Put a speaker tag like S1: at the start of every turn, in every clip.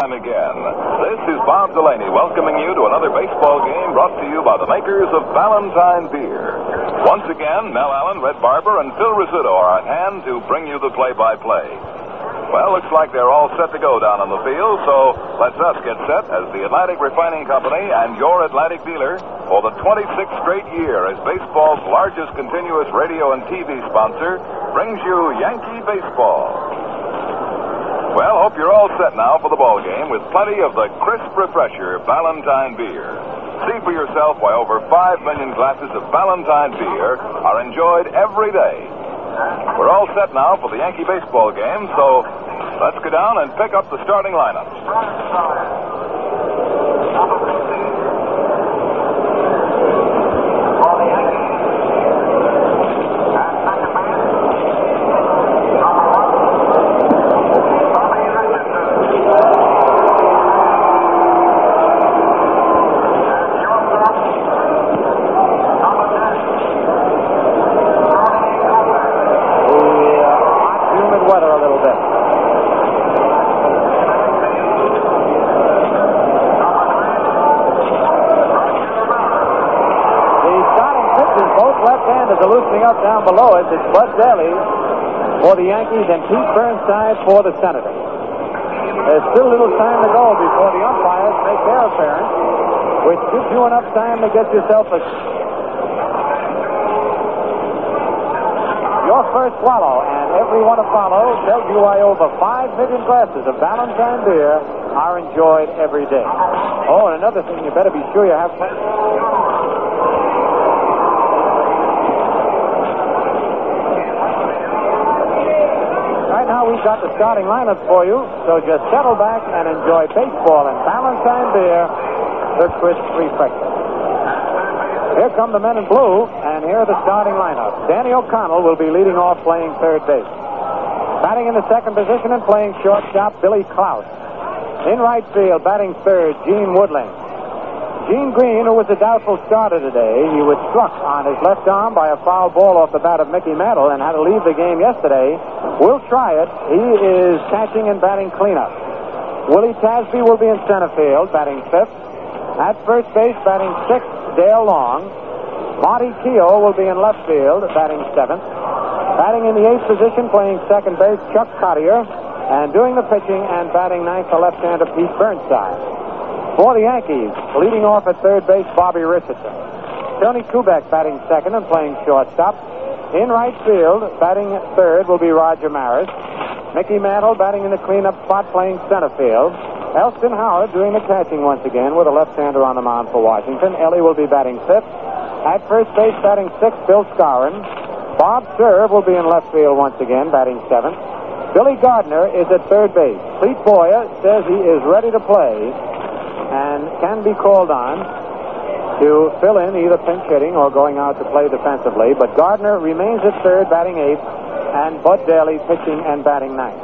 S1: time again. This is Bob Delaney welcoming you to another baseball game brought to you by the makers of Ballantine Beer. Once again, Mel Allen, Red Barber, and Phil Rizzuto are at hand to bring you the play-by-play. Well, looks like they're all set to go down on the field, so let's us get set as the Atlantic Refining Company and your Atlantic dealer for the 26th straight year as baseball's largest continuous radio and TV sponsor brings you Yankee Baseball. Well, hope you're all set now for the ball game with plenty of the crisp refresher Ballantine beer. See for yourself why over 5 million glasses of Ballantine beer are enjoyed every day. We're all set now for the Yankee baseball game, so let's go down and pick up the starting lineups.
S2: the uh, hot, humid weather a little bit. The starting pitchers, both left-handers, are loosening up down. It's Bud Daley for the Yankees and Pete Burnside for the Senators. There's still a little time to go before the umpires make their appearance, which gives you enough time to get yourself a your first swallow, and every one to follow tells you why over 5 million glasses of Ballantine beer are enjoyed every day. Oh, and another thing, you better be sure you have plenty. We've got the starting lineups for you, so just settle back and enjoy baseball and Ballantine beer, the crisp refresher. Here come the men in blue, and here are the starting lineup. Danny O'Connell will be leading off playing third base. Batting in the second position and playing shortstop, Billy Klaus. In right field, batting third, Gene Woodling. Gene Green, who was a doubtful starter today, he was struck on his left arm by a foul ball off the bat of Mickey Mantle and had to leave the game yesterday. Will try it. He is catching and batting cleanup. Willie Tasby will be in center field, batting fifth. At first base, batting sixth, Dale Long. Marty Keough will be in left field, batting seventh. Batting in the eighth position, playing second base, Chuck Cottier. And doing the pitching and batting ninth, the left-hander Pete Burnside. For the Yankees, leading off at third base, Bobby Richardson. Tony Kubek batting second and playing shortstop. In right field, batting third will be Roger Maris. Mickey Mantle batting in the cleanup spot, playing center field. Elston Howard doing the catching once again with a left-hander on the mound for Washington. Ellie will be batting fifth. At first base, batting sixth, Bill Skowron. Bob Cerv will be in left field once again, batting seventh. Billy Gardner is at third base. Clete Boyer says he is ready to play and can be called on to fill in either pinch hitting or going out to play defensively. But Gardner remains at third, batting eighth, and Bud Daley pitching and batting ninth.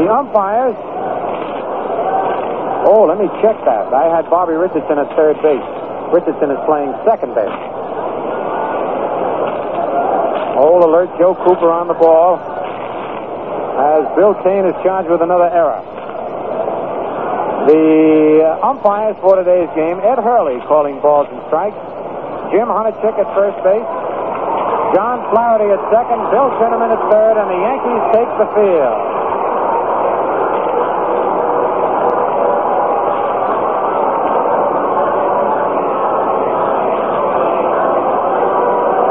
S2: The umpires. Oh, let me check that. I had Bobby Richardson at third base. Richardson is playing second base. Old alert Joe Cooper on the ball as Bill Kane is charged with another error. The uh, umpires for today's game, Ed Hurley calling balls and strikes, Jim Honochick at first base, John Flaherty at second, Bill Kinnamon at third, and the Yankees take the field.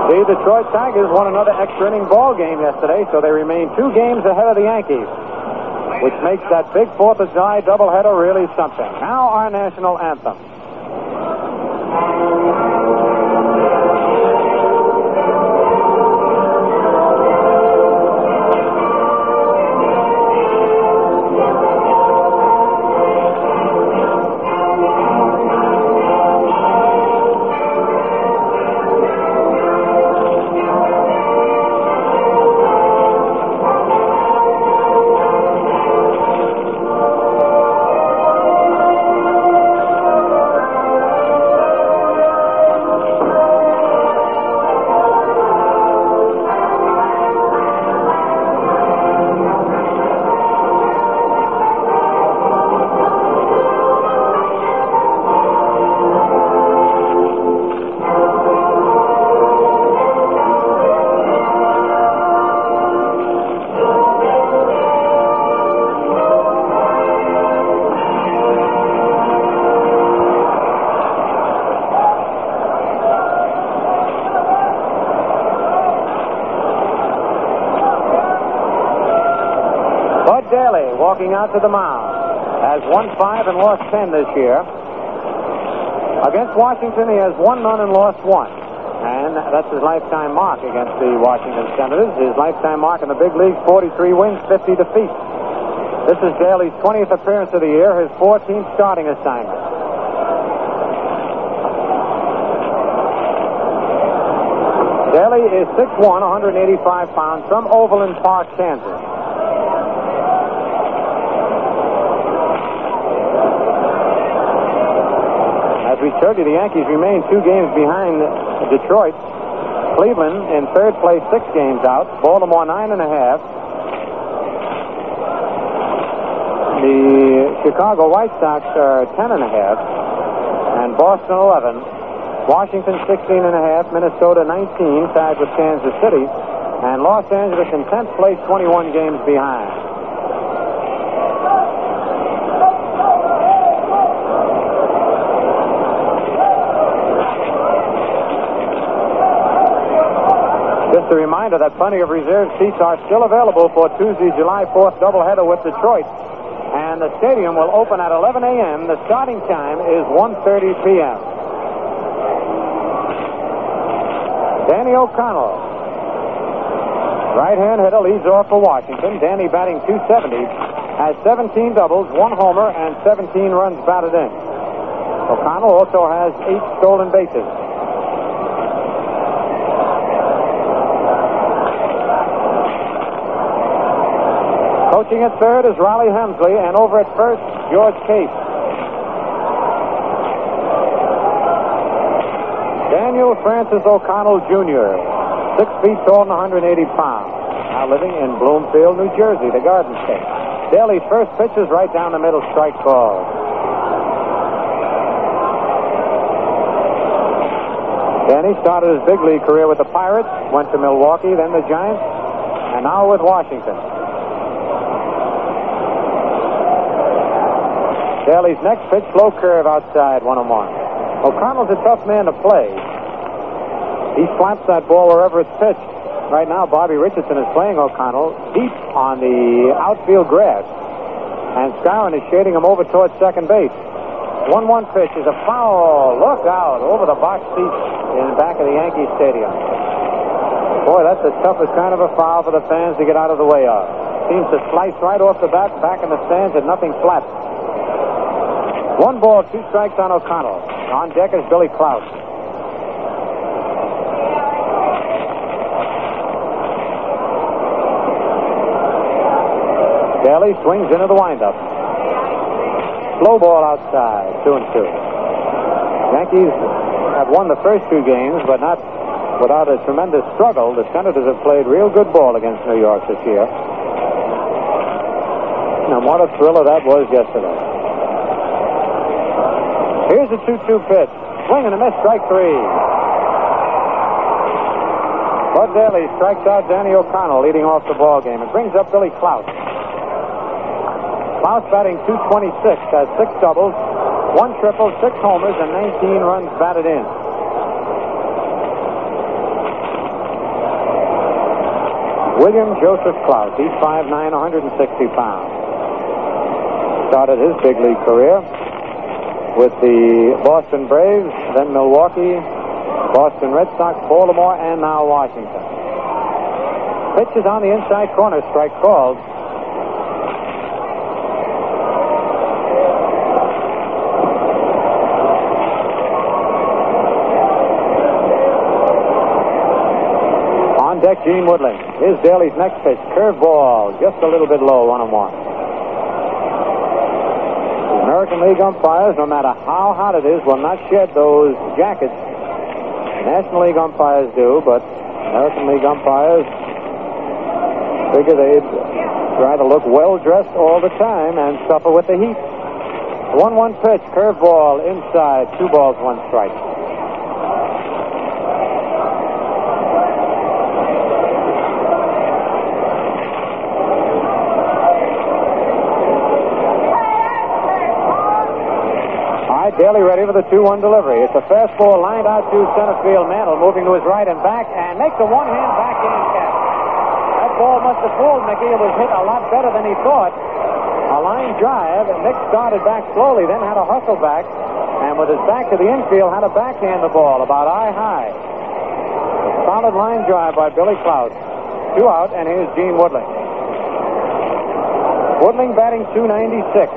S2: The Detroit Tigers won another extra inning ball game yesterday, so they remain two games ahead of the Yankees, which makes that big Fourth of July doubleheader really something. Now our national anthem. Walking out to the mound. Has won five and lost ten this year. Against Washington, he has won none and lost one. And that's his lifetime mark against the Washington Senators. His lifetime mark in the big leagues, 43 wins, 50 defeats. This is Daley's 20th appearance of the year, his 14th starting assignment. Daley is 6'1", 185 pounds, from Overland Park, Kansas. You, the Yankees remain two games behind Detroit. Cleveland in third place, six games out. Baltimore, nine and a half. The Chicago White Sox are ten and a half. And Boston, 11. Washington, 16 and a half. Minnesota, 19, tied with Kansas City. And Los Angeles in 10th place, 21 games behind. Just a reminder that plenty of reserved seats are still available for Tuesday, July 4th doubleheader with Detroit. And the stadium will open at 11 a.m. The starting time is 1.30 p.m. Danny O'Connell. Right-hand hitter leads off for Washington. Danny batting 270. Has 17 doubles, one homer, and 17 runs batted in. O'Connell also has eight stolen bases. Coaching at third is Rollie Hemsley, and over at first, George Case. Daniel Francis O'Connell Jr., six feet tall and 180 pounds. Now living in Bloomfield, New Jersey, the Garden State. Daley's first pitch is right down the middle, strike call. Danny started his big league career with the Pirates, went to Milwaukee, then the Giants, and now with Washington. Daley's next pitch, slow curve outside, one and one. O'Connell's a tough man to play. He slaps that ball wherever it's pitched. Right now, Bobby Richardson is playing O'Connell deep on the outfield grass. And Skowron is shading him over towards second base. 1-1 pitch is a foul. Look out over the box seats in the back of the Yankee Stadium. Boy, that's the toughest kind of a foul for the fans to get out of the way of. Seems to slice right off the bat, back in the stands, and nothing flaps. One ball, two strikes on O'Connell. On deck is Billy Klaus. Daley swings into the windup. Slow ball outside, two and two. Yankees have won the first two games, but not without a tremendous struggle. The Senators have played real good ball against New York this year. And what a thriller that was yesterday. Here's a 2-2 pitch. Swing and a miss, strike three. Bud Daley strikes out Danny O'Connell, leading off the ball game. It brings up Billy Klaus. Klaus batting 226, has six doubles, one triple, six homers, and 19 runs batted in. William Joseph Klaus, he's 5'9", 160 pounds. Started his big league career with the Boston Braves, then Milwaukee, Boston Red Sox, Baltimore, and now Washington. Pitch is on the inside corner, strike called. On deck, Gene Woodling. Here's Daley's next pitch. Curveball, just a little bit low, one and one. American League umpires, no matter how hot it is, will not shed those jackets. National League umpires do, but American League umpires figure they'd try to look well dressed all the time and suffer with the heat. 1 1 pitch, curveball inside, two balls, one strike. All right, Daley ready for the 2 1 delivery. It's a fastball lined out to center field. Mantle moving to his right and back and makes a one hand backhand catch. That ball must have fooled Mickey. It was hit a lot better than he thought. A line drive. Nick started back slowly, then had a hustle back, and with his back to the infield, had a backhand the ball about eye high. A solid line drive by Billy Klaus. Two out, and here's Gene Woodling. Woodling batting 296.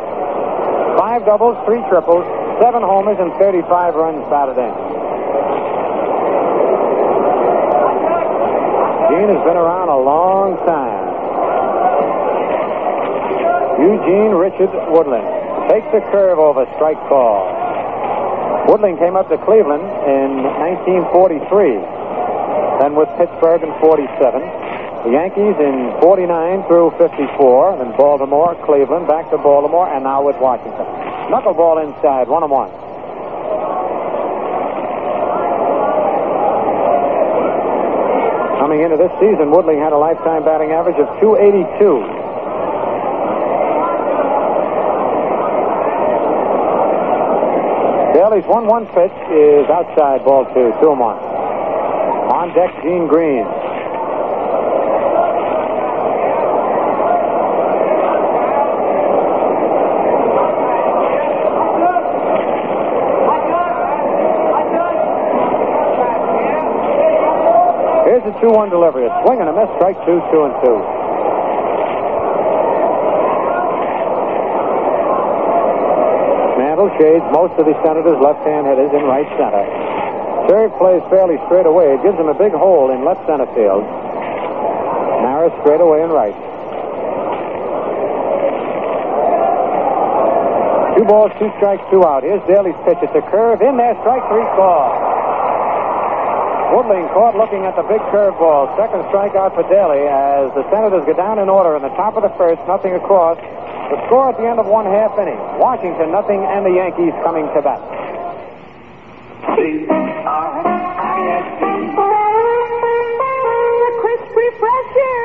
S2: Five doubles, three triples, seven homers, and 35 runs batted in. Gene has been around a long time. Eugene Richard Woodling takes a curve over strike call. Woodling came up to Cleveland in 1943, then with Pittsburgh in 47. The Yankees in 49 through 54, then Baltimore, Cleveland, back to Baltimore, and now with Washington. Knuckleball inside, one and one. Coming into this season, Woodling had a lifetime batting average of 282. Daley's 1 1 pitch is outside ball two, 2 and 1. On deck, Gene Green. Here's a 2 1 delivery. A swing and a miss, strike two, 2 and 2. Mantle shades most of the Senators' left-hand hitters in right center. Cerv plays fairly straight away. It gives him a big hole in left center field. Maris straight away in right. Two balls, two strikes, two out. Here's Daley's pitch. It's a curve in there, strike three call. Woodling caught looking at the big curveball. Second strikeout for Daley as the Senators go down in order in the top of the first, nothing across. The score at the end of one half inning. Washington nothing and the Yankees coming to bat.
S3: The crisp refresher.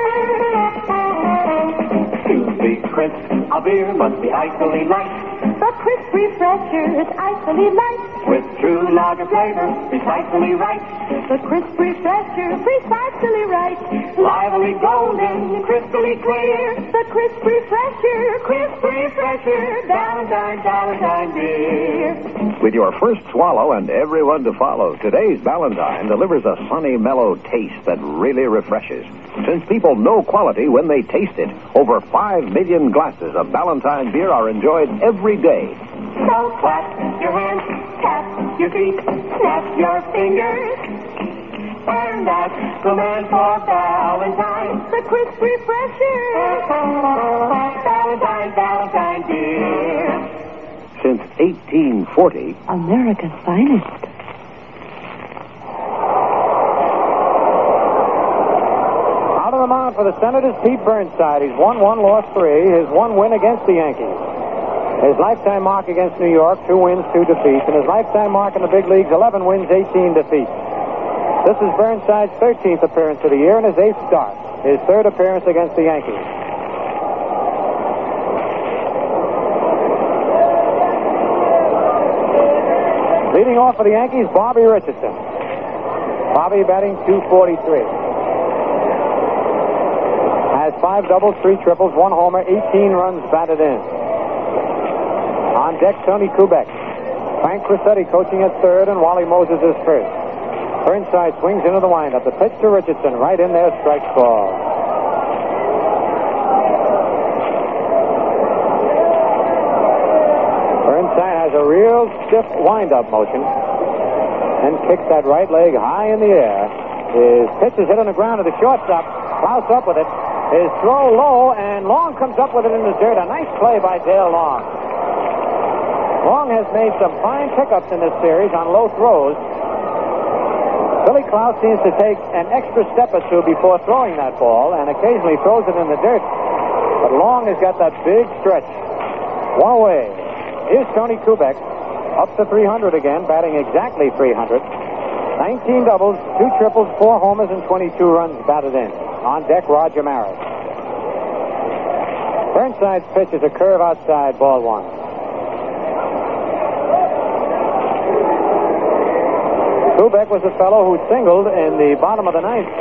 S3: To be crisp, a beer must be icily light. The crisp refresher is icily light. With true lager flavor, precisely right. The crisp refresher, precisely right. Lively golden, crystally clear. The crisp refresher, crisp refresher. Ballantine, Ballantine beer.
S4: With your first swallow and everyone to follow, today's Ballantine delivers a sunny, mellow taste that really refreshes. Since people know quality when they taste it, over 5 million glasses of Ballantine beer are enjoyed every day.
S3: So clap your hands, tap your feet, snap your fingers. And that's command for Ballantine, the crisp refresher. Ballantine, Ballantine beer.
S4: Since 1840,
S3: America's finest.
S2: Out of the mound for the Senators, Pete Burnside. He's won one, lost three. His one win against the Yankees. His lifetime mark against New York, two wins, two defeats. And his lifetime mark in the big leagues, 11 wins, 18 defeats. This is Burnside's 13th appearance of the year and his eighth start. His third appearance against the Yankees. Leading off for the Yankees, Bobby Richardson. Bobby batting 243. Has five doubles, three triples, one homer, 18 runs batted in. On deck, Tony Kubek. Frank Crosetti coaching at third, and Wally Moses is first. Burnside swings into the windup. The pitch to Richardson, right in there, strike ball. Burnside has a real stiff windup motion and kicks that right leg high in the air. His pitch is hit on the ground to the shortstop. Klaus up with it. His throw low, and Long comes up with it in the dirt. A nice play by Dale Long. Long has made some fine pickups in this series on low throws. Billy Klaus seems to take an extra step or two before throwing that ball, and occasionally throws it in the dirt. But Long has got that big stretch. One away. Here's Tony Kubek, up to 300 again, batting exactly 300. 19 doubles, two triples, four homers, and 22 runs batted in. On deck, Roger Maris. Burnside's pitch is a curve outside, ball one. Kubek was the fellow who singled in the bottom of the ninth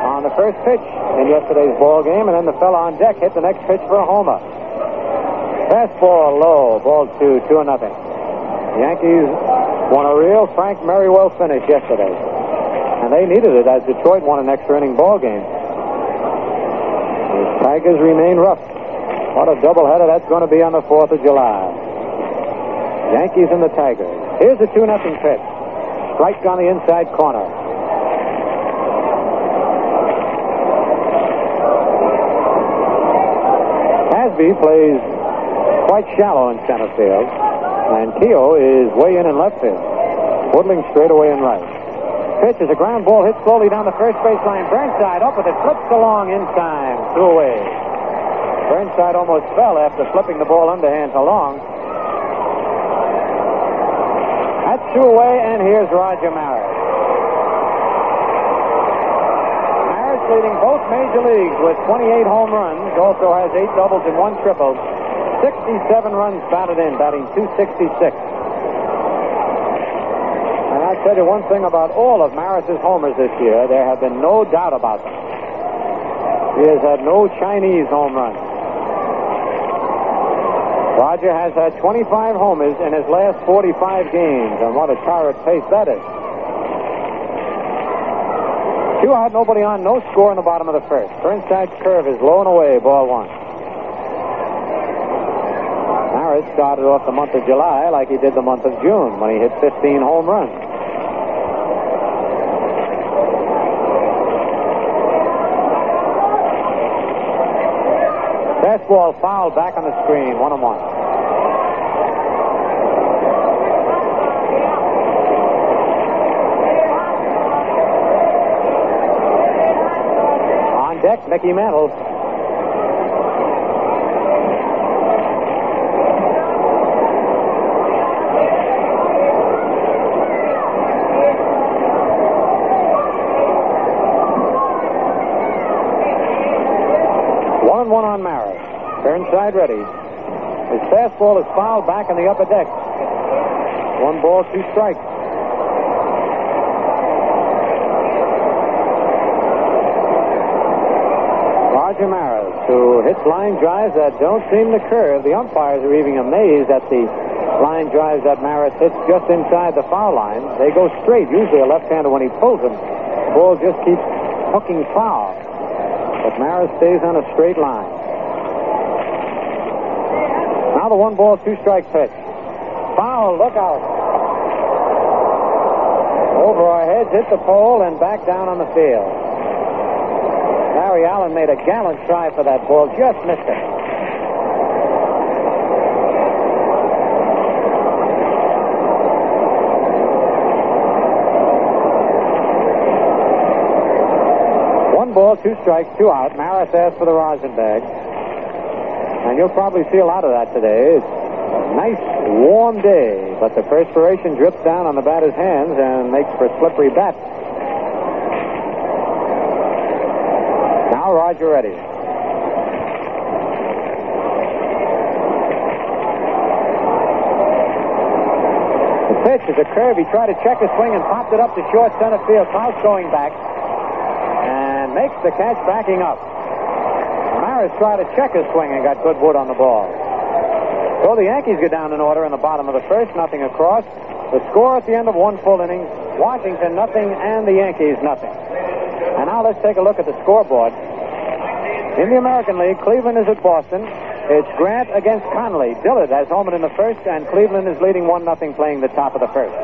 S2: on the first pitch in yesterday's ball game, and then the fellow on deck hit the next pitch for a homer. Fastball low, ball two, two and nothing. The Yankees won a real Frank Merriwell finish yesterday. And they needed it as Detroit won an extra inning ball game. The Tigers remain rough. What a doubleheader that's going to be on the 4th of July. Yankees and the Tigers. Here's the 2 nothing pitch. Strike on the inside corner. Tasby plays quite shallow in center field. And Keough is way in in left field. Woodling straight away in right. Pitch is a ground ball hit slowly down the first baseline. Burnside up with it, flips along in time. Two away. Burnside almost fell after flipping the ball underhand along. That's two away, and here's Roger Maris. Maris leading both major leagues with 28 home runs, also has eight doubles and one triple. 67 runs batted in, batting 266. And I'll tell you one thing about all of Maris's homers this year, there have been no doubt about them. He has had no Chinese home runs. Roger has had 25 homers in his last 45 games, and what a torrid pace that is. Two out, nobody on, no score in the bottom of the first. Burnside's curve is low and away, ball one. Maris started off the month of July like he did the month of June when he hit 15 home runs. Fastball foul back on the screen, one and one. On deck, Mickey Mantle. One and one on Maris. Burnside ready. His fastball is fouled back on the upper deck. One ball, two strikes. Roger Maris, who hits line drives that don't seem to curve. The umpires are even amazed at the line drives that Maris hits just inside the foul line. They go straight. Usually a left-hander, when he pulls them, the ball just keeps hooking foul. But Maris stays on a straight line. The one ball, two strike pitch. Foul, look out. Over our heads, hit the pole, and back down on the field. Larry Allen made a gallant try for that ball, just missed it. One ball, two strikes, two out. Maris asked for the rosin bag. And you'll probably see a lot of that today. It's a nice, warm day, but the perspiration drips down on the batter's hands and makes for slippery bats. Now Roger ready. The pitch is a curve. He tried to check his swing and popped it up to short center field. Klaus going back and makes the catch backing up. Maris tried to check his swing and got good wood on the ball. So the Yankees get down in order in the bottom of the first, nothing across. The score at the end of one full inning, Washington nothing and the Yankees nothing. And now let's take a look at the scoreboard. In the American League, Cleveland is at Boston. It's Grant against Conley. Dillard has homered in the first, and Cleveland is leading 1 0 playing the top of the first.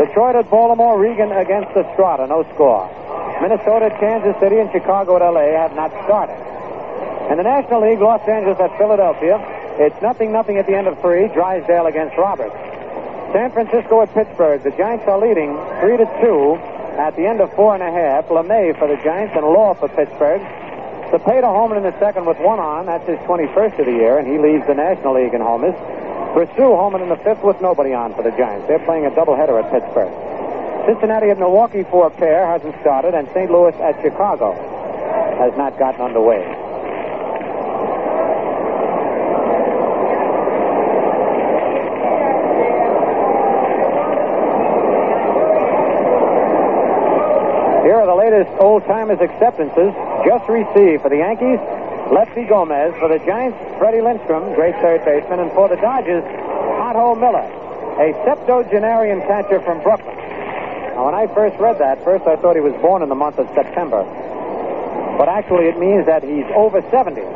S2: Detroit at Baltimore, Regan against Estrada, no score. Minnesota Kansas City and Chicago at LA have not started. In the National League, Los Angeles at Philadelphia. It's nothing nothing at the end of three. Drysdale against Roberts. San Francisco at Pittsburgh. The Giants are leading three to two at the end of four and a half. LeMay for the Giants and Law for Pittsburgh. Cepeda homer in the second with one on. That's his 21st of the year, and he leads the National League in homers. Pursue homer in the fifth with nobody on for the Giants. They're playing a doubleheader at Pittsburgh. Cincinnati at Milwaukee for a pair hasn't started, and St. Louis at Chicago has not gotten underway. Latest old timers acceptances just received for the Yankees. Lefty Gomez. For the Giants, Freddie Lindstrom, great third baseman. And for the Dodgers, Otto Miller, a septuagenarian catcher from Brooklyn. Now, when I first read that, first I thought he was born in the month of September. But actually, it means that he's over 70. Is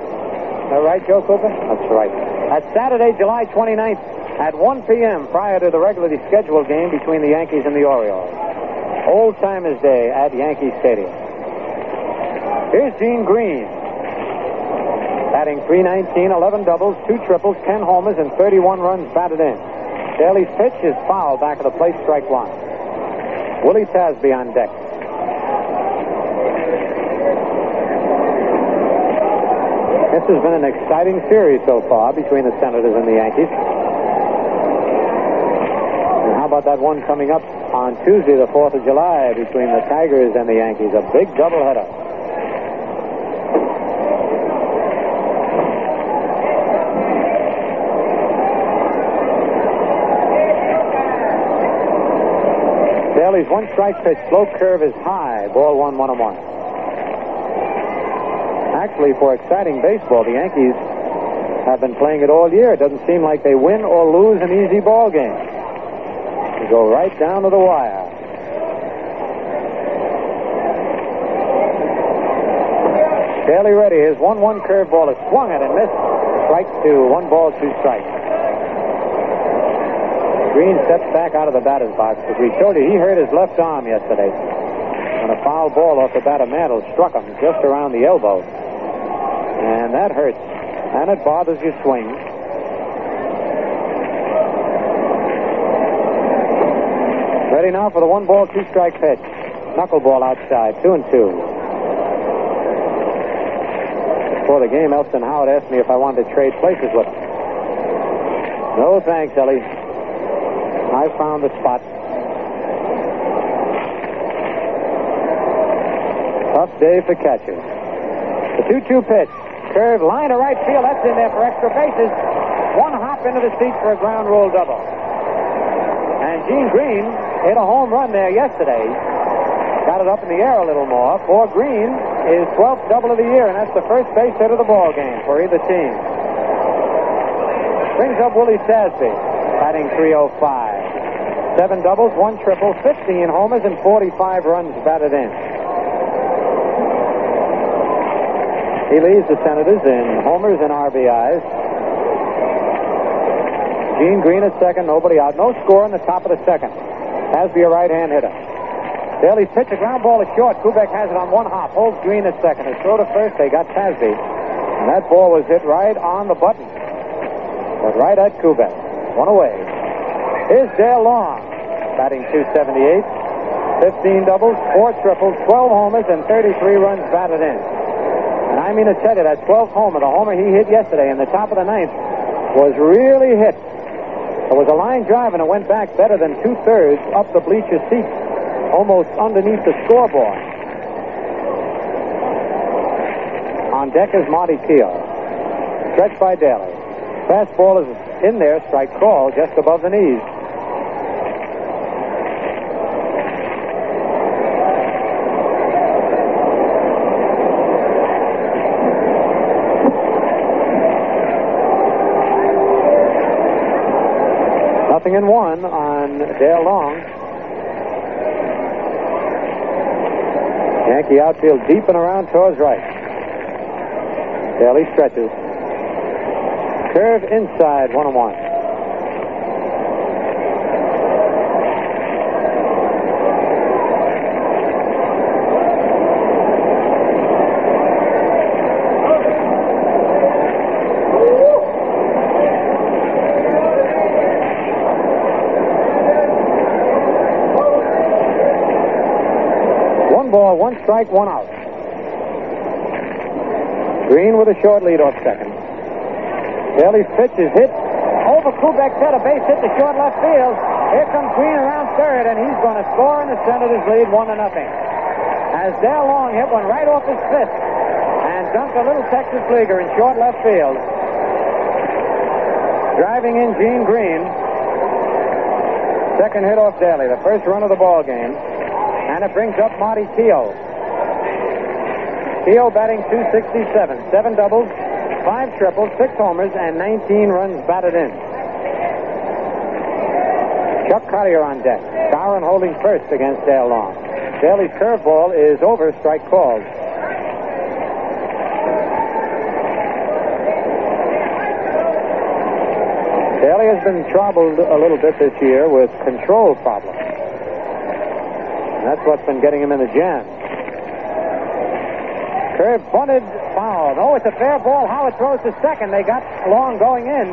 S2: that right, Joe Cooper? That's right. That's Saturday, July 29th at 1 p.m. prior to the regularly scheduled game between the Yankees and the Orioles. Old Timers Day at Yankee Stadium. Here's Gene Green. Batting 319, 11 doubles, 2 triples, 10 homers, and 31 runs batted in. Daley's pitch is foul back of the plate, strike one. Willie Tasby on deck. This has been an exciting series so far between the Senators and the Yankees. And how about that one coming up on Tuesday, the 4th of July, between the Tigers and the Yankees? A big doubleheader. Daley's one strike pitch, slow curve is high. Ball one, one and one. Actually, for exciting baseball, the Yankees have been playing it all year. It doesn't seem like they win or lose an easy ball game. Go right down to the wire. Daley ready. His 1 1 curveball is swung at and missed. Strike two. One ball, two strikes. Green steps back out of the batter's box. As we showed you, he hurt his left arm yesterday when a foul ball off the bat of Mantle struck him just around the elbow. And that hurts. And it bothers your swing. Ready now for the one ball, two strike pitch. Knuckleball outside, two and two. Before the game, Elston Howard asked me if I wanted to trade places with him. No thanks, Ellie. I found the spot. Tough day for catchers. The 2 2 pitch. Curve, line to right field. That's in there for extra bases. One hop into the seat for a ground rule double. And Gene Green hit a home run there yesterday. Got it up in the air a little more. For Green, his 12th double of the year, and that's the first base hit of the ball game for either team. Brings up Willie Tasby, batting 305. Seven doubles, one triple, 15 homers, and 45 runs batted in. He leads the Senators in homers and RBIs. Gene Green at second, nobody out. No score in the top of the second. Tasby a right-hand hitter. Daley's pitch, a ground ball is short. Kubek has it on one hop. Holds Green at second. It's throw to first, they got Tasby. And that ball was hit right on the button. But right at Kubek. One away. Here's Dale Long, batting 278. 15 doubles, 4 triples, 12 homers, and 33 runs batted in. And I mean to tell you, that 12th homer, the homer he hit yesterday in the top of the ninth, was really hit. It was a line drive, and it went back better than two thirds up the bleacher seats, almost underneath the scoreboard. On deck is Marty Keough. Stretched by Daley. Fastball is in there, strike call, just above the knees. Nothing in one on Dale Long. Yankee outfield deep and around towards right. Daley stretches. Curve inside, one and. One ball, one strike, one out. Green with a short lead off second. Daley's pitch is hit over Kubek's head, a base hit to short left field. Here comes Green around third, and he's going to score in the Senators' lead, one to nothing. As Dale Long hit one right off his fist and dunked a little Texas leaguer in short left field. Driving in Gene Green. Second hit off Daley, the first run of the ball game. And it brings up Marty Keough. Keough batting 267, seven doubles, five triples, six homers, and 19 runs batted in. Chuck Cottier on deck. Skowron holding first against Dale Long. Daley's curveball is over, strike called. Daley has been troubled a little bit this year with control problems. And that's what's been getting him in the jam. Curve bunted, foul. No, it's a fair ball. Howard throws to second. They got Long going in.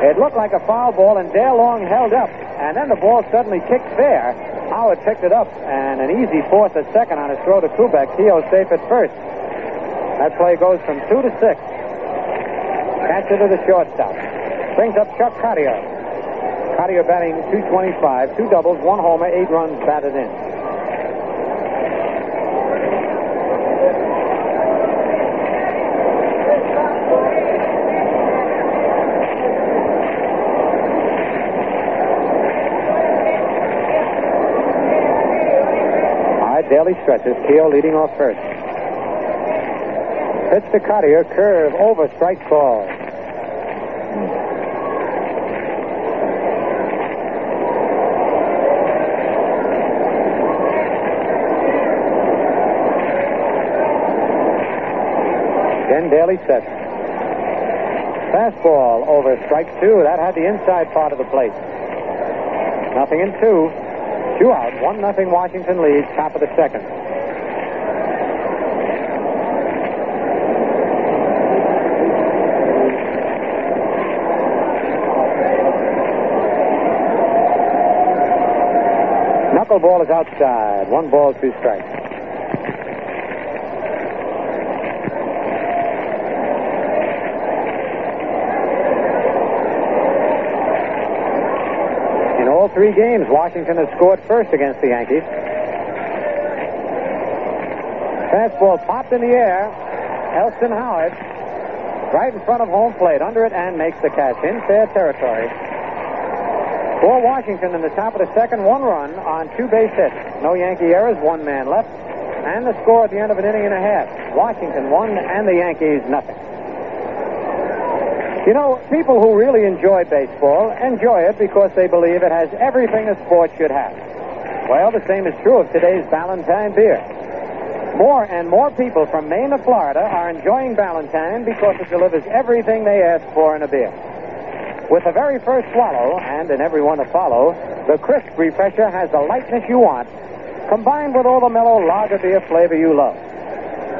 S2: It looked like a foul ball, and Dale Long held up. And then the ball suddenly kicked fair. Howard picked it up, and an easy fourth at second on his throw to Kubek. Keough safe at first. That play goes from two to six. Catcher to the shortstop. Brings up Chuck Cottier. Cottier batting 225, two doubles, one homer, eight runs batted in. Stretches. Keel leading off first. Pitch to Cottier, curve over, strike ball. Then Daley sets. Fastball over strike two. That had the inside part of the plate. Nothing in two. Two out. One nothing Washington leads. Top of the second. Knuckleball is outside. One ball, two strikes. Three games, Washington has scored first against the Yankees. Fastball popped in the air. Elston Howard right in front of home plate, under it, and makes the catch in fair territory. For Washington in the top of the second, one run on two base hits. No Yankee errors, one man left. And the score at the end of an inning and a half. Washington one and the Yankees nothing. You know, people who really enjoy baseball enjoy it because they believe it has everything a sport should have. Well, the same is true of today's Ballantine beer. More and more people from Maine to Florida are enjoying Ballantine because it delivers everything they ask for in a beer. With the very first swallow, and in every one to follow, the crisp refresher has the lightness you want, combined with all the mellow lager beer flavor you love.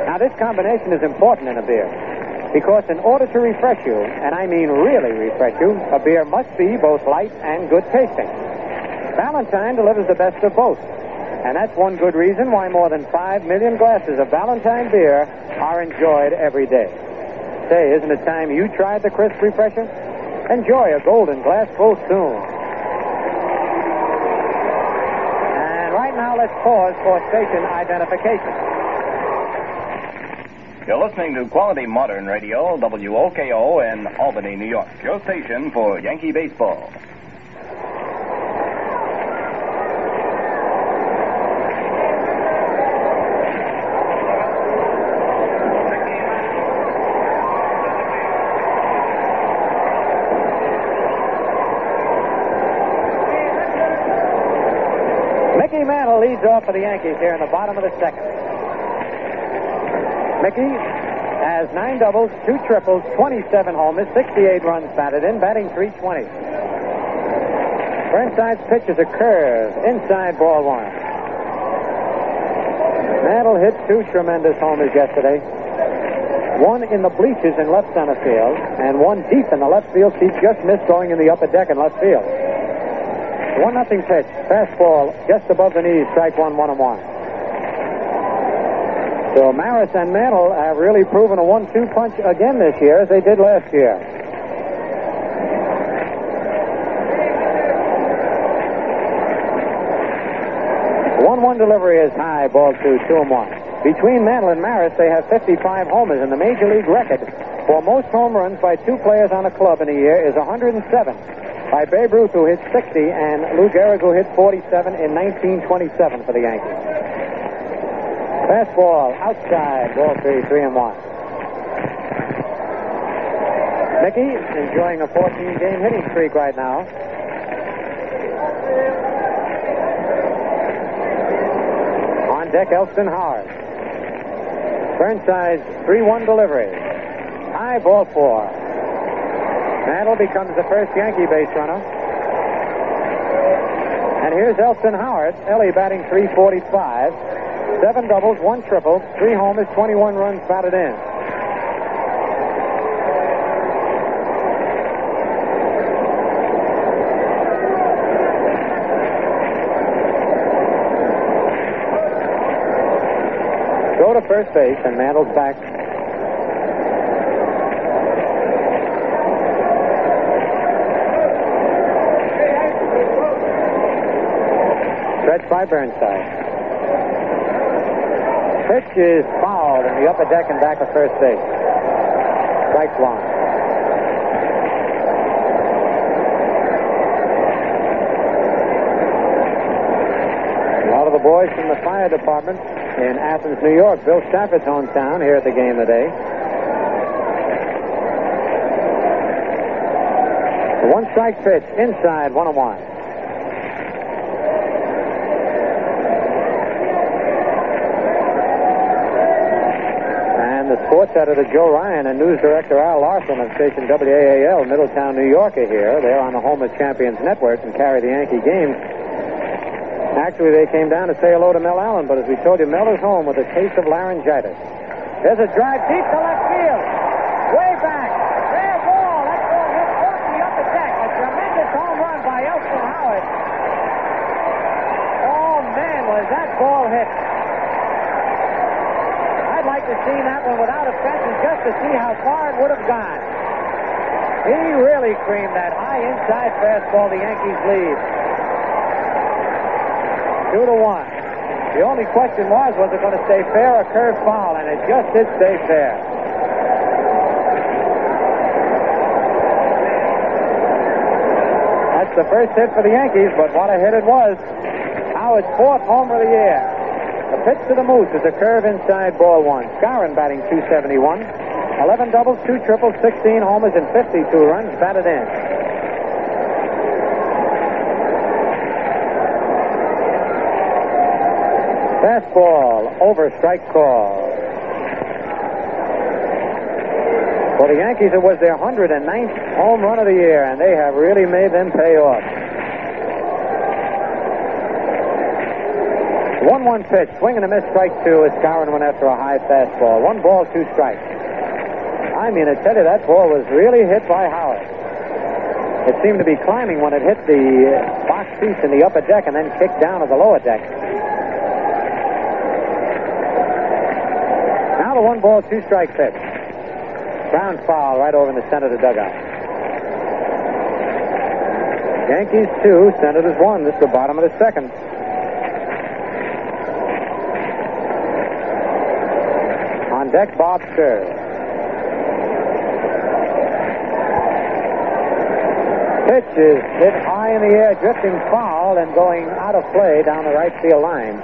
S2: Now, this combination is important in a beer because in order to refresh you, and I mean really refresh you, a beer must be both light and good tasting. Ballantine delivers the best of both. And that's one good reason why more than five million glasses of Ballantine beer are enjoyed every day. Say, isn't it time you tried the crisp refresher? Enjoy a golden glass full soon. And right now, let's pause for station identification.
S5: You're listening to Quality Modern Radio, WOKO in Albany, New York. Your station for Yankee baseball.
S2: Mickey Mantle leads off for the Yankees here in the bottom of the second. Mickey has nine doubles, two triples, 27 homers, 68 runs batted in, batting 320. Burnside's pitch is a curve, inside ball one. Mantle hit two tremendous homers yesterday. One in the bleachers in left center field, and one deep in the left field seat just missed going in the upper deck in left field. One nothing pitch. Fastball just above the knees. Strike one, one and one. So Maris and Mantle have really proven a one-two punch again this year as they did last year. One-one delivery is high. Ball two, two and one. Between Mantle and Maris, they have 55 homers, and the major league record for most home runs by two players on a club in a year is 107 by Babe Ruth, who hit 60, and Lou Gehrig, who hit 47 in 1927 for the Yankees. Fastball outside, ball three, three and one. Mickey enjoying a 14 game hitting streak right now. On deck, Elston Howard. Burnside's 3 1 delivery. High ball four. Mantle becomes the first Yankee base runner. And here's Elston Howard. Ellie batting 345. Seven doubles, one triple, three homers, 21 runs batted in. Go to first base, and Mantle's back. By Burnside. Is fouled in the upper deck and back of first base. Strike one. A lot of the boys from the fire department in Athens, New York. Bill Stafford's hometown here at the game today. The one strike pitch inside, one and one. And the sports editor Joe Ryan and news director Al Larson of station WAAL, Middletown, New York, are here. They're on the Home of Champions Network and carry the Yankee games. Actually, they came down to say hello to Mel Allen, but as we told you, Mel is home with a case of laryngitis. There's a drive deep to left field. Way back. Fair ball. That ball hit off the upper deck. A tremendous home run by Elston Howard. Oh, man, was that ball hit. To see that one without a fence just to see how far it would have gone. He really creamed that high inside fastball. The Yankees lead. Two to one. The only question was, was it going to stay fair or curve foul? And it just did stay fair. That's the first hit for the Yankees, but what a hit it was. Now it's fourth home of the year. The pitch to the Moose is a curve inside ball one. Skowron batting 271. 11 doubles, 2 triples, 16 homers, and 52 runs batted in. Fastball over strike call. For the Yankees, it was their 109th home run of the year, and they have really made them pay off. 1 1 pitch, swing and a miss, strike two as Skowron went after a high fastball. One ball, two strikes. I mean, I tell you, that ball was really hit by Howard. It seemed to be climbing when it hit the uh, box piece in the upper deck and then kicked down to the lower deck. Now the one ball, two strike pitch. Ground foul right over in the center of the dugout. Yankees two, Senators one. This is the bottom of the second. Deck, Bob Sturr. Pitch is hit high in the air, drifting foul and going out of play down the right field line.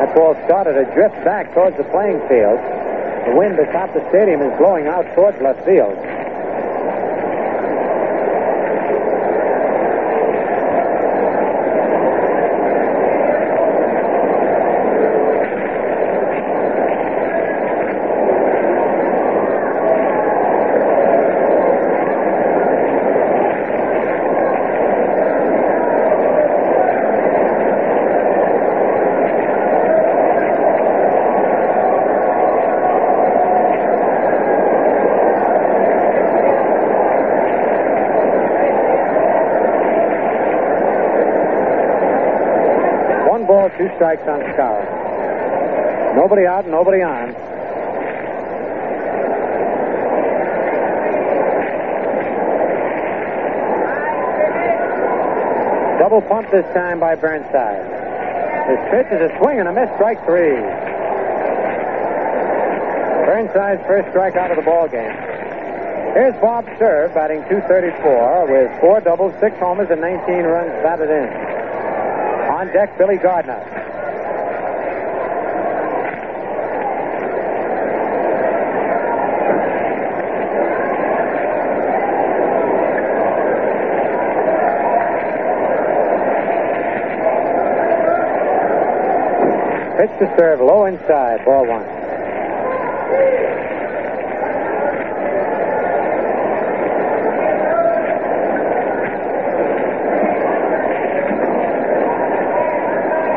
S2: That ball started to drift back towards the playing field. The wind atop the stadium is blowing out towards left field. One ball, two strikes on. Nobody out, nobody on. Double pump this time by Burnside. His pitch is a swing and a miss, strike three. Burnside's first strikeout of the ball game. Here's Bob Cerv batting 234 with four doubles, six homers, and 19 runs batted in. On deck, Billy Gardner. To Cerv, low inside, ball one.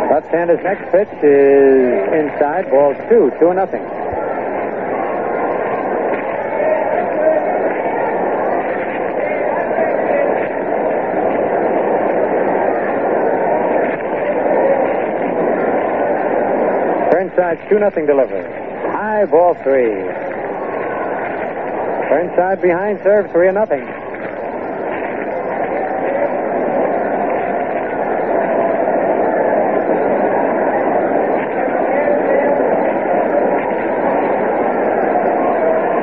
S2: Left-hander's next pitch is inside, ball two, two and nothing. Burnside, 2 nothing delivery. High ball three. Burnside behind Cerv, 3 and nothing.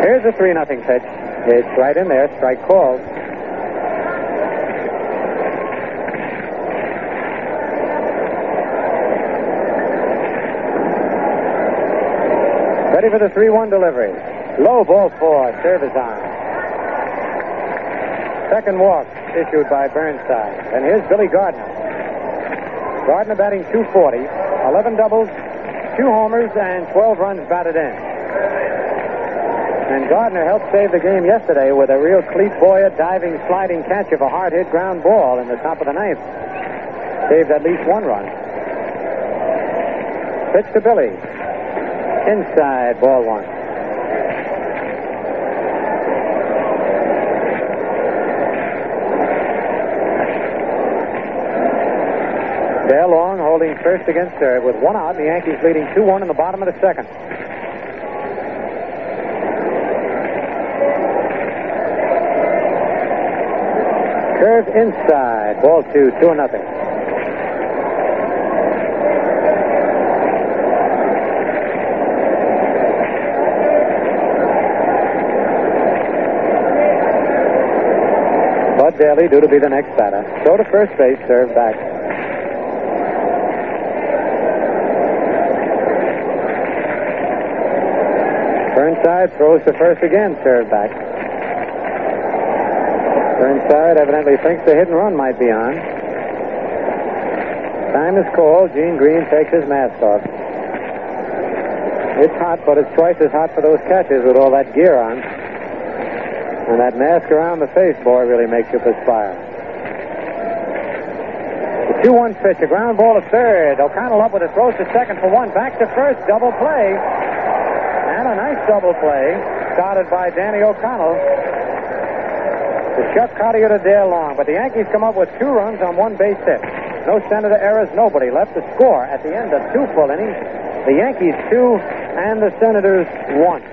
S2: Here's a 3 nothing pitch. It's right in there, strike called. Ready for the 3 1 delivery. Low ball four, Cerv is on. Second walk issued by Burnside. And here's Billy Gardner. Gardner batting 240, 11 doubles, two homers, and 12 runs batted in. And Gardner helped save the game yesterday with a real Clete Boyer diving, sliding catch of a hard hit ground ball in the top of the ninth. Saved at least one run. Pitch to Billy. Inside, ball one. Dale Long holding first against third with one out, and the Yankees leading 2 1 in the bottom of the second. Curve inside, ball two, 2 nothing. Bud Daley due to be the next batter. Throw to first base, Cerv back. Burnside throws to first again, Cerv back. Burnside evidently thinks the hit and run might be on. Time is called. Gene Green takes his mask off. It's hot, but it's twice as hot for those catchers with all that gear on. And that mask around the face, boy, really makes you perspire. The 2 1 pitch, a ground ball to third. O'Connell up with a throw to second for one. Back to first, double play. And a nice double play started by Danny O'Connell to Chuck Cottier to Dale Long. But the Yankees come up with two runs on one base hit. No Senator errors, nobody left to score at the end of two full innings. The Yankees two and the Senators one.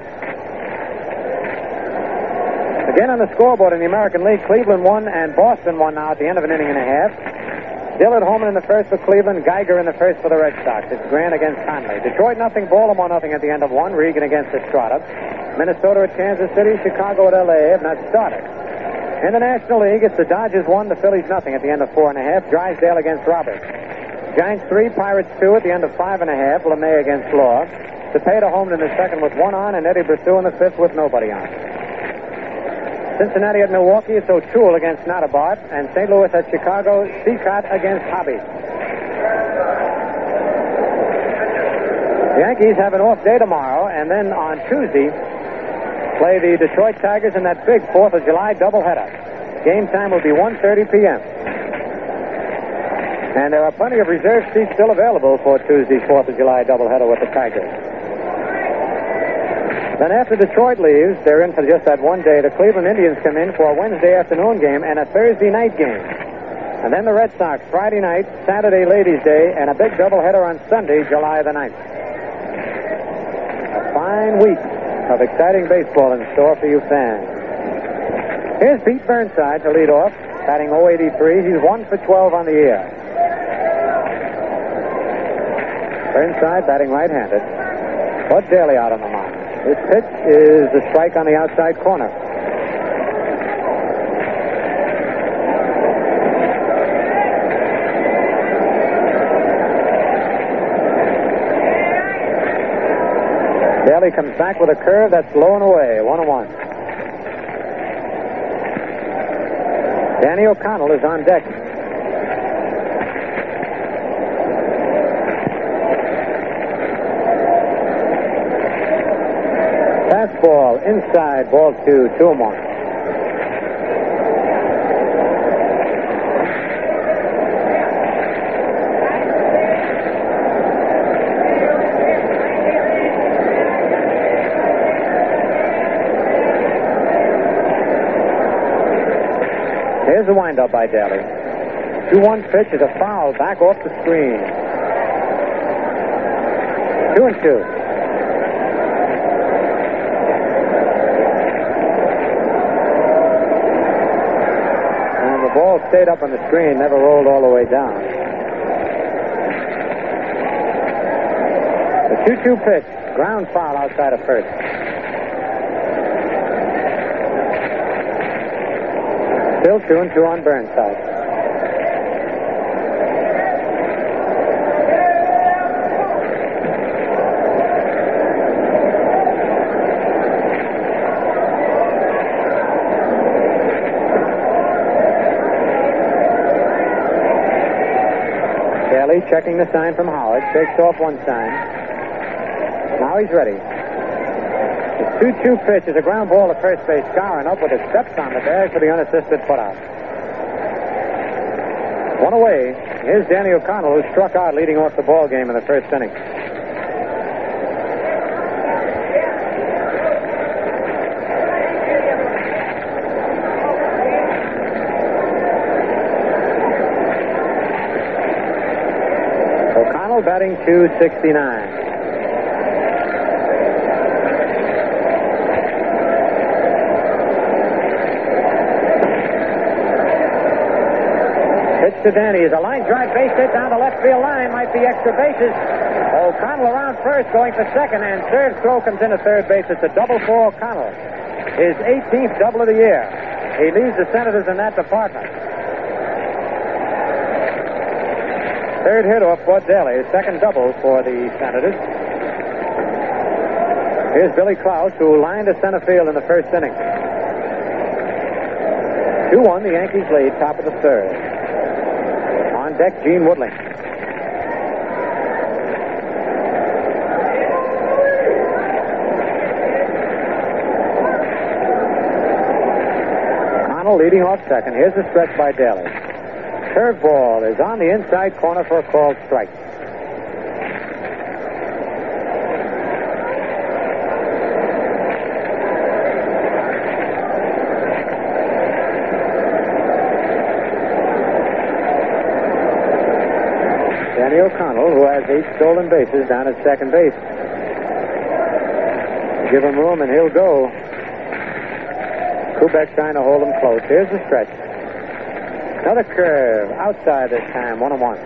S2: Again on the scoreboard in the American League, Cleveland won and Boston won now at the end of an inning and a half. Dillard Holman in the first for Cleveland, Geiger in the first for the Red Sox. It's Grant against Conley. Detroit nothing, Baltimore nothing at the end of one. Regan against Estrada. Minnesota at Kansas City, Chicago at LA have not started. In the National League, it's the Dodgers one, the Phillies nothing at the end of four and a half. Drysdale against Roberts. Giants three, Pirates two at the end of five and a half. LeMay against Law. Cepeda home in the second with one on, and Eddie Bressoud in the fifth with nobody on. Cincinnati at Milwaukee, it's O'Toole against Nottebart, and St. Louis at Chicago, Cicotte against Hobbie. The Yankees have an off day tomorrow, and then on Tuesday play the Detroit Tigers in that big 4th of July doubleheader. Game time will be 1.30 p.m. And there are plenty of reserve seats still available for Tuesday's 4th of July doubleheader with the Tigers. Then after Detroit leaves, they're in for just that one day. The Cleveland Indians come in for a Wednesday afternoon game and a Thursday night game. And then the Red Sox Friday night, Saturday Ladies' Day, and a big doubleheader on Sunday, July the 9th. A fine week of exciting baseball in store for you fans. Here's Pete Burnside to lead off, batting 083. He's 1 for 12 on the year. Burnside batting right-handed. Bud Daley out on the. This pitch is the strike on the outside corner. Daley comes back with a curve that's low and away, one and one. Danny O'Connell is on deck. Ball inside, ball two, two and one. Here's the windup by Daley. 2 1 pitch is a foul back off the screen. 2 and 2. And the ball stayed up on the screen, never rolled all the way down. The 2 2 pitch, ground foul outside of first. Still 2 and 2 on Burnside. Checking the sign from Howard. Takes off one sign. Now he's ready. The 2 2 pitch is a ground ball to first base. Skowron up with his steps on the bag for the unassisted putout. One away. Here's Danny O'Connell, who struck out leading off the ball game in the first inning. O'Connell batting 269. Pitch to Danny is a line drive base hit down the left field line. Might be extra bases. O'Connell around first, going for second, and third throw comes in into third base. It's a double for O'Connell. His 18th double of the year. He leads the Senators in that department. Third hit off Daley, second double for the Senators. Here's Billy Klaus, who lined to center field in the first inning. 2 1, the Yankees lead, top of the third. On deck, Gene Woodling. Connell leading off second. Here's the stretch by Daley. Curveball is on the inside corner for a called strike. Danny O'Connell, who has eight stolen bases down at second base. Give him room and he'll go. Kubek trying to hold him close. Here's the stretch. Another curve outside this time, one and one.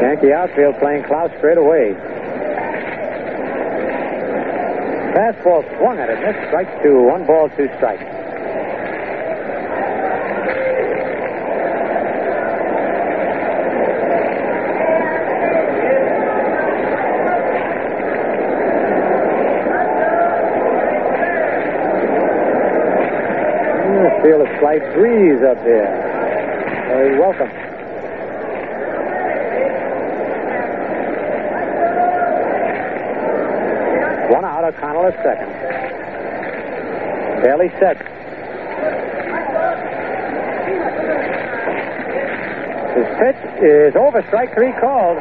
S2: Yankee outfield playing Klaus straight away. Fastball swung at it, missed. Strike two. One ball, two strikes. I feel a slight breeze up here. Very welcome. One out, O'Connell at second. Daley set. His pitch is over, strike three called.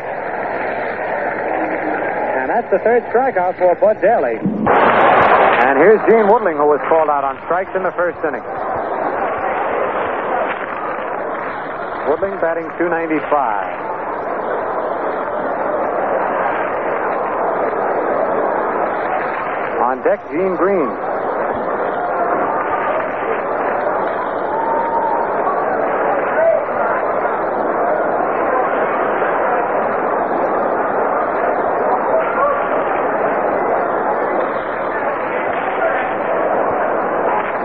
S2: And that's the third strikeout for Bud Daley. And here's Gene Woodling, who was called out on strikes in the first inning. Woodling batting 295. On deck, Gene Green.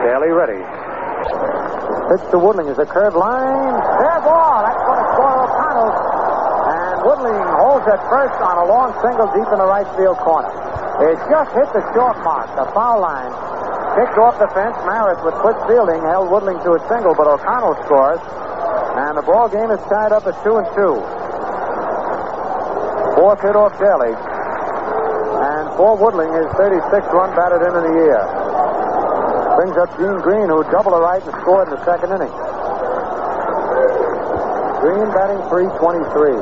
S2: Daley ready. To Woodling is a curved line. Fair ball. That's going to score O'Connell. And Woodling holds at first on a long single deep in the right field corner. It just hit the short mark, the foul line. Kicked off the fence. Maris, with quick fielding, held Woodling to a single, but O'Connell scores. And the ball game is tied up at two and two. Fourth hit off Daley. And for Woodling, his 36th run batted in in the year. Brings up Gene Green, who doubled a right and scored in the second inning. Green batting 323.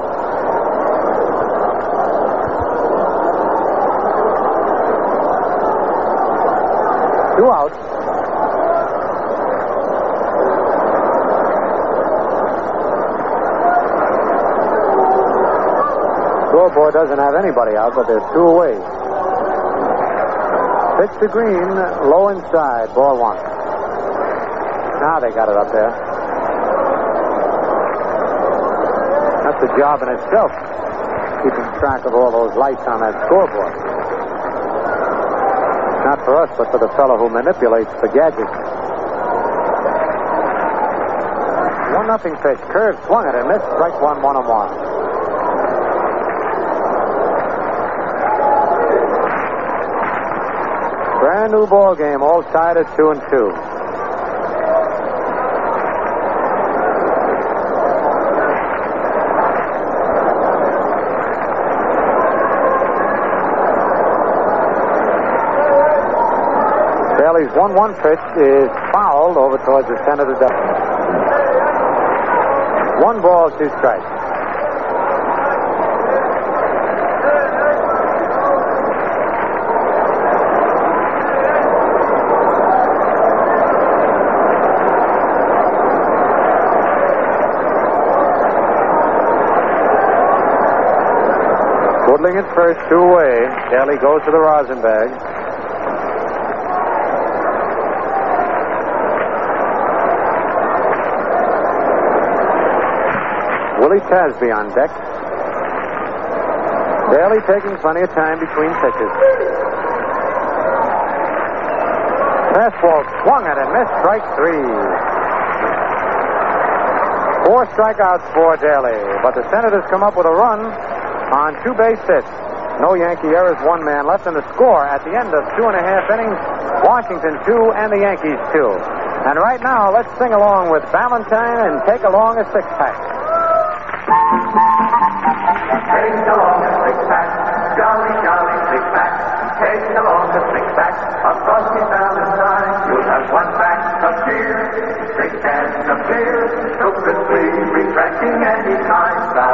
S2: Two outs. Scoreboard doesn't have anybody out, but there's two away. Pitch to Green, low inside, ball one. Now they got it up there. That's a job in itself, keeping track of all those lights on that scoreboard. Not for us, but for the fellow who manipulates the gadget. One nothing pitch. Curve swung it and missed. Strike one, one on one. Brand new ball game, all tied at two and two. Daley's 1 1 pitch is fouled over towards the center of the duck. One ball, two strikes. Woodling at first, two away. Kelly goes to the rosin bag. Willie Tasby on deck. Daley taking plenty of time between pitches. Fastball swung at and missed. Strike three. Four strikeouts for Daley, but the Senators come up with a run on two base hits. No Yankee errors, one man left, and the score at the end of two and a half innings Washington two and the Yankees two. And right now, let's sing along with Ballantine and take along a six pack.
S6: Take along a six pack, jolly, jolly six pack. Take along a six pack of Frosty Ballantine. You'll have one pack of cheer, six cans of beer. So crisply refreshing anytime.
S7: Ballantine,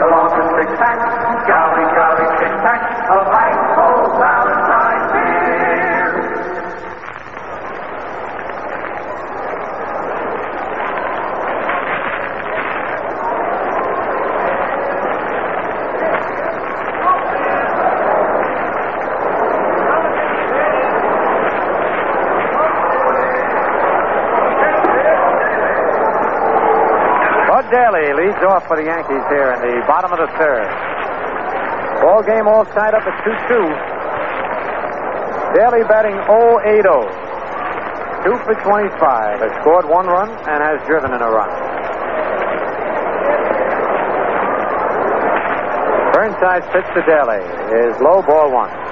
S7: A six
S6: pack, jolly, jolly six pack of ice cold Ballantine beer.
S2: Bud Daley leads off for the Yankees here in the bottom of the third. Ball game all tied up at 2 2. Daley batting 0 8 0. Two for 25. Has scored one run and has driven in a run. Burnside's pitch to Daley is low ball one.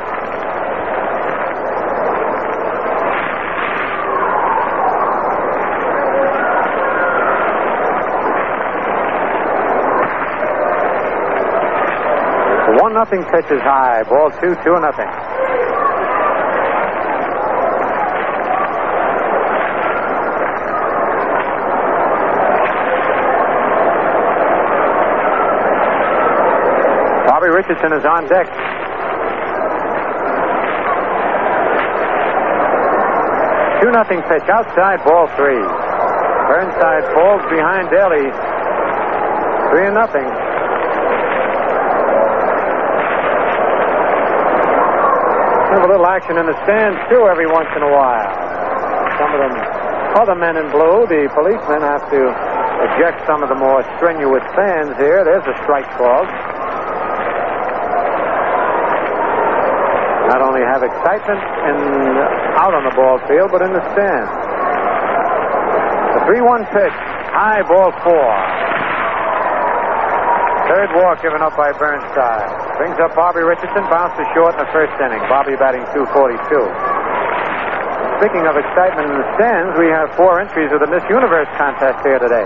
S2: Nothing pitch is high. Ball two, two and nothing. Bobby Richardson is on deck. Two nothing pitch outside ball three. Burnside falls behind Daley. Three and nothing. Have a little action in the stands, too, every once in a while. Some of them, other men in blue, the policemen have to eject some of the more strenuous fans here. There's a strike called. Not only have excitement in, out on the ball field, but in the stands. The 3-1 pitch. High ball four. Third walk given up by Burnside. Brings up Bobby Richardson, bounces short in the first inning. Bobby batting 242. Speaking of excitement in the stands, we have four entries of the Miss Universe contest here today,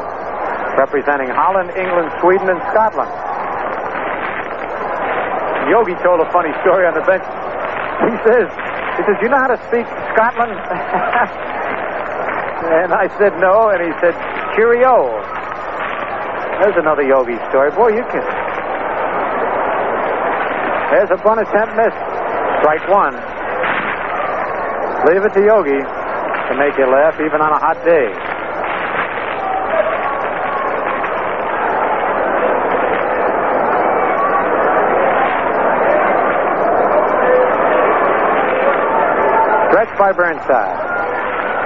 S2: representing Holland, England, Sweden, and Scotland. Yogi told a funny story on the bench. He says, he says, you know how to speak Scotland? and I said no, and he said, cheerio. There's another Yogi story. Boy, you can. There's a bunt attempt missed. Strike one. Leave it to Yogi to make you laugh even on a hot day. Stretch by Burnside.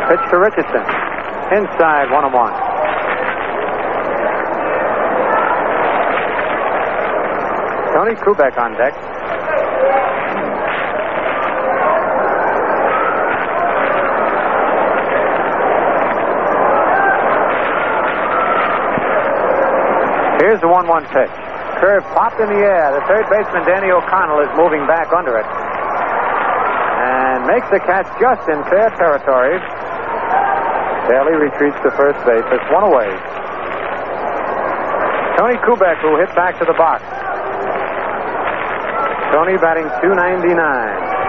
S2: Pitch to Richardson. Inside, one and one. Tony Kubek on deck. Here's the 1 1 pitch. Curve popped in the air. The third baseman, Danny O'Connell, is moving back under it. And makes the catch just in fair territory. Daley retreats to first base. It's one away. Tony Kubek, who hit back to the box. Tony batting 299.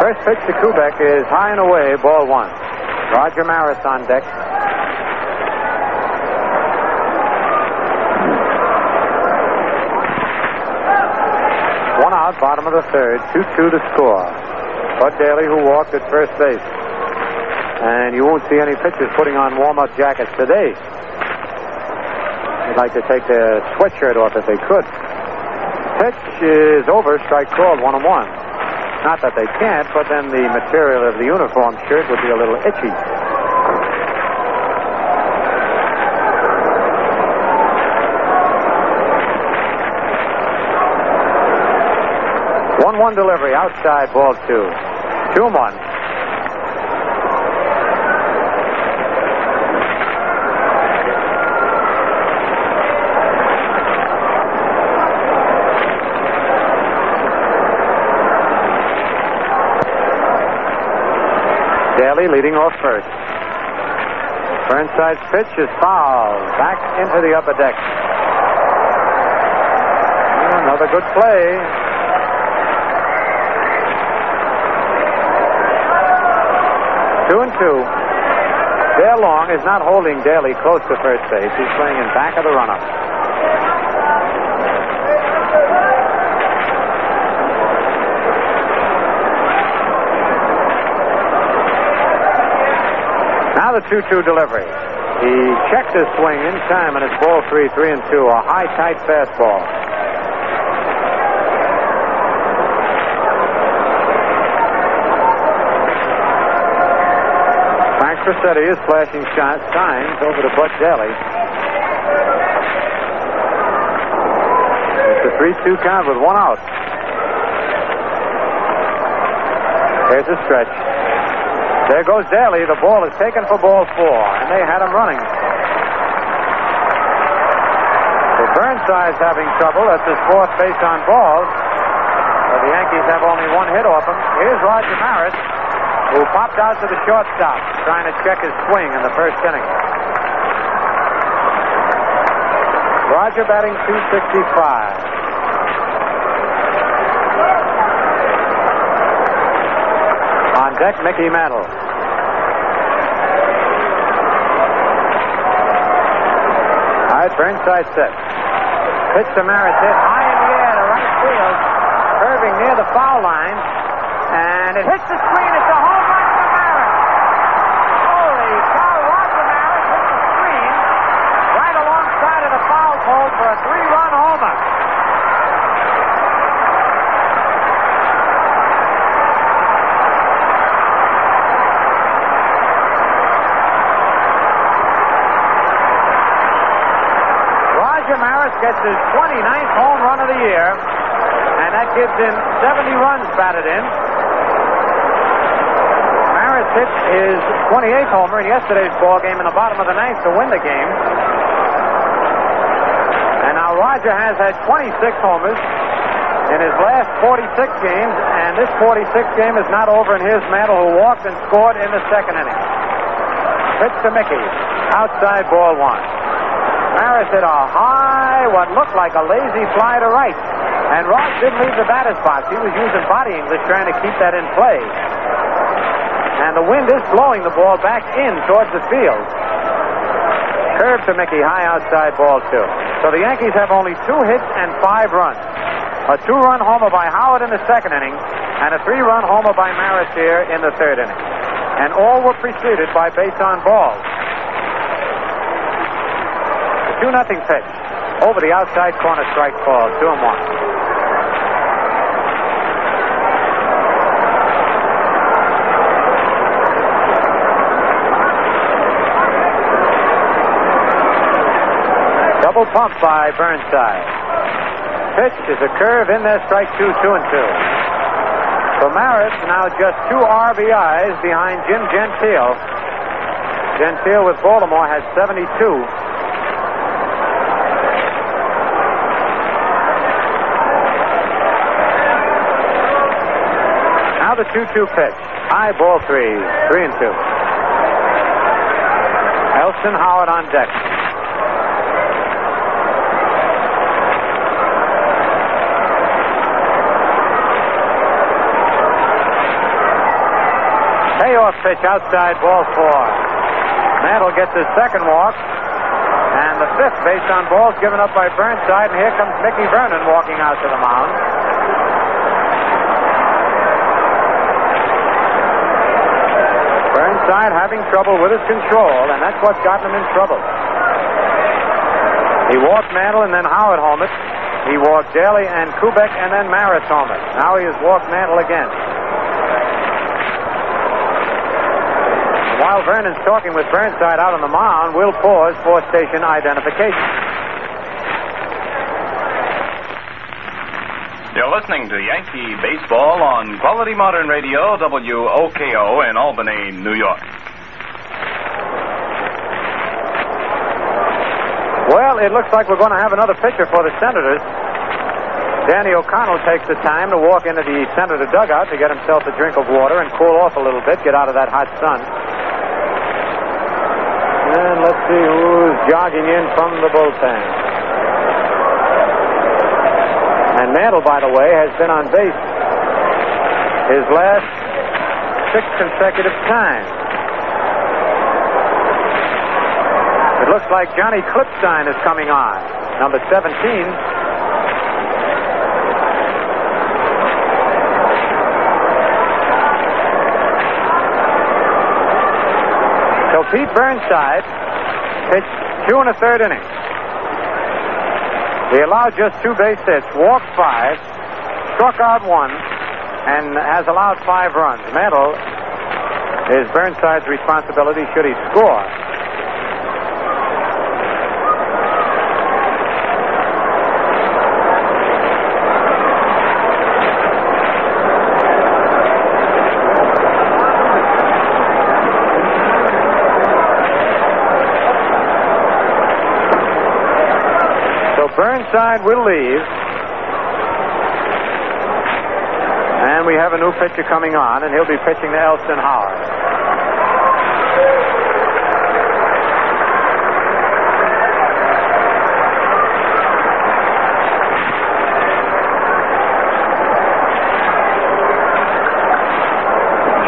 S2: First pitch to Kubek is high and away, ball one. Roger Maris on deck. One out, bottom of the third, 2 2 to score. Bud Daley, who walked at first base. And you won't see any pitchers putting on warm up jackets today. They'd like to take their sweatshirt off if they could. Pitch is over, strike called, one and one. Not that they can't, but then the material of the uniform shirt would be a little itchy. One one delivery outside ball two. Two and one. Daley leading off first. Burnside's pitch is foul. Back into the upper deck. Another good play. Two and two. Dale Long is not holding Daley close to first base. He's playing in back of the runner. Now the 2 2 delivery. He checked his swing in time, and it's ball three, three and two. A high, tight fastball. Crosetti is flashing shots. signs over to Bud Daley. It's a 3 2 count with one out. Here's a stretch. There goes Daley. The ball is taken for ball four, and they had him running. So Burnside's having trouble. That's his fourth base on balls. The Yankees have only one hit off him. Here's Roger Maris, who popped out to the shortstop, trying to check his swing in the first inning. Roger batting 265. On deck, Mickey Mantle. All right, Burnside set. Pitch to Maris hit high in the air to right field, curving near the foul line, and it hits the screen. It's a home run for Maris. Holy cow! Roger Maris hit the screen right alongside of the foul pole for a three-run homer. Roger Maris gets his 29th home run of the year, and that gives him 70 runs batted in. Maris hit his 28th homer in yesterday's ball game in the bottom of the ninth to win the game. And now Roger has had 26 homers in his last 46 games, and this 46 game is not over in his mantle, who walked and scored in the second inning. Pitch to Mickey. Outside ball one. Maris hit a high, what looked like a lazy fly to right. And Ross didn't leave the batter's box. He was using body English trying to keep that in play. And the wind is blowing the ball back in towards the field. Curve to Mickey, high outside ball two. So the Yankees have only two hits and five runs. A two-run homer by Howard in the second inning, and a three-run homer by Maris here in the third inning. And all were preceded by base on balls. The 2 nothing pitch. Over the outside corner strike ball. Two and one. Double pump by Burnside. Pitch is a curve in there, strike two, two and two. So Maris now just two RBIs behind Jim Gentile. Gentile with Baltimore has 72. Now the 2 2 pitch. High ball three. Three and two. Elston Howard on deck. Payoff pitch outside ball four. Mantle gets his second walk. And the fifth based on balls given up by Burnside. And here comes Mickey Vernon walking out to the mound. Burnside having trouble with his control, and that's what's gotten him in trouble. He walked Mantle and then Howard homered. He walked Daley and Kubek and then Maris homered. Now he has walked Mantle again. While Vernon's talking with Burnside out on the mound, we'll pause for station identification.
S5: You're listening to Yankee Baseball on Quality Modern Radio, WOKO in Albany, New York.
S2: Well, it looks like we're going to have another pitcher for the Senators. Danny O'Connell takes the time to walk into the Senator dugout to get himself a drink of water and cool off a little bit, get out of that hot sun. See who's jogging in from the bullpen. And Mantle, by the way, has been on base his last six consecutive times. It looks like Johnny Klippstein is coming on, number 17. So Pete Burnside pitched two and a third innings. He allowed just two base hits, walked five, struck out one, and has allowed five runs. Mantle is Burnside's responsibility should he score. Burnside will leave. And we have a new pitcher coming on, and he'll be pitching to Elston Howard.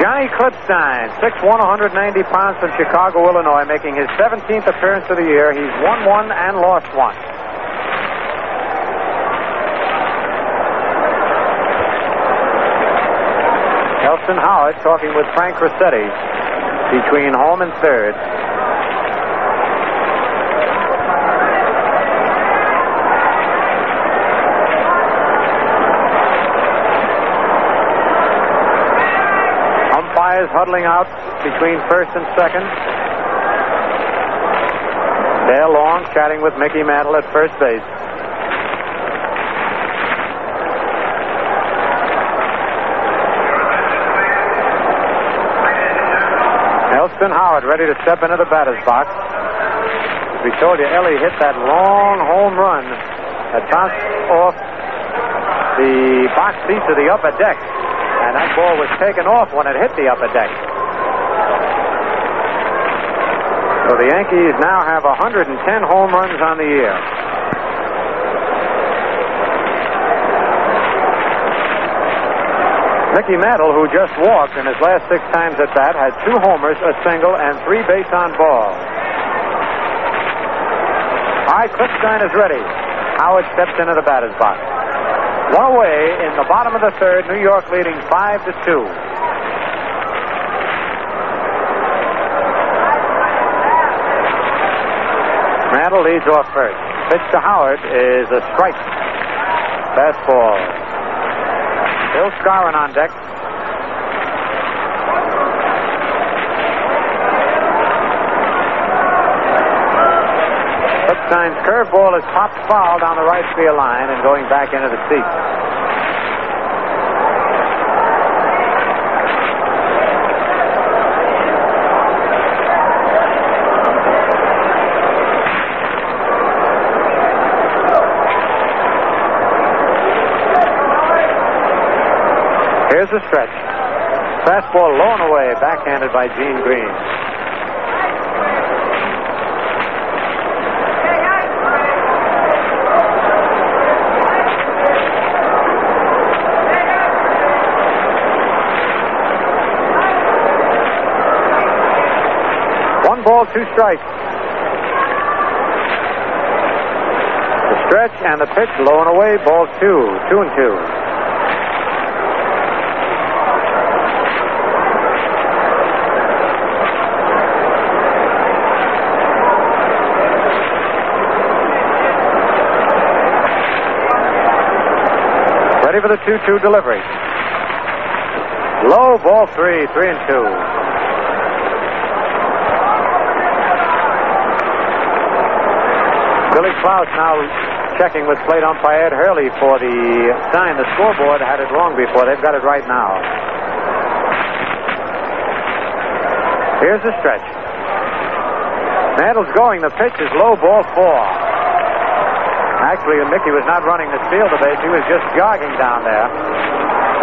S2: Johnny Klippstein, 6'1", 190 pounds from Chicago, Illinois, making his 17th appearance of the year. He's won one and lost one. Elston Howard talking with Frank Crosetti between home and third. Umpires huddling out between first and second. Dale Long chatting with Mickey Mantle at first base. Elston Howard ready to step into the batter's box. We told you Ellie hit that long home run that bounced off the box seats of the upper deck. And that ball was taken off when it hit the upper deck. So the Yankees now have 110 home runs on the year. Mickey Mantle, who just walked in his last six times at bat, had two homers, a single, and three base on balls. All right, Klippstein is ready. Howard steps into the batter's box. One away in the bottom of the third, New York leading five to two. Mantle leads off first. Pitch to Howard is a strike. Fastball. Bill Skowron on deck. Klippstein's curveball is popped foul down the right field line and going back into the seat. Here's the stretch. Fastball low and away, backhanded by Gene Green. One ball, two strikes. The stretch and the pitch low and away, ball two, two and two. Ready for the 2 2 delivery. Low ball three, three and two. Billy Klaus now checking with plate umpire Ed Hurley for the sign. The scoreboard had it wrong before. They've got it right now. Here's the stretch. Mantle's going. The pitch is low ball four. Actually, Mickey was not running the field of base. He was just jogging down there.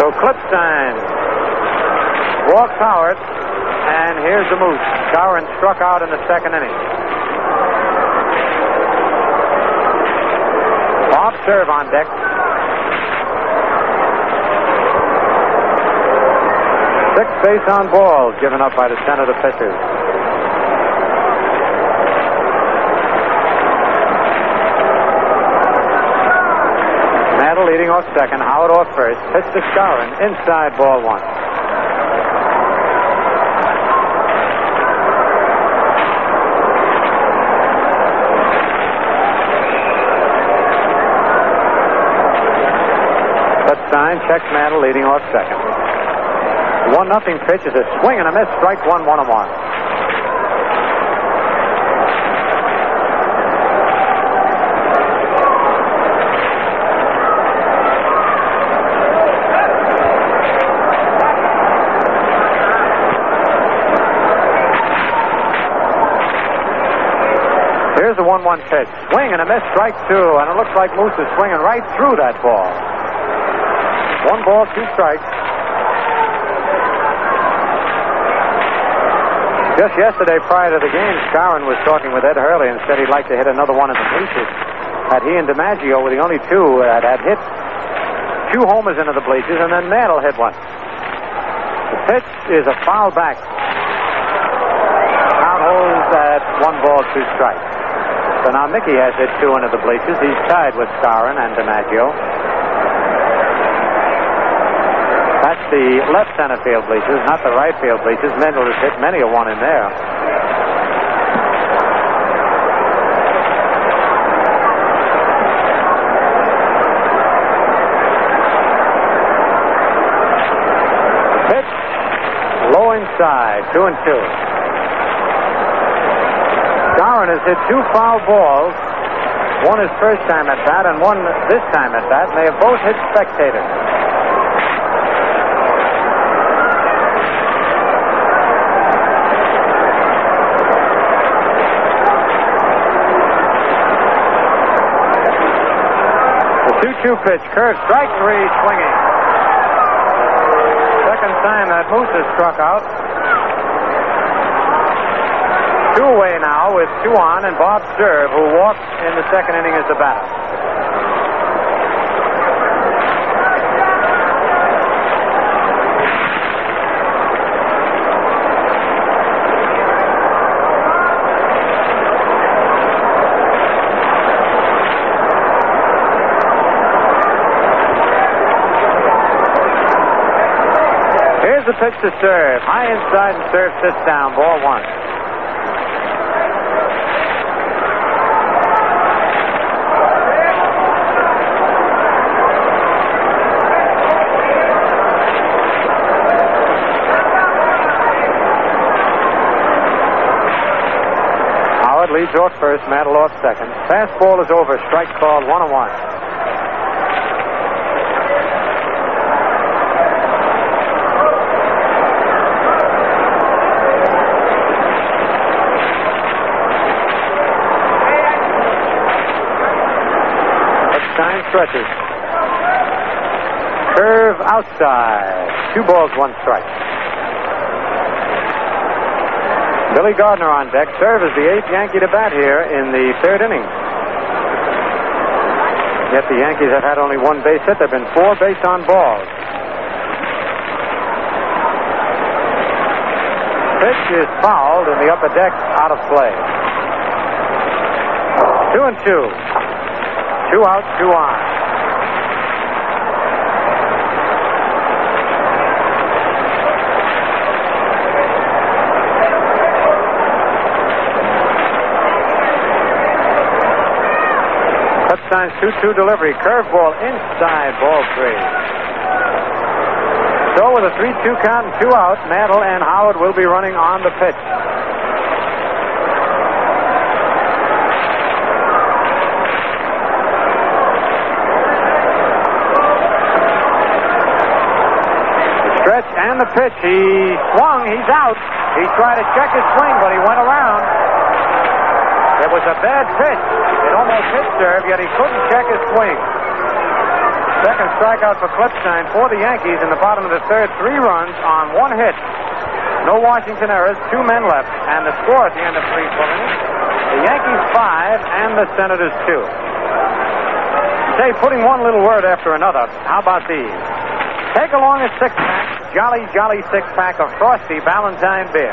S2: So Klippstein walks Howard, and here's the move. Skowron struck out in the second inning. Off Cerv on deck. Six base on balls given up by the center of the pitchers. Mantle leading off second. Howard off first. Pitch to Skowron. Inside ball one. Stein checks Mantle leading off second. One nothing pitch is a swing and a miss. Strike one, one and one. Here's the 1 1 pitch. Swing and a miss, strike two. And it looks like Moose is swinging right through that ball. One ball, two strikes. Just yesterday, prior to the game, Skowron was talking with Ed Hurley and said he'd like to hit another one in the bleachers. That he and DiMaggio were the only two that had hit two homers into the bleachers, and then Mantle hit one. The pitch is a foul back. Count holds at one ball, two strikes. So now Mickey has hit two into the bleachers. He's tied with Skowron and DiMaggio. That's the left center field bleachers, not the right field bleachers. Mantle has hit many a one in there. Pitch low inside, two and two. Darren has hit two foul balls. One his first time at bat and one this time at bat, and they have both hit spectators. The 2 2 pitch, curve, strike three, swinging. Second time that Moose has struck out. Two away now with two on, and Bob Cerv, who walked in the second inning as the batter. Here's the pitch to Cerv. High inside and Cerv sits down. Ball one. Off first, Mantle off second. Fastball is over. Strike called one and one. Time stretches. Curve outside. Two balls, one strike. Billy Gardner on deck. Cerv is the eighth Yankee to bat here in the third inning. Yet the Yankees have had only one base hit. There have been four base on balls. Pitch is fouled in the upper deck, out of play. Two and two. Two out, two on. Cut 2 2 delivery. Curveball inside, ball three. So with a 3 2 count and two out, Mantle and Howard will be running on the pitch. The stretch and the pitch. He swung. He's out. He tried to check his swing, but he went around. It was a bad pitch. It almost hit Cerv, yet he couldn't check his swing. Second strikeout for Klippstein for the Yankees in the bottom of the third. Three runs on one hit. No Washington errors. Two men left. And the score at the end of three innings. The Yankees five and the Senators two. Say, putting one little word after another. How about these? Take along a six pack, jolly, jolly six pack of frosty Ballantine beer.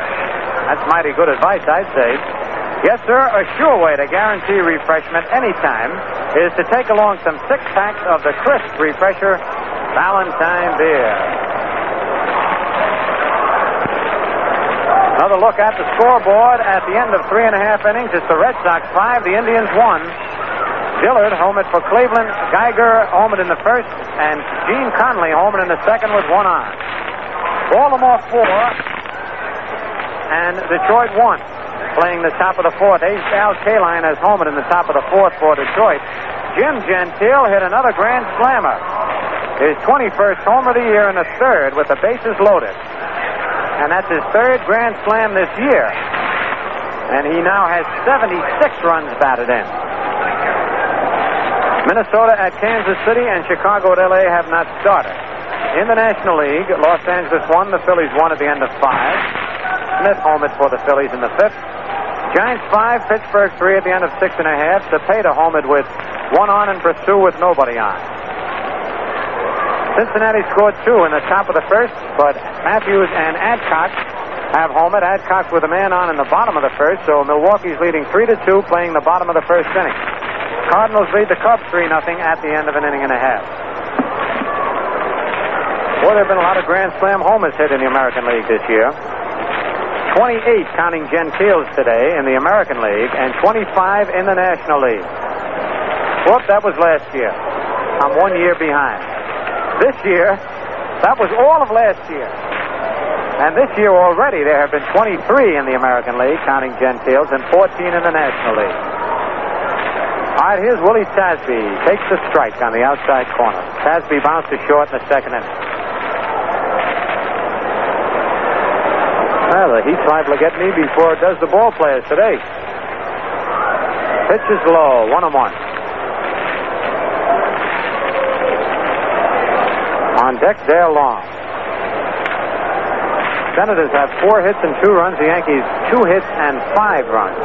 S2: That's mighty good advice, I'd say. Yes, sir, a sure way to guarantee refreshment anytime is to take along some six packs of the crisp refresher Ballantine beer. Another look at the scoreboard at the end of three and a half innings. It's the Red Sox five, the Indians one. Dillard homered for Cleveland, Geiger homered in the first, and Gene Conley homered in the second with one on. Baltimore four, and Detroit one. Playing the top of the fourth. Al Kaline has homered in the top of the fourth for Detroit. Jim Gentile hit another grand slammer. His 21st home of the year in the third with the bases loaded. And that's his third grand slam this year. And he now has 76 runs batted in. Minnesota at Kansas City and Chicago at LA have not started. In the National League, Los Angeles won, the Phillies won at the end of five. Smith homered for the Phillies in the fifth. Giants five, Pittsburgh three at the end of six and a half. Cepeda homered with one on and pursue with nobody on. Cincinnati scored two in the top of the first, but Mathews and Adcock have homered. Adcock with a man on in the bottom of the first, so Milwaukee's leading three to two, playing the bottom of the first inning. Cardinals lead the Cubs three nothing at the end of an inning and a half. Boy, there have been a lot of Grand Slam homers hit in the American League this year. 28 counting Gentiles today in the American League and 25 in the National League. Whoop, that was last year. I'm one year behind. This year, that was all of last year. And this year already, there have been 23 in the American League, counting Gentiles, and 14 in the National League. All right, here's Willie Tasby. Takes the strike on the outside corner. Tasby bounces short in the second inning. Well, Heat's liable to get me before it does the ball players today. Pitch is low, one and one. On deck, Dale Long. Senators have four hits and two runs. The Yankees two hits and five runs.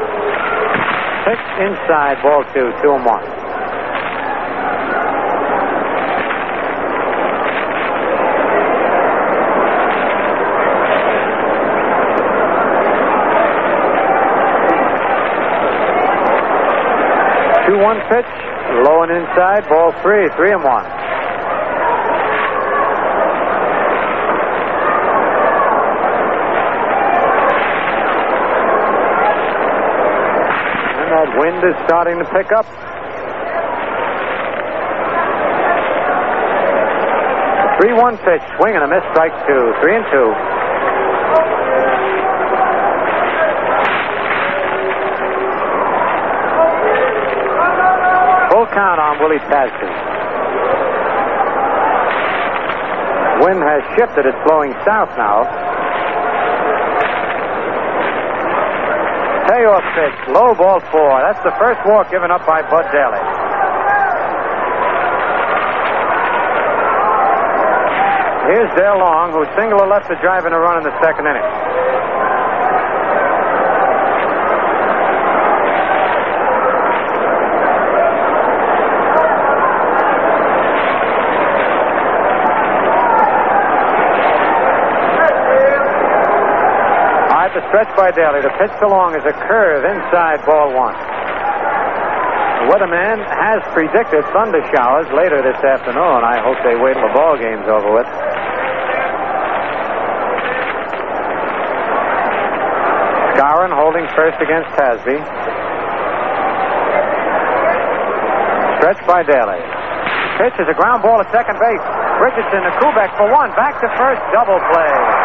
S2: Pitch inside, ball two, two and one. Two one pitch, low and inside, ball three, three and one. And that wind is starting to pick up. Three one pitch, swing and a miss, strike two, three and two. On Willie Tasby. Wind has shifted. It's blowing south now. Payoff pitch. Low ball four. That's the first walk given up by Bud Daley. Here's Dale Long, who single left to drive in a run in the second inning. All right, the stretch by Daley. The pitch to Long is a curve inside ball one. The weatherman has predicted thunder showers later this afternoon. I hope they wait till the ball game's over with. Skowron holding first against Tasby. Stretch by Daley. Pitch is a ground ball at second base. Richardson to Kubek for one. Back to first. Double play.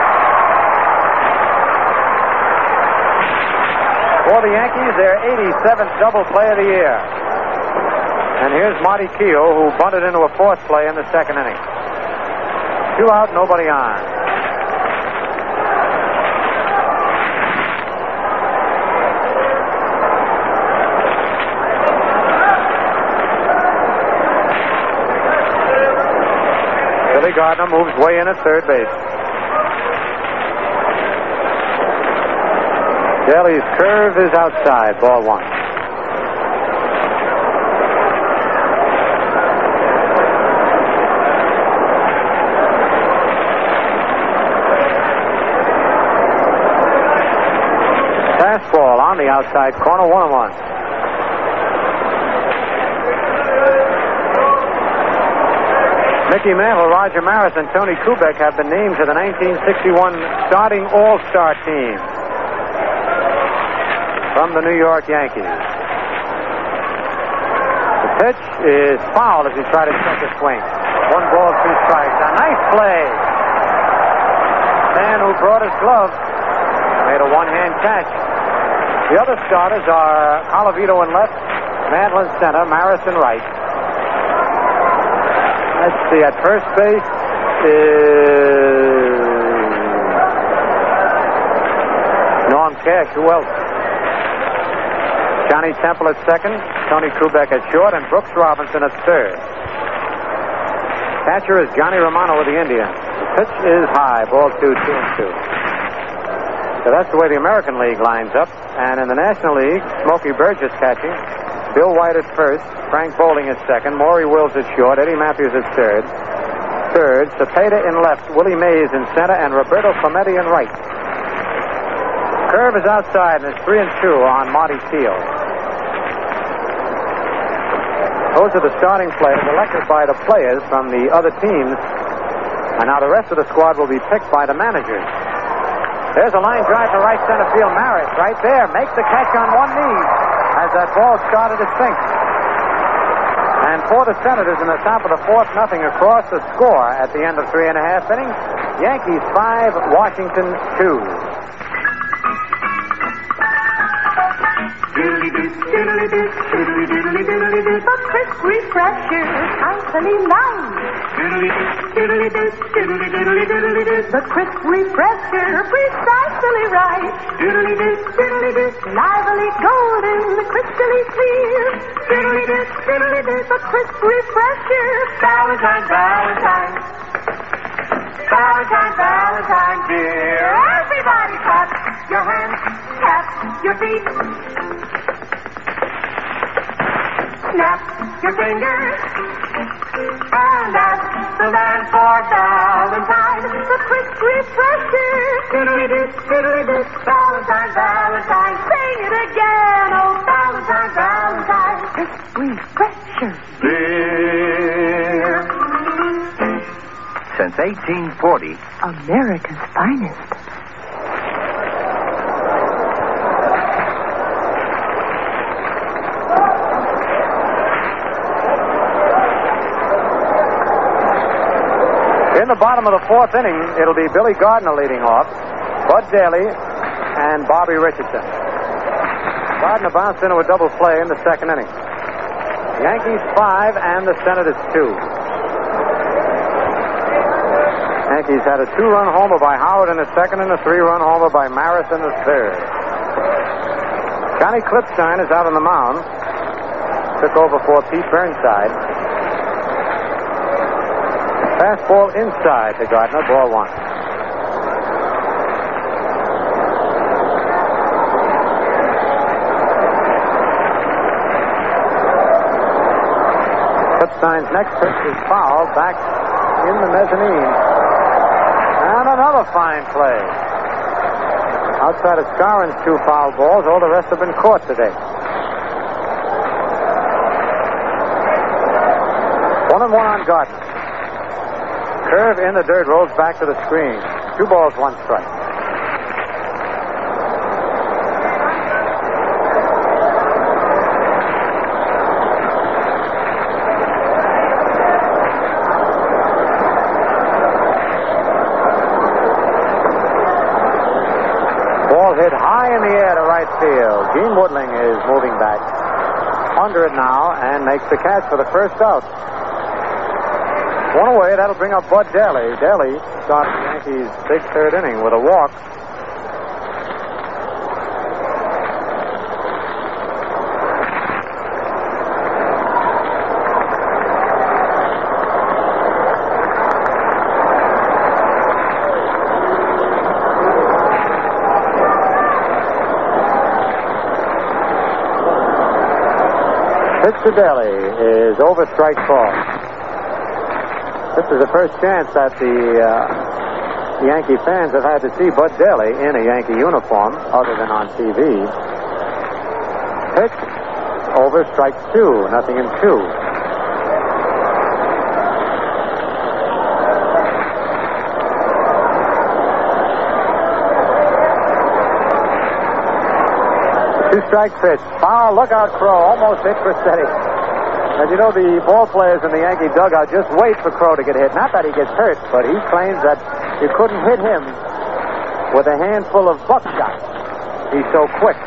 S2: For the Yankees, their 87th double play of the year. And here's Marty Keough, who bunted into a fourth play in the second inning. Two out, nobody on. Billy Gardner moves way in at third base. Daley's curve is outside, ball one. Fastball on the outside corner, one one. Mickey Mantle, Roger Maris, and Tony Kubek have been named to the 1961 starting All-Star team from the New York Yankees. The pitch is foul as he tried to check his swing. One ball, two strikes. A nice play. Man who brought his glove made a one-hand catch. The other starters are Colavito in left, Mantle in center, Maris in right. Let's see, at first base is Norm Cash. Who else? Johnny Temple at second, Tony Kubek at short, and Brooks Robinson at third. Catcher is Johnny Romano with the Indians. The pitch is high, ball two, two and two. So that's the way the American League lines up. And in the National League, Smokey Burgess catching, Bill White at first, Frank Bolling at second, Maury Wills at short, Eddie Mathews at third. Third, Cepeda in left, Willie Mays in center, and Roberto Clemente in right. Curve is outside, and it's three and two on Marty Teal. Those are the starting players elected by the players from the other teams And now the rest of the squad will be picked by the managers. There's a line drive to right center field. Maris right there makes the catch on one knee as that ball started to sink. And for the Senators in the top of the fourth, nothing across the score at the end of three and a half innings. Yankees five, Washington two.
S3: The crisp refreshers, icily light. The crisp refresher, precisely right. Lively golden, crystally clear. The crisp refresher, Ballantine, Ballantine. Ballantine, Ballantine beer. Everybody clap your hands, tap your feet. Snap your fingers. And that's the man for Ballantine. The crisp refresher. Diddly-doo, diddly-doo. Ballantine, Ballantine. Sing it again. Oh, Ballantine, Ballantine. Crisp refresher.
S4: Since 1840,
S3: America's finest.
S2: In the bottom of the fourth inning, it'll be Billy Gardner leading off, Bud Daley, and Bobby Richardson. Gardner bounced into a double play in the second inning. Yankees five and the Senators two. Yankees had a two-run homer by Howard in the second and a three-run homer by Maris in the third. Johnny Klippstein is out on the mound. Took over for Pete Burnside. Fastball inside to Gardner, ball one. Klippstein's next pitch is fouled back in the mezzanine. And another fine play. Outside of Skowron's two foul balls, all the rest have been caught today. One and one on Gardner. Curve in the dirt, rolls back to the screen. Two balls, one strike. Ball hit high in the air to right field. Gene Woodling is moving back. Under it now and makes the catch for the first out. One away, that'll bring up Bud Daley. Daley starts the Yankees' big third inning with a walk. To Daley is over strike call. This is the first chance that the uh, Yankee fans have had to see Bud Daley in a Yankee uniform, other than on TV. Pitch over strike two, nothing in two. Two strike pitch. Foul, look out, Crow. Almost hit for steady. As you know, the ball players in the Yankee dugout just wait for Crow to get hit. Not that he gets hurt, but he claims that you couldn't hit him with a handful of buckshot. He's so quick.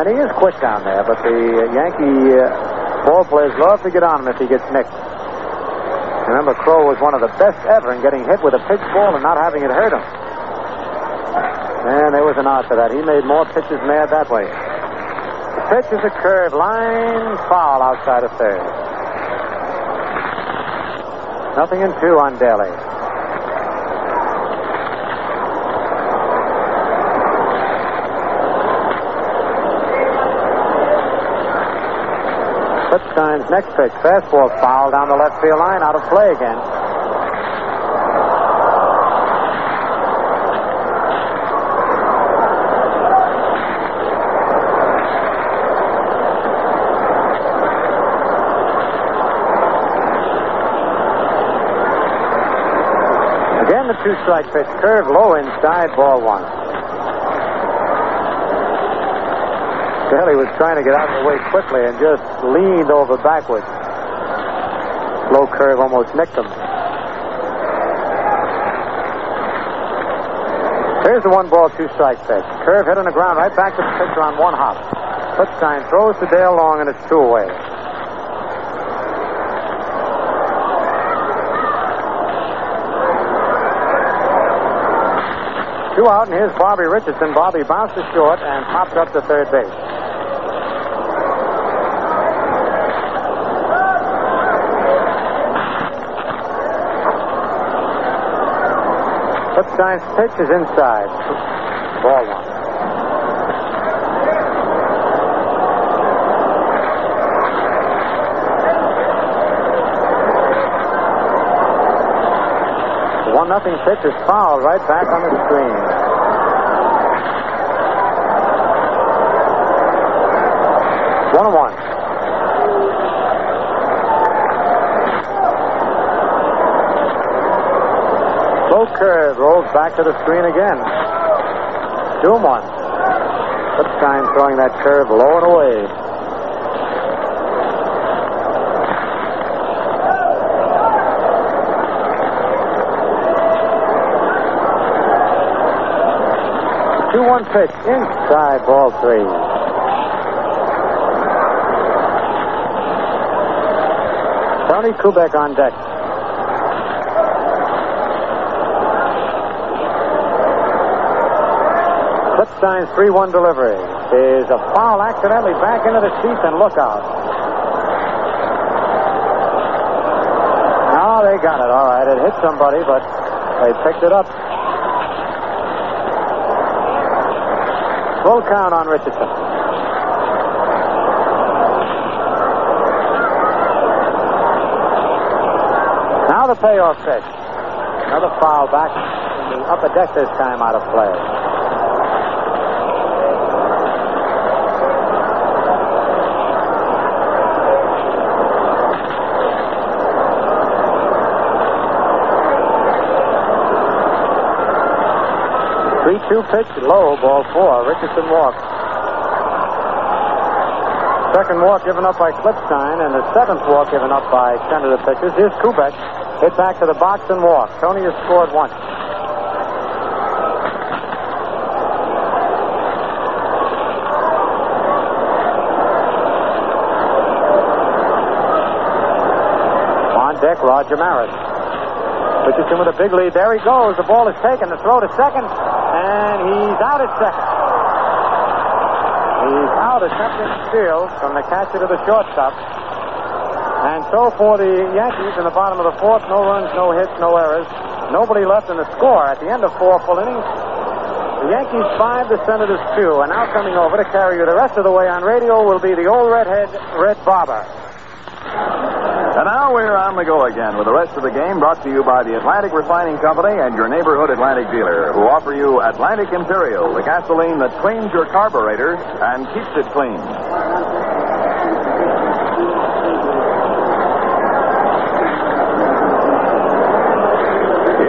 S2: And he is quick down there, but the Yankee uh, ball players love to get on him if he gets nicked. Remember, Crow was one of the best ever in getting hit with a pitch ball and not having it hurt him. And there was an out for that. He made more pitches mad that way. Pitch is a curve, line foul outside of third. Nothing in two on Daley. Klippstein's next pitch, fastball foul down the left field line, out of play again. Two strike pitch. Curve low inside, ball one. Kelly was trying to get out of the way quickly and just leaned over backwards. Low curve almost nicked him. Here's the one ball, two strike pitch. Curve hit on the ground right back to the pitcher on one hop. Klippstein throws to Dale Long, and it's two away. Two out, and here's Bobby Richardson. Bobby bounces short and pops up to third base. Klippstein's pitch is inside. Ball one. Nothing pitch is fouled right back on the screen. One and one. Low curve rolls back to the screen again. Two and one. Klippstein throwing that curve low and away. Two one pitch inside ball three. Tony Kubek on deck. Klippstein's 3 1 delivery is a foul accidentally back into the seats and look out. No, they got it. All right. It hit somebody, but they picked it up. Full count on Richardson. Now the payoff pitch. Another foul back in the upper deck this time out of play. Three-two pitch, low, ball four. Richardson walks. Second walk given up by Klippstein, and the seventh walk given up by the pitchers. Here's Kubek. Hit back to the box and walk. Tony has scored once. On deck, Roger Maris. Richardson with a big lead. There he goes. The ball is taken. The throw to second, and he's out at second. He's out attempting to steal from the catcher to the shortstop. And so for the Yankees in the bottom of the fourth, no runs, no hits, no errors. Nobody left in the score at the end of four full innings. The Yankees five, the Senators two. And now coming over to carry you the rest of the way on radio will be the old redhead, Red Barber.
S1: Now we're on the go again with the rest of the game brought to you by the Atlantic Refining Company and your neighborhood Atlantic dealer, who offer you Atlantic Imperial, the gasoline that cleans your carburetor and keeps it clean.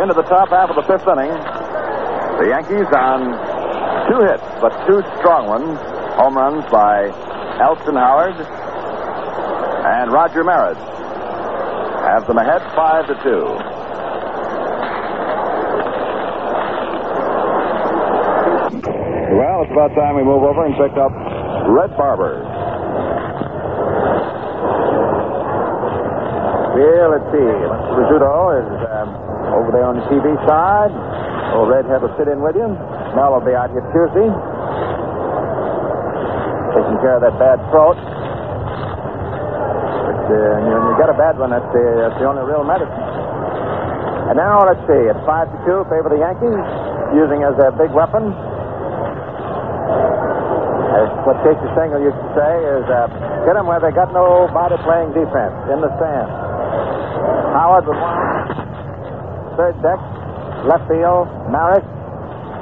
S1: Of the top half of the fifth inning. The Yankees on two hits, but two strong ones. Home runs by Elston Howard and Roger Maris have them ahead five to two. Well, it's about time we move over and pick up Red Barber.
S2: Well, let's see. Rizzuto is um, over there on the TV side. Old Redhead will sit in with you. Mel will be out here Tuesday. Taking care of that bad throat. Uh, when you get a bad one, that's the, that's the only real medicine. And now, let's see. It's 5 to 2, favor the Yankees, using as their big weapon. As what Casey Stengel used to say is, uh, get them where they got nobody playing defense, in the stand. Howard with one. Third deck, left field, Maris.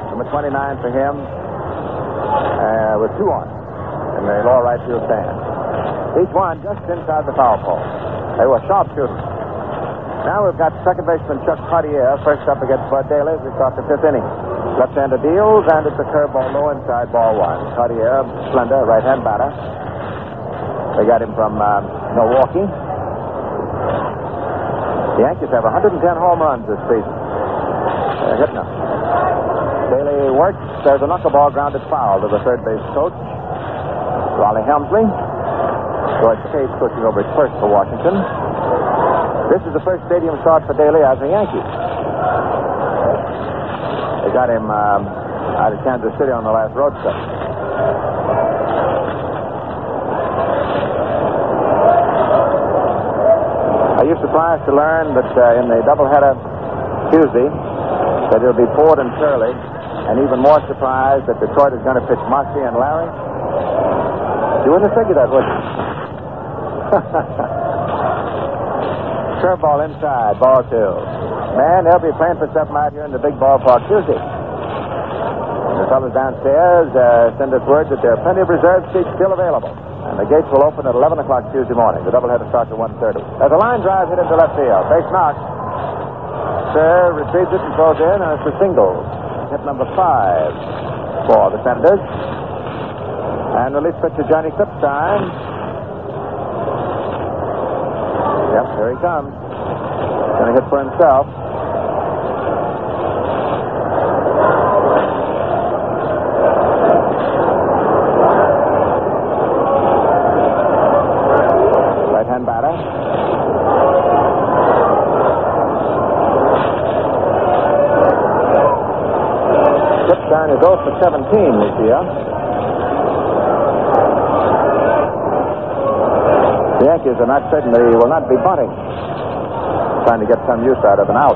S2: Number 29 for him. Uh, with two on. In the lower right field stand. Each one just inside the foul pole. They were sharpshooters.
S8: Now we've got second baseman Chuck Cottier first up against Bud Daley as we start the fifth inning. Left-hander deals, and it's a curveball low inside ball one. Cartier, slender, right-hand batter. They got him from uh, Milwaukee. The Yankees have 110 home runs this season. They're hitting them. Daley works. There's a knuckleball grounded foul to the third base coach. Rollie Hemsley. George Case pushing over his first for Washington. This is the first stadium start for Daley as a Yankee. They got him um, out of Kansas City on the last road trip. Are you surprised to learn that uh, in the doubleheader Tuesday that it'll be Ford and Shirley, and even more surprised that Detroit is going to pitch Mossi and Lary? You wouldn't have figured that, would you? Curveball inside, ball two. Man, they'll be playing for something out here in the big ballpark Tuesday. The fellows downstairs uh, send us word that there are plenty of reserve seats still available. And the gates will open at 11 o'clock Tuesday morning. The doubleheader starts at 1.30. There's a line drive hit into left field. Base knock. Sir retrieves it and throws in, and it's a single. Hit number five for the Senators. And release pitcher Johnny Klippstein. Here he comes. Going to hit for himself. 0 for 17 this year. Yankees are not certain that he will not be bunting. Trying to get some use out of an out.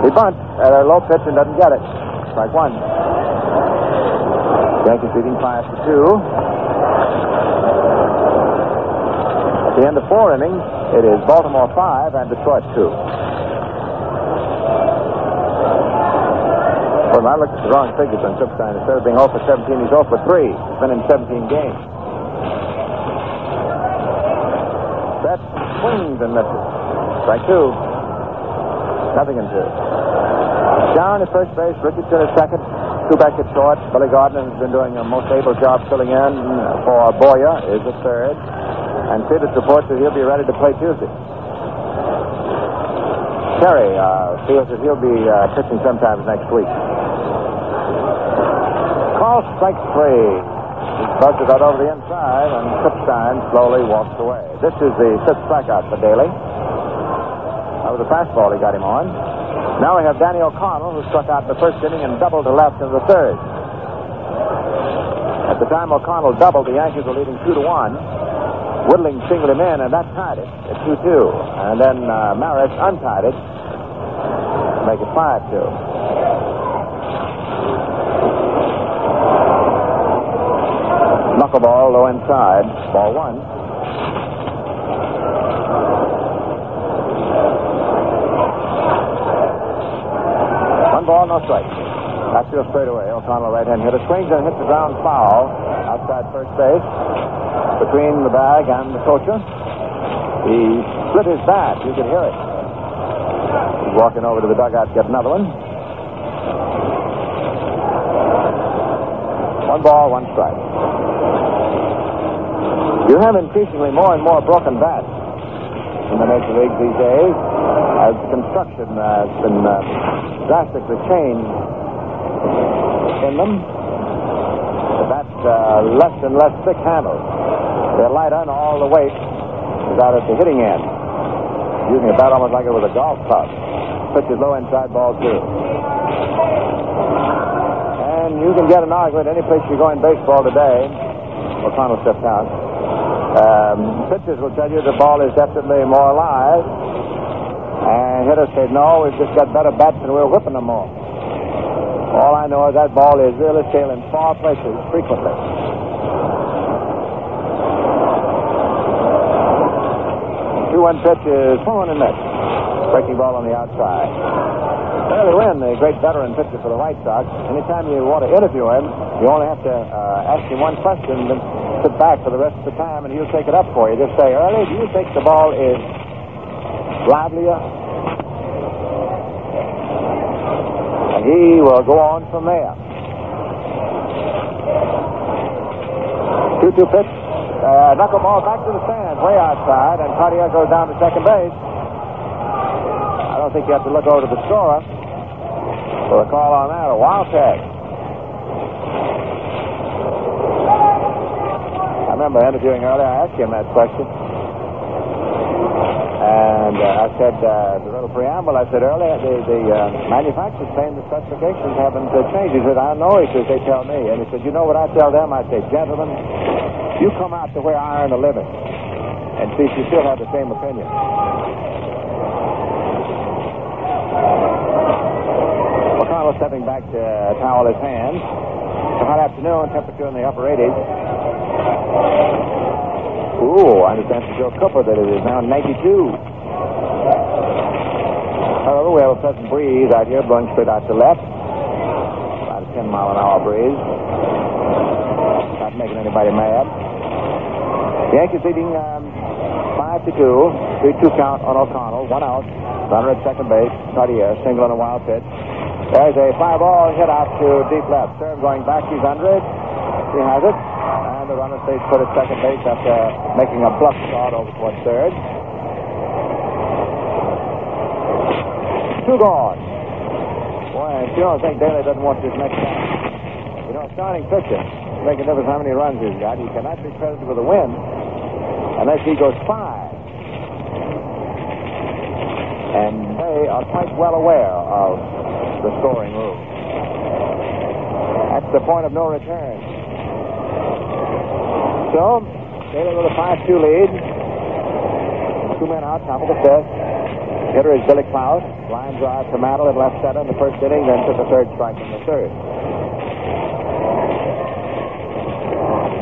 S8: He bunts at a low pitch and doesn't get it. Strike one. Yankees leading five to two. At the end of four innings, it is Baltimore five and Detroit two. Well, I looked at the wrong figures on Klippstein. Instead of being 0 for 17, he's 0 for 3. He's been in 17 games. That swings and misses. Strike two. Nothing in two. Down at first base, Richardson is second. Two back at short. Billy Gardner has been doing a most able job filling in for Boyer, is a third. And Peters reports that he'll be ready to play Tuesday. Terry uh, feels that he'll be uh, pitching sometime next week. Call strike three. He buzzes out over the inside, and Klippstein slowly walks away. This is the fifth strikeout for Daley. That was a fastball he got him on. Now we have Danny O'Connell, who struck out the first inning and doubled to left in the third. At the time O'Connell doubled, the Yankees were leading two to one. Woodling singled him in, and that tied it at 2 2. And then uh, Maris untied it make it 5 2. Knuckleball low inside, ball one. One ball, no strike. Outfield straight away. O'Connell right hand hitter swings and hits the ground foul outside first base between the bag and the coacher. He split his bat. You could hear it. He's walking over to the dugout to get another one. One ball, one strike. You have increasingly more and more broken bats in the Major leagues these days as construction has been uh, drastically changed in them. The bats uh, less and less thick handles. They're lighter and all the weight is out at the hitting end. Using a bat almost like it was a golf club. Pitch is low inside ball two. And you can get an argument any place you go in baseball today. O'Connell stepped out. Um, pitchers will tell you the ball is definitely more alive. And hitters say, no, we've just got better bats and we're whipping them more. All I know is that ball is really sailing far places frequently. Two one pitch is swung and missed. Breaking ball on the outside. Charlie Wynn, the great veteran pitcher for the White Sox, anytime you want to interview him, you only have to uh, ask him one question, sit back for the rest of the time, and he'll take it up for you. Just say, Early, do you think the ball is livelier. And he will go on from there. 2 2 pitch. Uh, knuckleball back to the stands, way outside, and Cottier goes down to second base. I don't think you have to look over to the scorer for a call on that, a wild tag. I remember interviewing earlier, I asked him that question. And uh, I said, uh, the little preamble, I said earlier, the, the uh, manufacturer's saying the specifications haven't uh, changed. He said, I know, he says, they tell me. And he said, you know what I tell them? I say, gentlemen, you come out to where I earn a living and see if you still have the same opinion. O'Connell stepping back to uh, towel his hands. It's a hot afternoon, temperature in the upper 80s. Ooh, I understand from Joe Cooper that it is now 92. However, we have a pleasant breeze out here blowing straight out to left. About a 10 mile an hour breeze. Not making anybody mad. Yankees leading um, 5 to 2. 3 2 count on O'Connell. One out. Runner at second base. Cottier, single on a wild pitch. There's a fly ball hit out to deep left. Cerv going back. He's under it. He has it. The runner stays put at second base after making a bluff start over towards third. Two gone. Boy, I sure think Daley doesn't want this next time. You know, starting pitcher, make a difference how many runs he's got. He cannot be credited with a win unless he goes five. And they are quite well aware of the scoring rule. That's the point of no return. So, Taylor with a 5 2 lead. Two men out, top of the fifth. Hitter is Billy Klaus. Line drive to Mantle in left center in the first inning, then took the third strike in the third.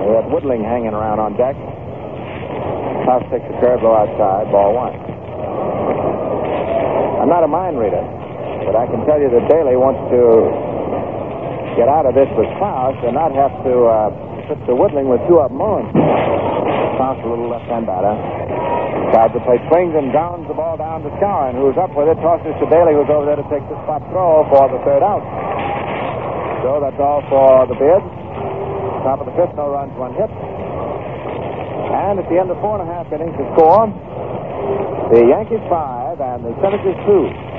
S8: We have Woodling hanging around on deck. Klaus takes a curve outside, ball one. I'm not a mind reader, but I can tell you that Daley wants to get out of this with Klaus and not have to uh, put the Woodling with two of them on. Klaus, a little left-hand batter. Side the plate, swings and downs the ball down to Skowron, who's up with it, tosses to Daley, who's over there to take the spot throw for the third out. So that's all for the bid. Top of the fifth, no runs, one hit. And at the end of four and a half innings, the score, the Yankees five and the Senators two.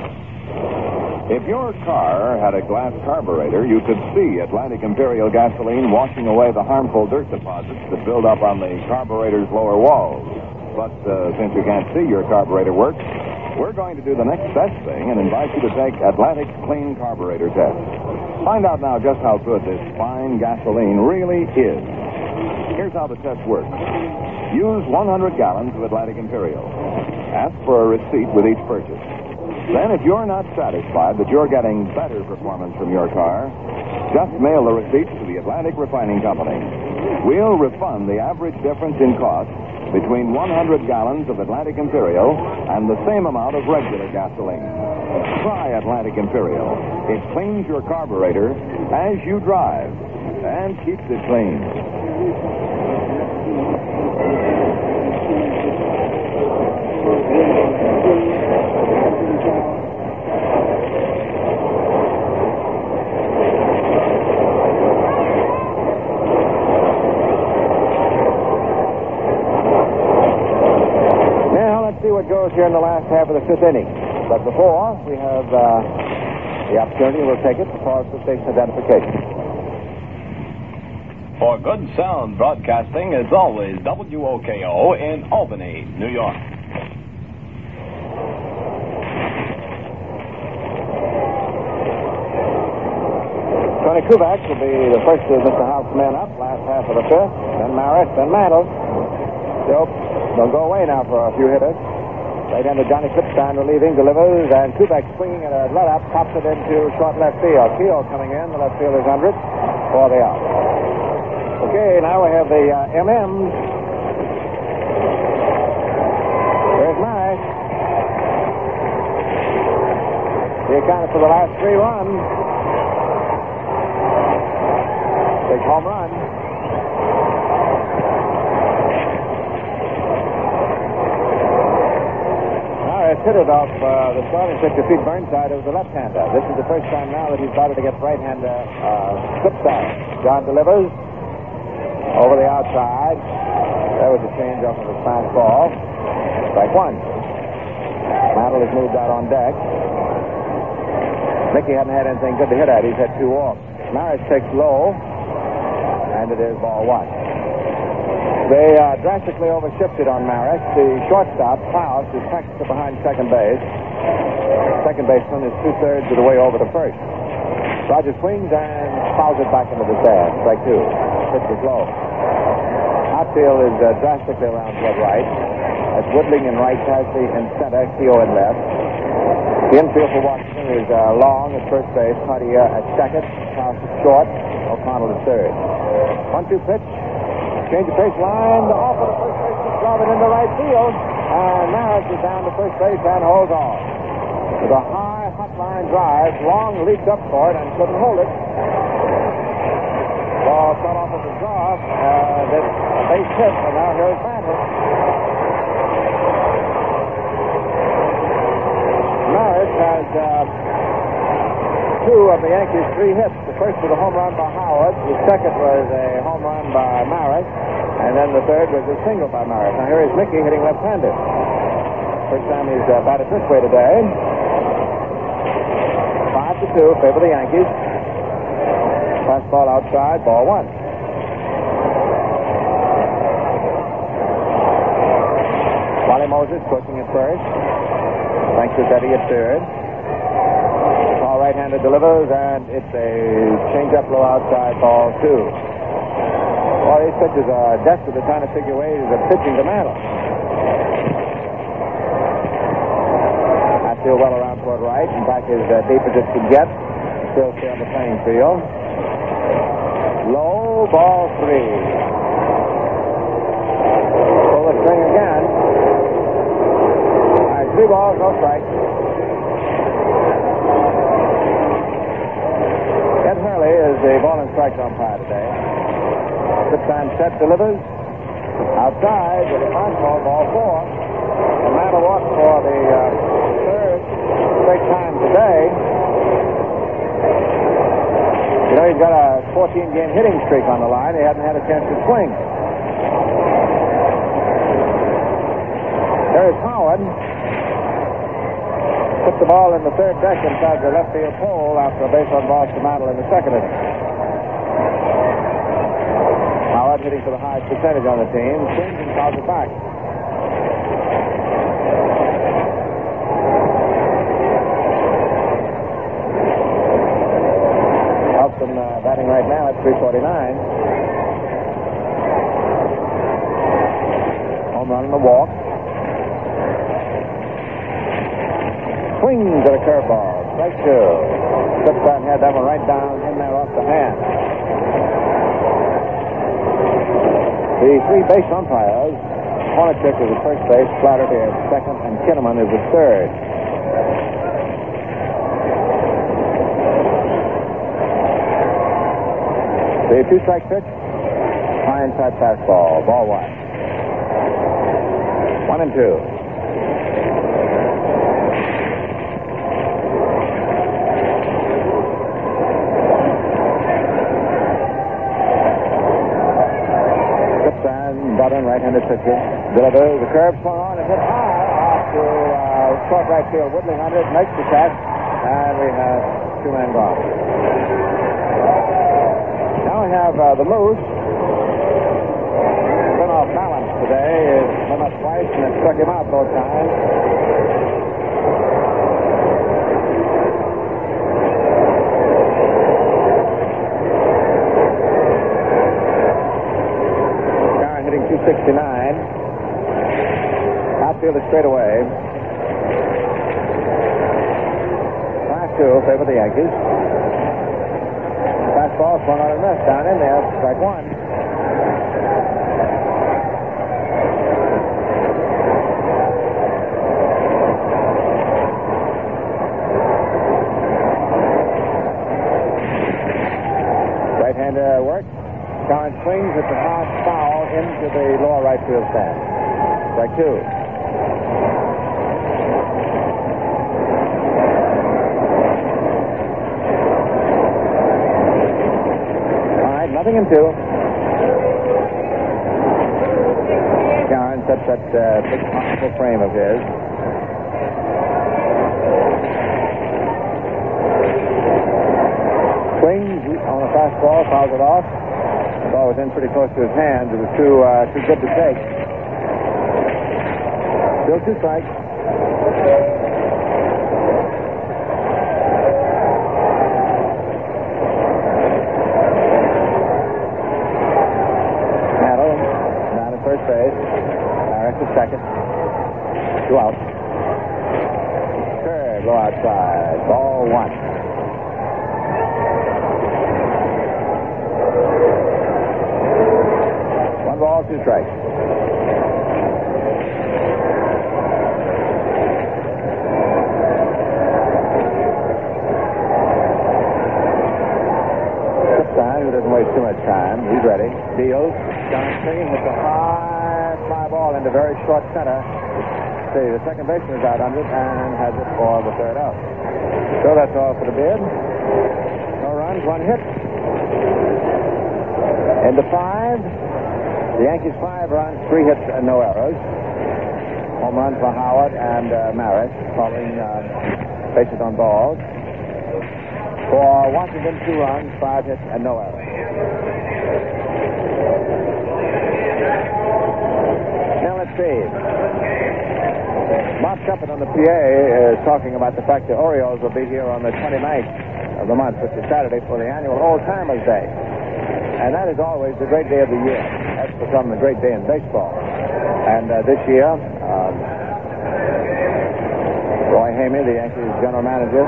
S1: If your car had a glass carburetor, you could see Atlantic Imperial gasoline washing away the harmful dirt deposits that build up on the carburetor's lower walls. But uh, since you can't see your carburetor work, we're going to do the next best thing and invite you to take Atlantic's clean carburetor test. Find out now just how good this fine gasoline really is. Here's how the test works. Use 100 gallons of Atlantic Imperial. Ask for a receipt with each purchase. Then, if you're not satisfied that you're getting better performance from your car, just mail the receipts to the Atlantic Refining Company. We'll refund the average difference in cost between 100 gallons of Atlantic Imperial and the same amount of regular gasoline. Try Atlantic Imperial. It cleans your carburetor as you drive and keeps it clean.
S8: Now let's see what goes here in the last half of the fifth inning. But before we have uh, the opportunity, we'll take it to pause for station identification.
S5: For good sound broadcasting, as always, WOKO in Albany, New York.
S8: Tony Kubek will be the first of Mr. House men up, last half of the fifth. Then Maris, then Mantle. Still, they'll go away now for a few hitters. Right-hander Johnny Klippstein relieving, delivers, and Kubek swinging at a let-up, pops it into short left field. Keel coming in, the left fielder's under it for the out. Okay, now we have the uh, MMs. There's Maris. He accounted for the last three runs. Big home run. Now
S2: Maris hit it off uh, the starting pitcher, Pete Burnside. It was a left-hander. This is the first time now that he's started to get right-hander uh, slip side. John delivers over the outside. There was a change off of his fastball. Strike one. Mantle has moved out on deck. Mickey hadn't had anything good to hit at. He's had two walks. Maris takes low, and it is ball one. They uh, drastically overshifted on Maris. The shortstop, Klaus, is to behind second base. Second baseman is two-thirds of the way over to first. Roger swings and fouls it back into the sand. Strike two. Pitch is low. Outfield is uh, drastically around toward right. That's Woodling in right, Tasby in center, Keough in left. The infield for Washington is uh, Long at first base, Cottier at second, Klaus at short, O'Connell at third. One-two pitch. Change of pace line. The off of the first base is driving into right field. And Maris is down to first base and holds on. With a high, hot line drive, Long leaped up for it and couldn't hold it. Ball fell off of the draw. Uh, this base hit, and now here's Mantle. Maris has uh, two of the Yankees' three hits. The first was a home run by Howard. The second was a home run by Maris. And then the third was a single by Maris. Now here is Mickey hitting left-handed. First time he's uh, batted this way today. Five to two, favor the Yankees. Fast ball outside, ball one. Wally Moses coaching at first. Frank Crosetti at third. Paul right-hander delivers, and it's a change-up low outside ball two. Well, these pitchers are desperately trying to figure ways of pitching to Mantle. I feel well around toward right, and back as uh, deep as it can get. Still stay on the playing field. Low ball three. Pull the string again. All right, three balls, no strikes. Ed Hurley is the ball and strike umpire today. This time set delivers. Outside with a fastball, ball four. The Mantle walked for the uh, third straight time today. You know, he's got a 14-game hitting streak on the line. He hasn't had a chance to swing. There's Howard. Put the ball in the third deck inside the left field pole after a base on balls to Mantle in the second inning. Howard hitting for the highest percentage on the team. Swings fouls it back. Elston uh, batting right now at 349. Home run and a walk. Swings at a curveball. Strike two. Slipshot had that one right down in there off the hand. The three base umpires, Honochick is at first base, Flaherty at second, and Kinnamon is at third. The two strike pitch, high inside fastball, ball one. One and two. Slips and butter and right-handed pitcher. Delivers the curve swung on and hit high off to uh, short right field. Woodley it, makes the catch, and we have two men gone. Now we have uh, the Moose. Been off balance today. Been up twice and it struck him out both times. Guy hitting 269. Outfield is straight away. Five two favor the Yankees. Fastball swung on a miss down in there. Strike one. Right-hander uh, work. Current swings at the hard foul into the lower right field stand. Strike two. All right, nothing in two. Yarn sets that uh, big possible frame of his. Swings on a fastball, fouls it off. The ball was in pretty close to his hands. It was too uh, too good to take. Still two strikes. Handle down at first base. Harris at second. Two out. Third, low outside. Ball one. Two strikes. Time, who doesn't waste too much time. He's ready. Deals. Johnson with a high fly ball into very short center. See, the second baseman is out under it and has it for the third out. So that's all for the bid. No runs, one hit. Into five. The Yankees five runs, three hits, and no errors. Home run for Howard and uh, Maris, following uh, bases on balls. For Washington, two runs, five hits, and no errors. Now let's see. Bob Sheppard on the PA is talking about the fact the Orioles will be here on the 29th of the month, which is Saturday, for the annual Old Timers Day. And that is always the great day of the year. Become the great day in baseball. And uh, this year, um, Roy Hamey, the Yankees general manager,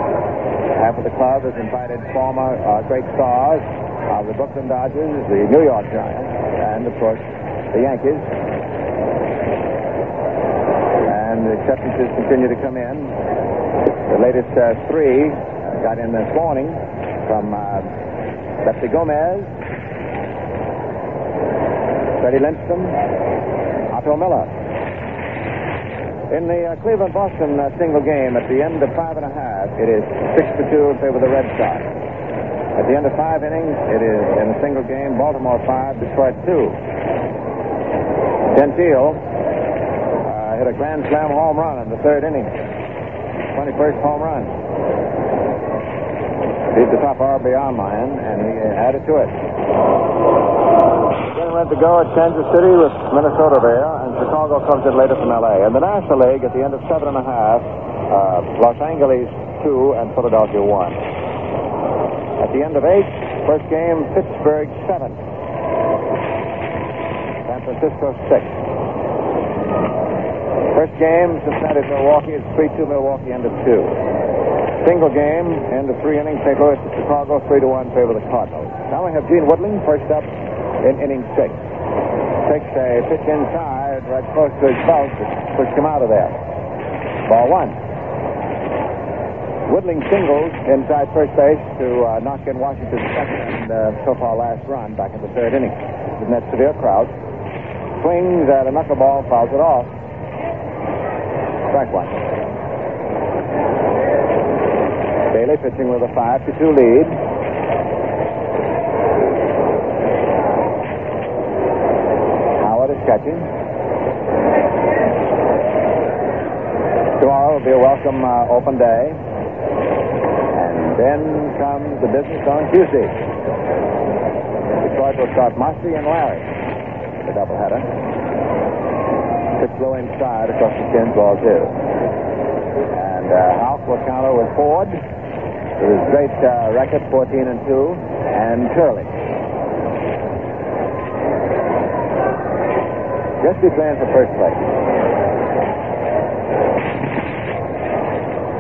S2: half of the club has invited former uh, great stars of the Brooklyn Dodgers, the New York Giants, and of course the Yankees. And the acceptances continue to come in. The latest uh, three uh, got in this morning from uh, Lefty Gomez, Freddie Lindstrom, Otto Miller. In the uh, Cleveland-Boston uh, single game, at the end of five and a half, it is six to two in favor of the Red Sox. At the end of five innings, it is in a single game, Baltimore five, Detroit two. Gentile uh, hit a grand slam home run in the third inning, 21st home run. Beat the top RBI line, and he added to it. Getting went to go at Kansas City with Minnesota there, and Chicago comes in later from L.A. And the National League at the end of seven and a half, uh, Los Angeles two and Philadelphia one. At the end of eight, first game, Pittsburgh seven, San Francisco six. First game, Cincinnati Milwaukee is three two Milwaukee end of two. Single game, end of three innings, St. Louis to Chicago, three to one favor the Cardinals. Now we have Gene Woodling first up in inning six. Takes a pitch inside, right close to his belt, pushed him out of there. Ball one. Woodling singles inside first base to uh, knock in Washington's second and uh, so far last run back in the third inning. In that severe crowd. Swings at a knuckleball, fouls it off. Strike one. Pitching with a 5 to 2 lead. Howard is catching. Tomorrow will be a welcome uh, open day. And then comes the business on Tuesday. Detroit will start Mossi and Lary, the doubleheader. Pitch low inside across the chin, ball two. And uh, Houk will counter with Ford. His great uh, record, 14 and 2, and Curley. Just playing for first place.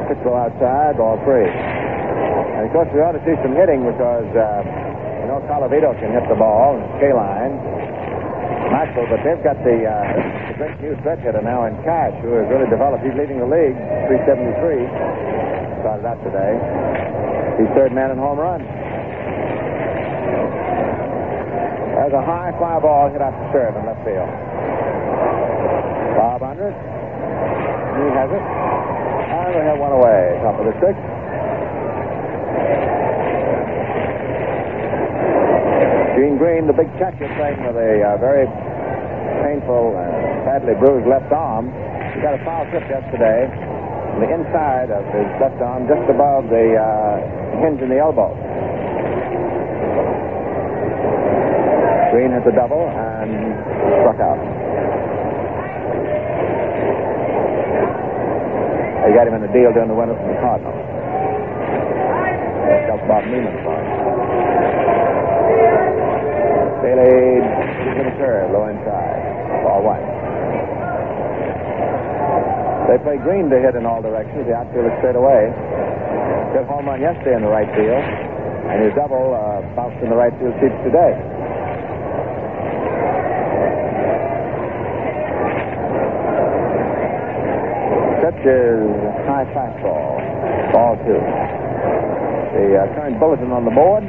S2: Pitch go outside, ball free. And of course, we ought to see some hitting because, uh, you know, Colavito can hit the ball, Kaline, Maxwell, but they've got the, uh, the great new stretch hitter now in Cash, who has really developed. He's leading the league, 373. Out today. He's third man in home run. There's a high fly ball hit out to third in left field. Bob under it. He has it. And we have one away. Top of the sixth. Gene Green, the big catcher, playing with a uh, very painful, uh, badly bruised left arm. He got a foul tip yesterday the inside of his left arm, just above the uh, hinge in the elbow. Green hit the double and struck out. They got him in a deal during the winter from the Cardinals. That's Bob Nieman for him. Daley to the curve, low inside. Ball one. They play Green to hit in all directions. The outfield is straight away. Hit home run yesterday in the right field, and his double uh, bounced in the right field seats today. Pitch is high fastball. Ball two. The uh, current bulletin on the board,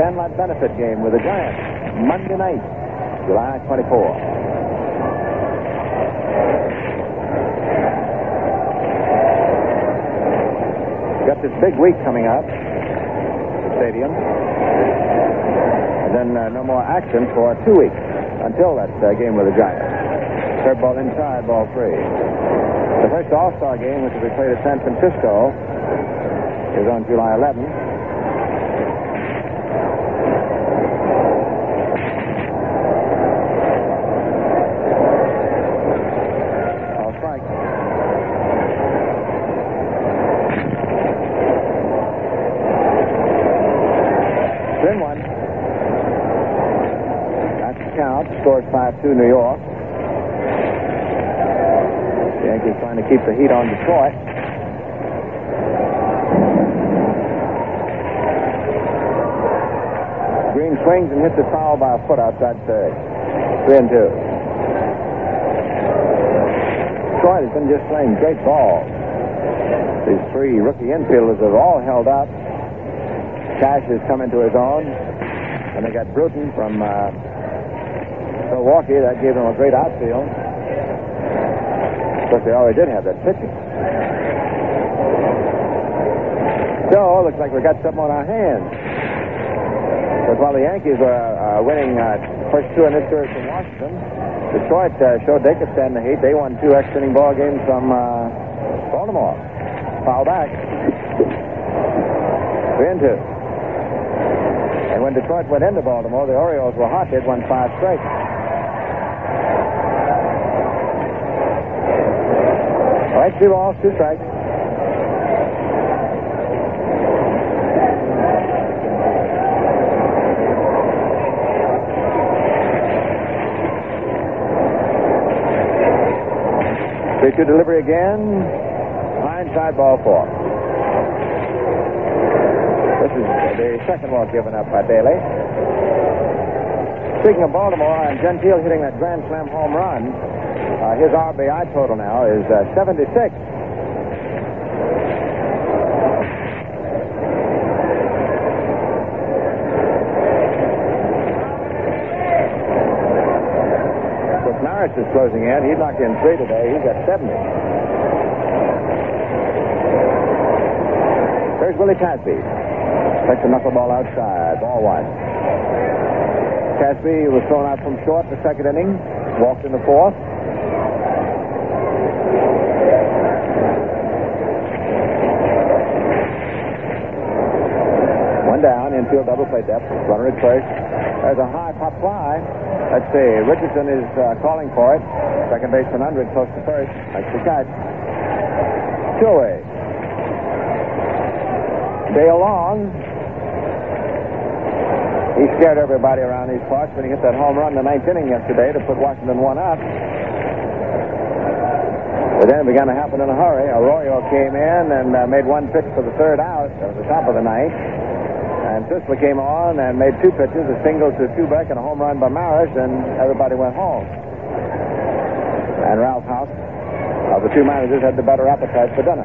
S2: Sandlot benefit game with the Giants. Monday night, July 24. Got this big week coming up. The stadium. And then uh, no more action for two weeks until that uh, game with the Giants. Third ball inside, ball three. The first All-Star game, which will be played at San Francisco, is on July 11th. All strike. Thin one. That's the count. 5-2 New York. The Yankees trying to keep the heat on Detroit. Green swings and hits it foul by a foot outside third. Three and two. Detroit has been just playing great ball. These three rookie infielders have all held up. Cash has come into his own. And they got Bruton from uh, Milwaukee. That gave them a great outfield. But they already did have that pitching. So, looks like we've got something on our hands. Because while the Yankees were uh, winning uh, first two in this series from Washington, Detroit uh, showed they could stand the heat. They won two extra inning ball games from uh, Baltimore. Foul back. Three and two. And when Detroit went into Baltimore, the Orioles were hot. They'd won five straight. Right, two balls, two strikes. Three two delivery again. High inside ball four. This is the second walk given up by Daley. Speaking of Baltimore and Gentile hitting that grand slam home run, uh, his RBI total now is uh, 76. With Maris is closing in. He knocked in three today. He's got 70. There's Willie Tasby. Takes a knuckleball outside. Ball one. Tasby was thrown out from short the second inning. Walked in the fourth. Infield double play depth. Runner at first. There's a high pop fly. Let's see. Richardson is uh, calling for it. Second baseman Undred close to first. Makes the catch. Two away. Dale Long. He scared everybody around these parts when he hit that home run in the ninth inning yesterday to put Washington one up. But then it began to happen in a hurry. Arroyo came in and uh, made one pitch for the third out at the top of the ninth. And came on and made two pitches, a single to Kubek and a home run by Maris, and everybody went home. And Ralph Houk, of the two managers, had the better appetite for dinner.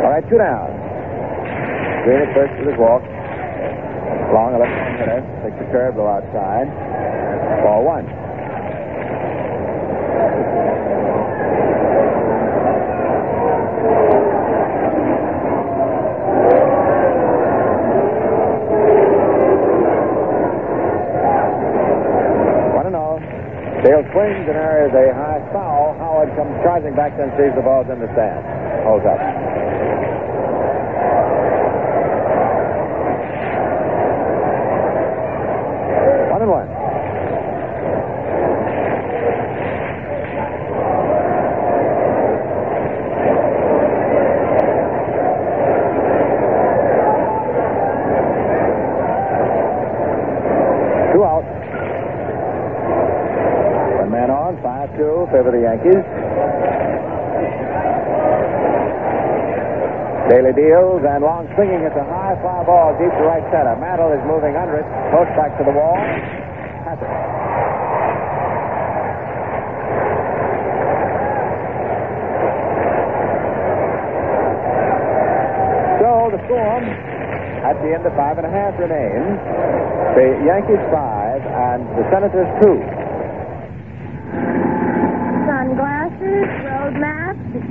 S2: All right, two down. Green at first with his walk. Long, left-hand hitter. Takes the curve, go outside. Ball one. Swings and there is a high foul. Howard comes charging back and sees the ball's in the stand. Holds up. One and one. Two out. One man on, 5-2, favor the Yankees. Daley deals and long swinging. It's a high fly ball deep to right center. Mantle is moving under it. Post back to the wall. Has it. So the score at the end of five and a half remains. The Yankees five and the Senators two.
S9: Sunglasses, road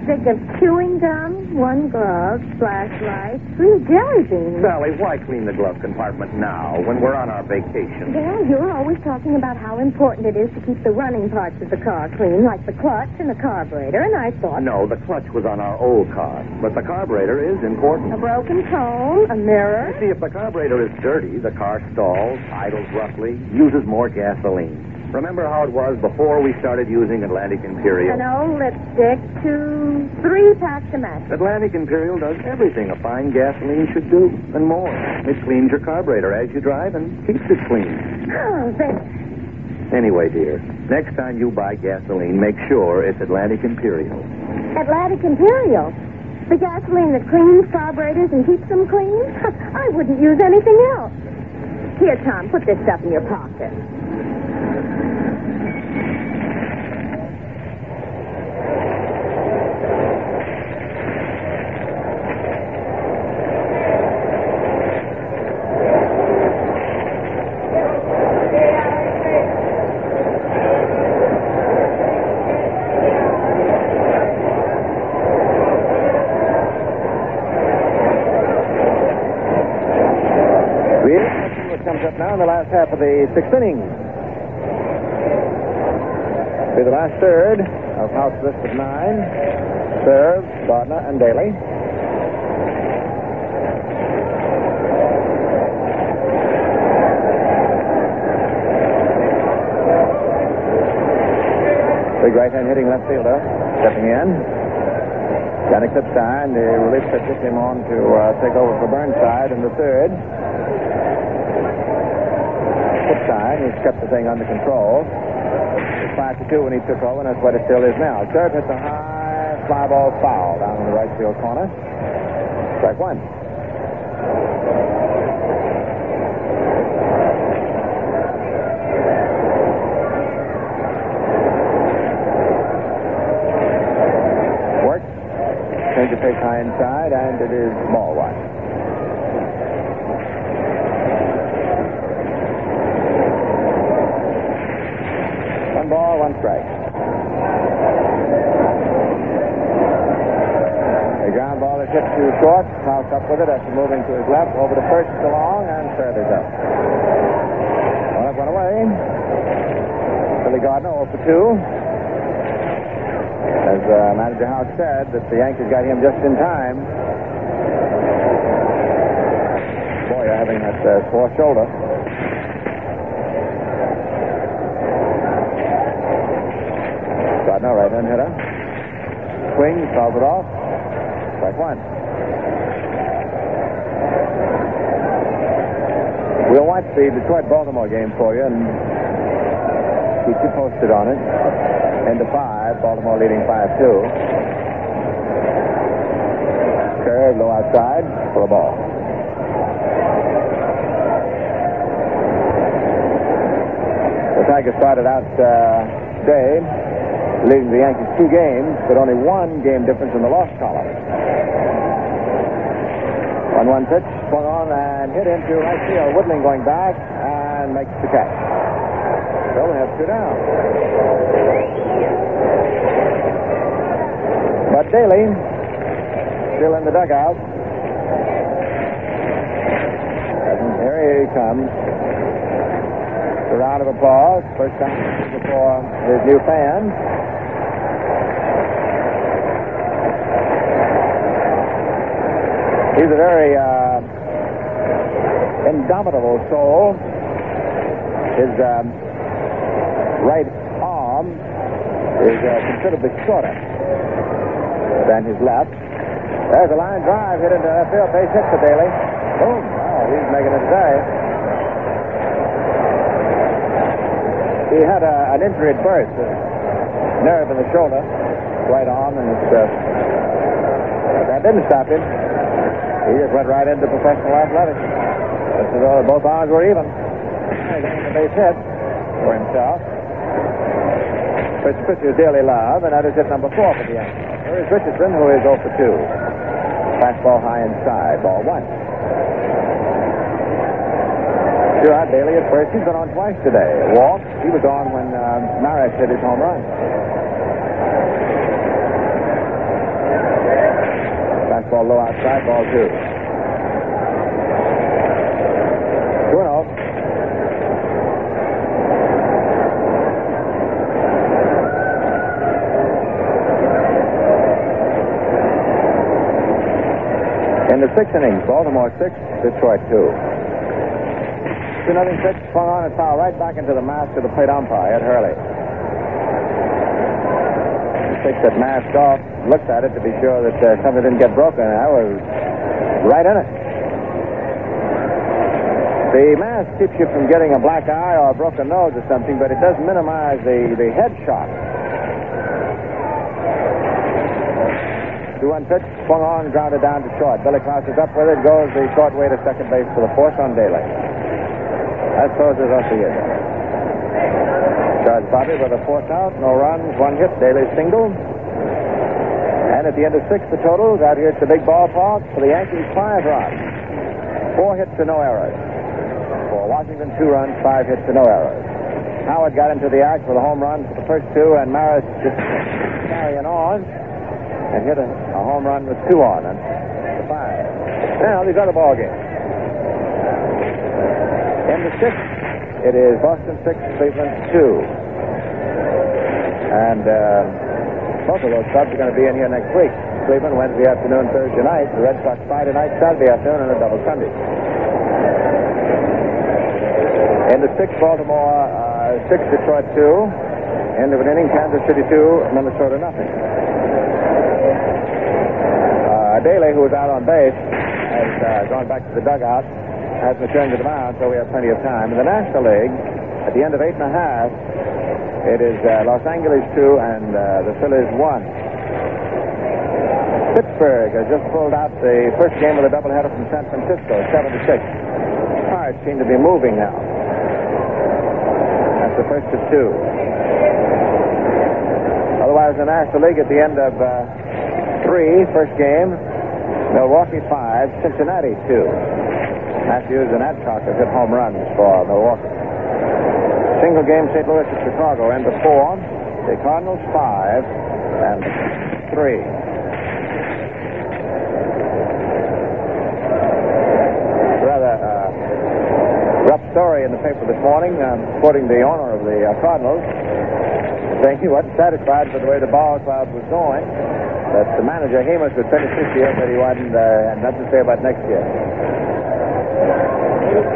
S9: stick of chewing gum, one glove, flashlight, three jelly beans.
S4: Sally, why clean the glove compartment now when we're on our vacation?
S9: Dad, you're always talking about how important it is to keep the running parts of the car clean, like the clutch and the carburetor, and I thought
S4: No, the clutch was on our old car, but the carburetor is important.
S9: a broken cone, a mirror.
S4: See, if the carburetor is dirty, the car stalls, idles roughly, uses more gasoline. Remember how it was before we started using Atlantic Imperial?
S9: An old lipstick, two, three packs of matches.
S4: Atlantic Imperial does everything a fine gasoline should do, and more. It cleans your carburetor as you drive and keeps it clean.
S9: Oh, there.
S4: Anyway, dear, next time you buy gasoline, make sure it's Atlantic Imperial.
S9: Atlantic Imperial. The gasoline that cleans carburetors and keeps them clean? I wouldn't use anything else. Here, Tom, put this stuff in your pocket.
S2: The eighth action which comes last half of the sixth inning. Be the last third of house list of nine. Cerv, Gardner, and Daley. Big right hand hitting left fielder. Stepping in. Johnny Klippstein, the relief pitcher, came on to uh, take over for Burnside in the third. Klippstein, he's kept the thing under control. It's five to two when he took over, and that's what it still is now. Cerv hits a high fly ball foul down in the right field corner. Strike one. Change of pace high inside, and it is ball one. One ball, one strike. A ground ball is hit to short. House up with it after moving to his left. Over to first, along, and third is up. One up, one away. Billy Gardner 0 for 2. As uh, manager Houk said, that the Yankees got him just in time. Boy, you're having that uh, sore shoulder. Gardner, right hand hitter. Swing, fouls it off. We'll watch the Detroit Baltimore game for you and keep you posted on it. End of five, Baltimore leading 5 2. Curve, low outside for a ball. The Tigers started out uh, today leading the Yankees two games, but only one game difference in the loss column. On one pitch, swung on and hit into right field. Woodling going back and makes the catch. We have two down. But Daley still in the dugout. And here he comes. A round of applause. First time before his new fans. He's a very uh, indomitable soul. His um, right arm is uh, considerably shorter than his left. There's a line drive hit into left field. Base hit for Daley. Boom. Oh, he's making it today. He had a, an injury at birth, a nerve in the shoulder, right arm, and it's, uh, that didn't stop him. He just went right into professional athletics. Just as though both arms were even. He's base hit for himself. Which pitcher Daley Love, and that is hit number four for the Yankees. There is Richardson, who is 0 for 2. Fastball high inside, ball one. Stuart Daley at first. He's been on twice today. Walk. He was on when um, Maris hit his home run. Fastball low outside, ball two. Oh. In the sixth inning, Baltimore six, Detroit two. Two nothing pitch swung on and foul right back into the mask of the plate umpire, Ed Hurley. Six that masked off looked at it to be sure that uh, something didn't get broken, I was right in it. The mask keeps you from getting a black eye or a broken nose or something, but it does minimize the, the head shock. Two one pitch, swung on, grounded down to short. Billy Klaus is up with it, goes the short way to second base for the force on Daley. That closes up the inning. Charge Bobby with a fourth out, no runs, one hit, Daley single. And at the end of six, the totals out here at the big ballpark for the Yankees, five runs, four hits to no errors. For Washington, two runs, five hits to no errors. Howard got into the act with a home run for the first two, and Maris just carrying on and hit a, a home run with two on and five. Now these other ball games. In the sixth, it is Boston six, Cleveland two, and uh, both of those clubs are going to be in here next week. Cleveland Wednesday afternoon, Thursday night. The Red Sox Friday night, Saturday afternoon, and a double Sunday. In the sixth, Baltimore uh, six, Detroit two. End of an inning, Kansas City two, Minnesota nothing. Uh, Daley, who was out on base, has uh, gone back to the dugout, has returned to the mound, so we have plenty of time. In the National League, at the end of eight and a half, it is uh, Los Angeles two and uh, the Phillies one. Pittsburgh has just pulled out the first game of the doubleheader from San Francisco, seven to six. Cards seem to be moving now. That's the first of two. Otherwise, the National League at the end of uh, three, first game, Milwaukee five, Cincinnati two. Mathews and Adcock have hit home runs for Milwaukee. Single game, St. Louis at Chicago, end of four. The Cardinals five and three. Rather uh, rough story in the paper this morning, um, quoting the owner of the uh, Cardinals, saying he wasn't satisfied with the way the ball club was going. That the manager Hemus would finish this year, but he wasn't uh, had nothing to say about next year.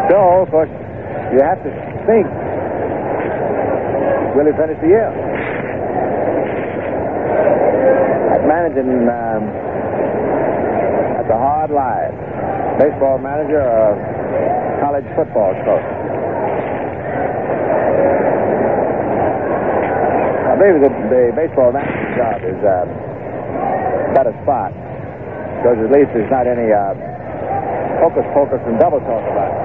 S2: So, of course, you have to think will he finish the year? That managing, um, that's a hard life. Baseball manager or college football coach. I believe the, the baseball manager's job is uh, better spot because at least there's not any uh, hocus pocus and double talk about it.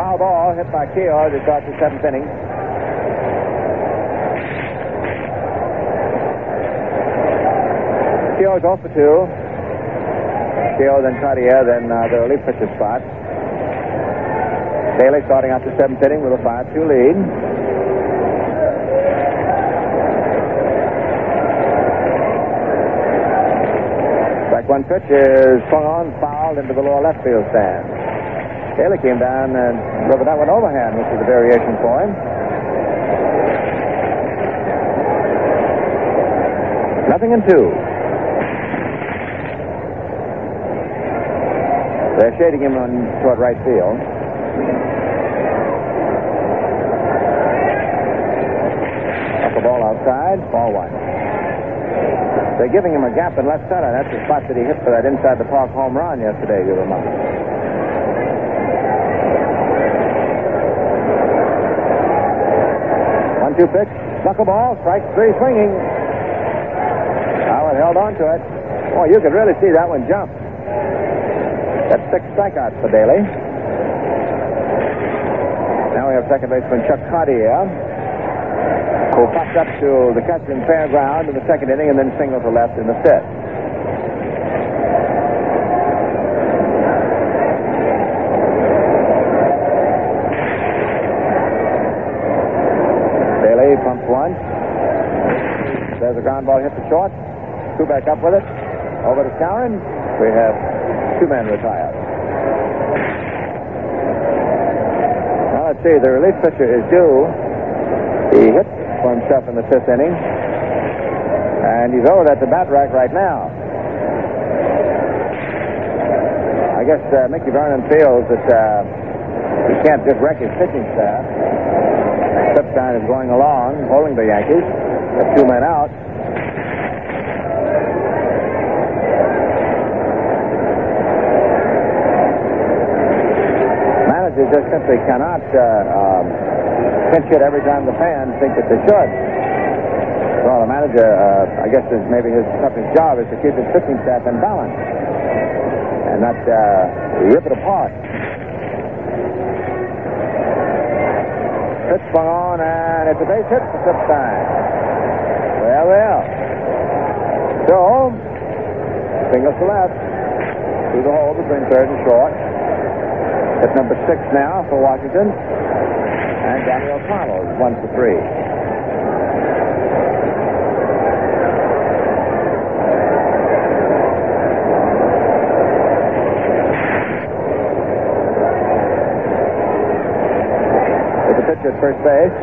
S2: Foul ball hit by Keough to start the seventh inning. Keough's off for two. Keough, then Cottier, then uh, the relief pitcher spot. Daley starting out the seventh inning with a 5-2 lead. One pitch is swung on, fouled into the lower left field stand. Taylor came down and delivered that one overhand, which is a variation for him. Nothing in two. They're shading him on toward right field. Up the ball outside, ball one. They're giving him a gap in left center. That's the spot that he hit for that inside the park home run yesterday, you remember. One two pitch, knuckleball, strike three swinging. Howard held on to it. Oh, you could really see that one jump. That's six strikeouts for Daley. Now we have second baseman Chuck Cottier, who popped up to the catcher in fair ground in the second inning and then singled to left in the fifth. Daley pumps once. There's a ground ball hit to short. Two back up with it. Over to Cowan. We have two men retired. Now let's see. The relief pitcher is due. He hit for himself in the fifth inning. And he's over at the bat rack right now. I guess uh, Mickey Vernon feels that uh, he can't just wreck his pitching staff. Klippstein is going along, holding the Yankees. Got two men out. Managers just simply cannot uh, um, pinch hit every time the fans think that they should. Well, the manager, uh, I guess, is maybe his toughest job is to keep his pitching staff in balance and not uh, rip it apart. Pitch swung on, and it's a base hit for Klippstein. Well, well. So, singles to left. Through the hole between third and short. Hit number six now for Washington. Daniel Carlos, one for three. With the pitch at first base.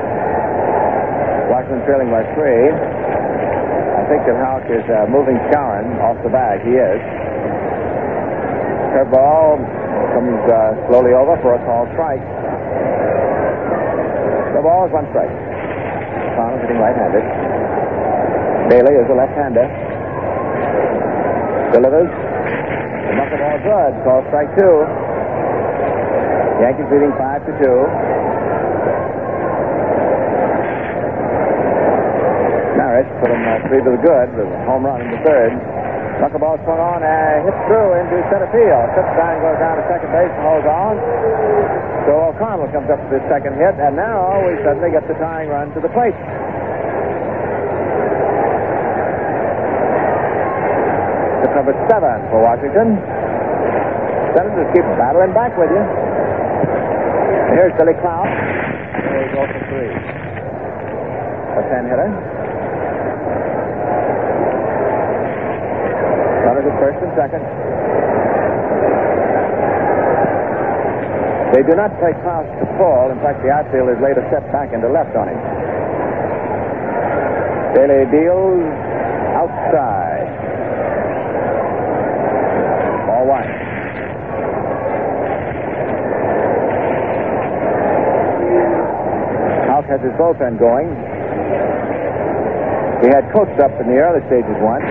S2: Washington trailing by three. I think that Houk is uh, moving Cowan off the bag. He is. Curveball comes uh, slowly over for a call strike. The ball is one strike. Cowan hitting right-handed. Daley is a left-hander. Delivers. The knuckleball good. Call strike two. Yankees leading five to two. Maris put him uh, three to the good with a home run in the third. Knuckleball swung on and hit through into center field. Klippstein goes down to second base and holds on. So O'Connell comes up with his second hit, and now we suddenly get the tying run to the plate. Hit number seven for Washington. Senators keep battling back with you. Here's Billy he goes for three. A ten hitter. Runners at first and second. They do not play Klaus to fall. In fact, the outfield is laid a step back into left on him. Daley deals outside. Ball one. Houk has his bullpen going. He had coached up in the early stages once.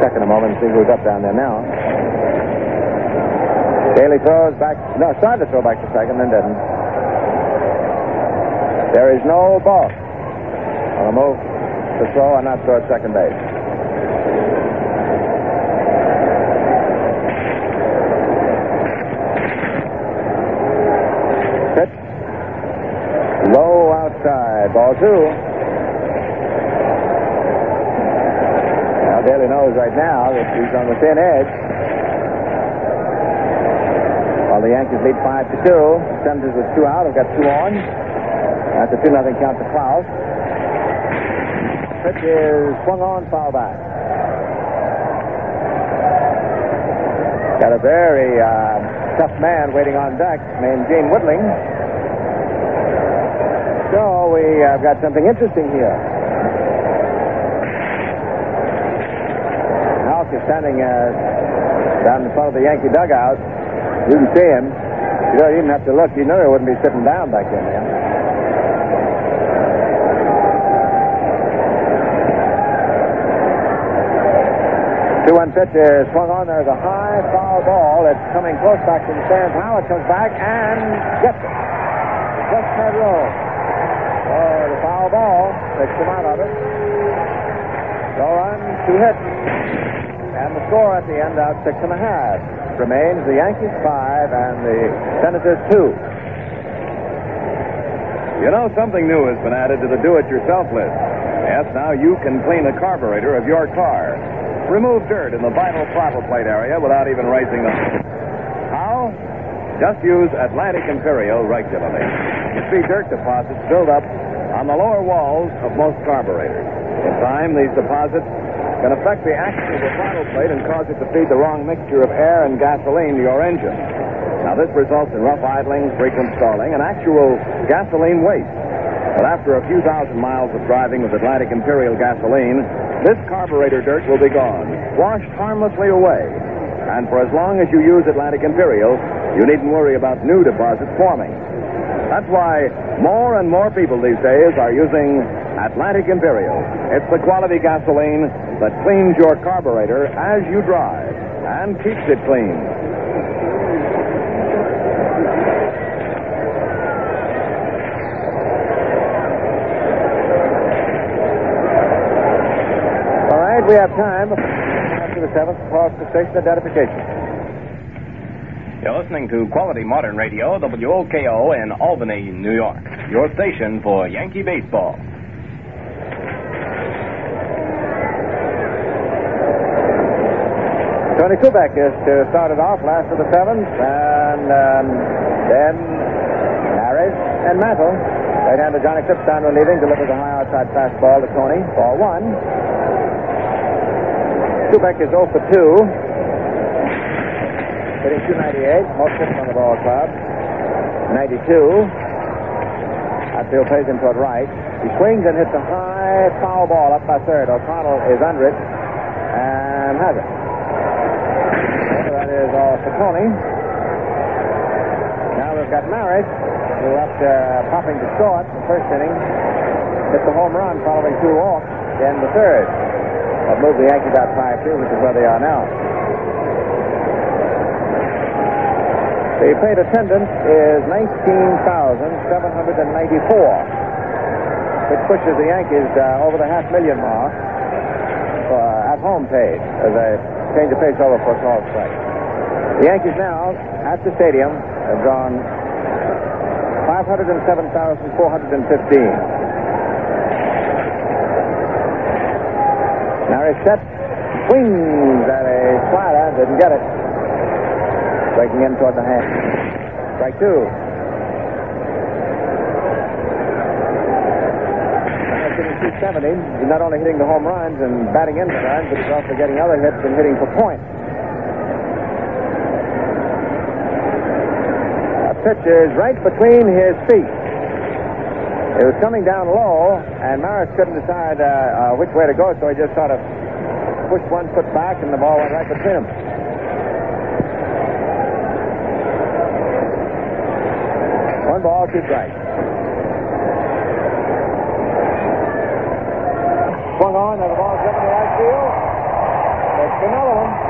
S2: Check in a moment and see who's up down there now. Daley throws back. No, started to throw back to second, then didn't. There is no ball. On a move to throw and not throw at second base. Pitch. Low outside. Ball two. Now Daley knows right now that he's on the thin edge. The Yankees lead five to two. Senators with two out have got two on. That's a two nothing count to Klaus. Pitch is swung on, foul back. Got a very uh, tough man waiting on deck named Gene Woodling. So we have got something interesting here. Houk is standing uh, down in front of the Yankee dugout. You can see him. You don't even have to look. You know he wouldn't be sitting down back in there. Two-one pitch is swung on. There's a high foul ball. It's coming close back to the stands. Howard comes back and gets it. Just had roll. Oh, the foul ball takes him out of it. No run, two hits. And the score at the end out six and a half. Remains the Yankees five and the Senators two.
S1: You know, something new has been added to the do-it-yourself list. Yes, now you can clean the carburetor of your car. Remove dirt in the vital throttle plate area without even raising the... How? Just use Atlantic Imperial regularly. You see dirt deposits build up on the lower walls of most carburetors. In time, these deposits can affect the action of the throttle plate and cause it to feed the wrong mixture of air and gasoline to your engine. Now, this results in rough idling, frequent stalling, and actual gasoline waste. But after a few thousand miles of driving with Atlantic Imperial gasoline, this carburetor dirt will be gone, washed harmlessly away. And for as long as you use Atlantic Imperial, you needn't worry about new deposits forming. That's why more and more people these days are using Atlantic Imperial. It's the quality gasoline that cleans your carburetor as you drive and keeps it clean.
S2: All right, we have time after the seventh for the station identification.
S5: You're listening to Quality Modern Radio, WOKO in Albany, New York. Your station for Yankee baseball.
S2: Tony Kubek is to start it off, last of the seventh, and um, then Maris and Mantle. Right-hander Johnny Klippstein relieving, delivers a high outside fastball to Tony. Ball one. Kubek is 0 for 2. Hitting 298, most hits on the ball club. 92. Outfield plays him toward right. He swings and hits a high foul ball up by third. O'Connell is under it and has it. Tony. Now we've got Maris, who after popping to short the first inning, hit the home run following two walks in the third. That moved the Yankees out 5 2, which is where they are now. The paid attendance is 19,794, which pushes the Yankees uh, over the half million mark for uh, at home paid as they change the pace over for small strike. The Yankees now at the stadium have drawn 507,415. Now he's set, swings at a slider, didn't get it. Breaking in toward the hand. Strike two. Now hitting 270. He's not only hitting the home runs and batting in the runs, but he's also getting other hits and hitting for points. Pitch is right between his feet. It was coming down low, and Maris couldn't decide uh, uh, which way to go, so he just sort of pushed one foot back, and the ball went right between him. One ball, two strikes. Swung on, and the ball's driven to right field. It's another one.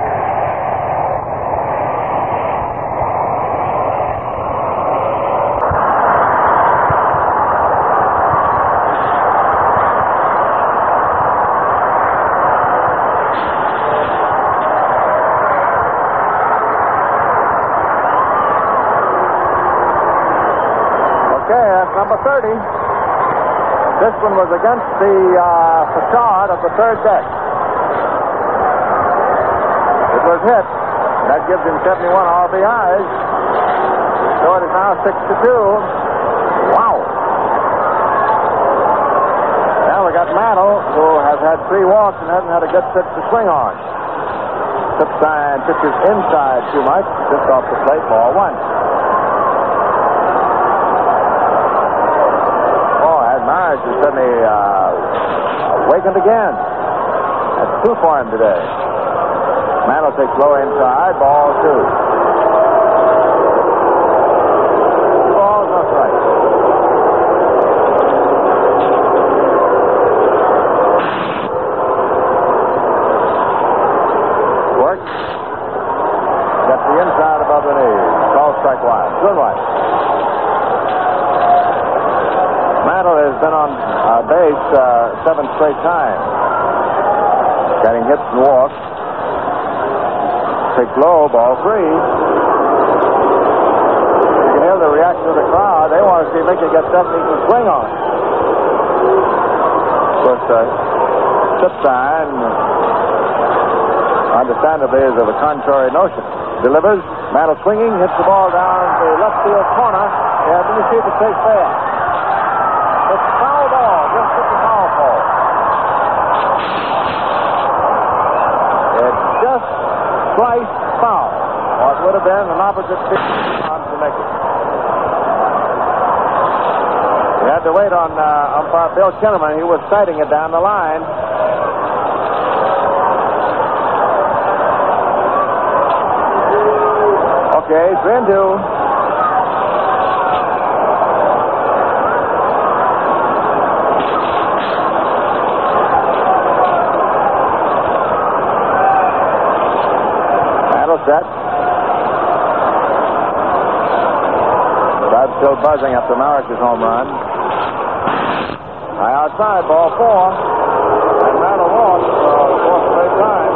S2: Okay, that's number 30. This one was against the uh, facade of the third deck. It was hit. That gives him 71 RBIs. So it is now 6 to 2. Wow. Now we got Mantle, who has had three walks and hasn't had a good pitch to swing on. Klippstein pitches inside too much, just off the plate, ball one. Oh, Is suddenly uh, awakened again. That's two for him today. Mantle takes low inside, ball two. Balls, no strikes. Work. Gets the inside above the knee. Call strike one. Good one. Mantle has been on uh, base uh, seven straight times. Getting hits and walks. Pick low, ball three. You can hear the reaction of the crowd. They want to see Mickey get something can swing on. Of course, uh, Klippstein, understandably, is of a contrary notion. Delivers, Mantle swinging, hits the ball down the left field corner. Yeah, let me see if it takes fair. It's foul ball, just at the foul pole. It just sliced foul. An opposite field on to make it. We had to wait on uh, umpire Bill Kinnamon. He was sighting it down the line. Okay, three. Battle set. Crowd still buzzing after Maris's home run. High outside, ball four. And Mantle walks for the fourth straight time.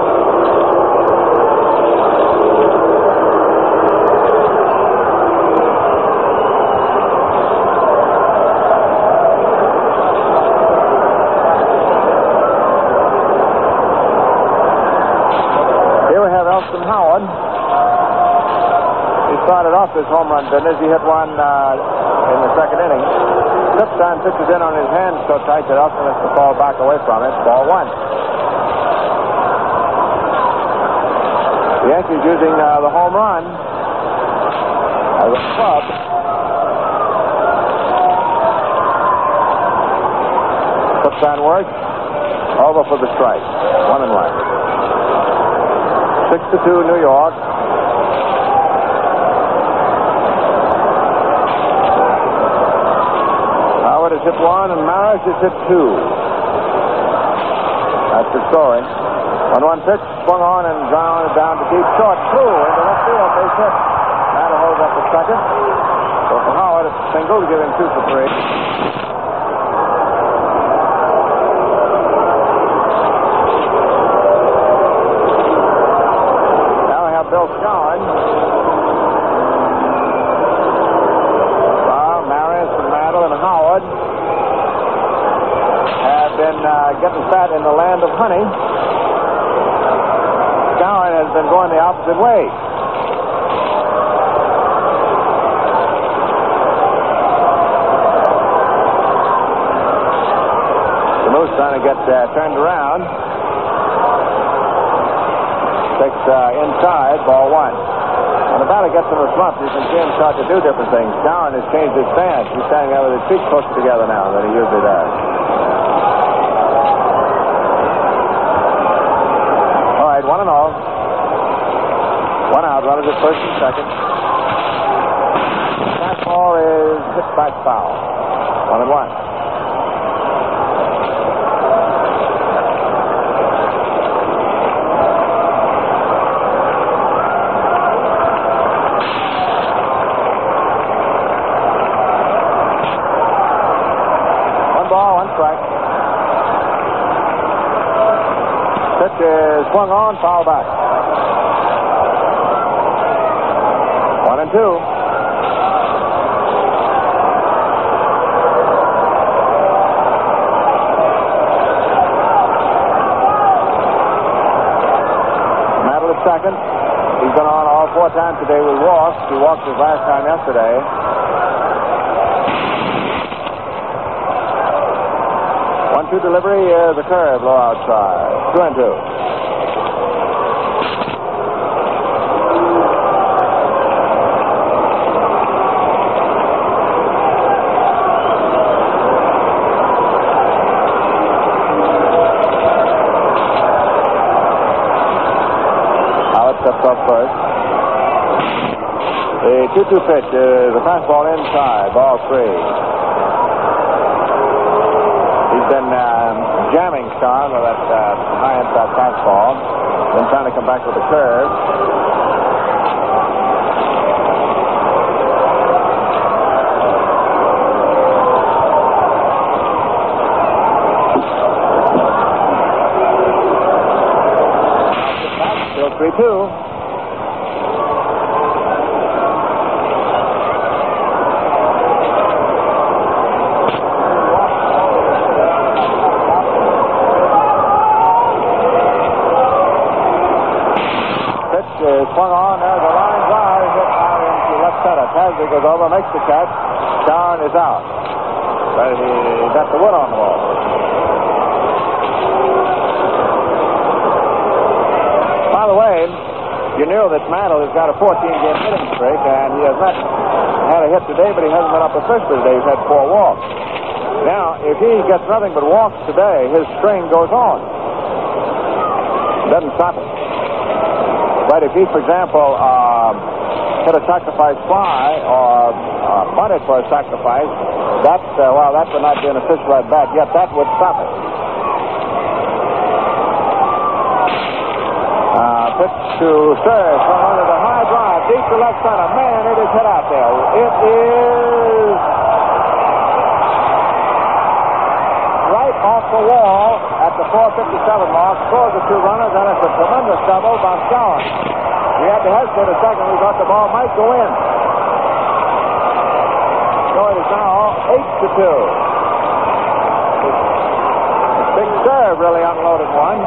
S2: Howard. He started off this home run business. He hit one uh, in the second inning. Klippstein pitches in on his hand so tight that Elston has to fall back away from it. Ball one. The Yankees using uh, the home run as a club. Klippstein works. Over for the strike. One and one. Six to two, New York. Howard has hit one, and Maris has hit two. That's the story. One one pitch, swung on and down down to deep short, through into left field, base hit. That'll hold up the second. So for Howard, it's a single to give him two for three. Now we have Bill Skowron. Well, Maris and Howard have been uh, getting fat in the land of honey. Skowron has been going the opposite way. The moose trying to get uh, turned around. Takes uh, inside, ball one. The batter gets in a slump, you can see him start to do different things. Down has changed his stance. He's standing there with his feet closer together now than he usually does. All right, one and all. One out, runners at first and second. Fastball is hit back foul. One and. One ball, one strike. Pitch on, foul back. One and two. Mantle at second. He's been on all four times today with walks. He walked his last time yesterday. One two delivery uh, is a curve low outside. Two and two. First. The 2 2 pitch is a fastball inside, ball three. He's been um, jamming Starr with that uh, high inside fastball, then trying to come back with a curve. Still 3 2. Pitch is swung on. There's a line drive hit out into left center. Tasby goes over, makes the catch. Starn is out. But he got the wood on the ball. By the way, you knew that Mantle has got a 14-game hitting streak, and he has not had a hit today, but he hasn't been up officially today. He's had four walks. Now, if he gets nothing but walks today, his string goes on. Doesn't stop it. But if he, for example, uh, hit a sacrifice fly or uh, bunted for a sacrifice, that, uh, well, that would not be an official at bat, yet that would stop it. Uh, pitch to Sturz, swung under the high drive, deep to left center. Man, it is hit out there. It is right off the wall at the 457 mark, scores the two runners, and it's a tremendous double by Schauer. We had to hesitate a second. We thought the ball might go in. So it is now 8 to 2. Big Cerv really unloaded one.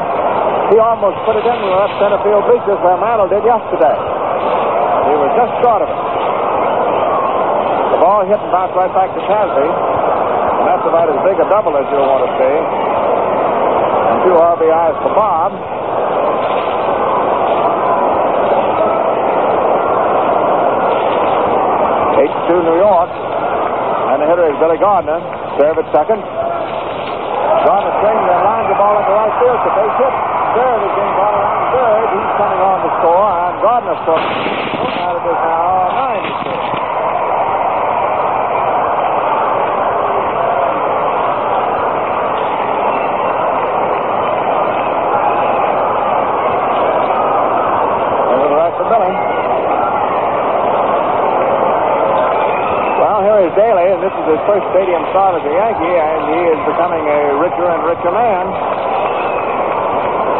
S2: He almost put it in the left center field bleachers where Mantle did yesterday. He was just short of it. The ball hit and bounced right back to Tasby. And that's about as big a double as you'll want to see. And two RBIs for Bob. Eight to New York. And the hitter is Billy Gardner. Cerv at second. Gardner swings and lines the ball into right field. A base hit. Third is being brought around third. He's coming on to score. And Gardner scores. And it is now nine to two. Over the rest of Billy. Well, here is His first stadium start as a Yankee, and he is becoming a richer and richer man.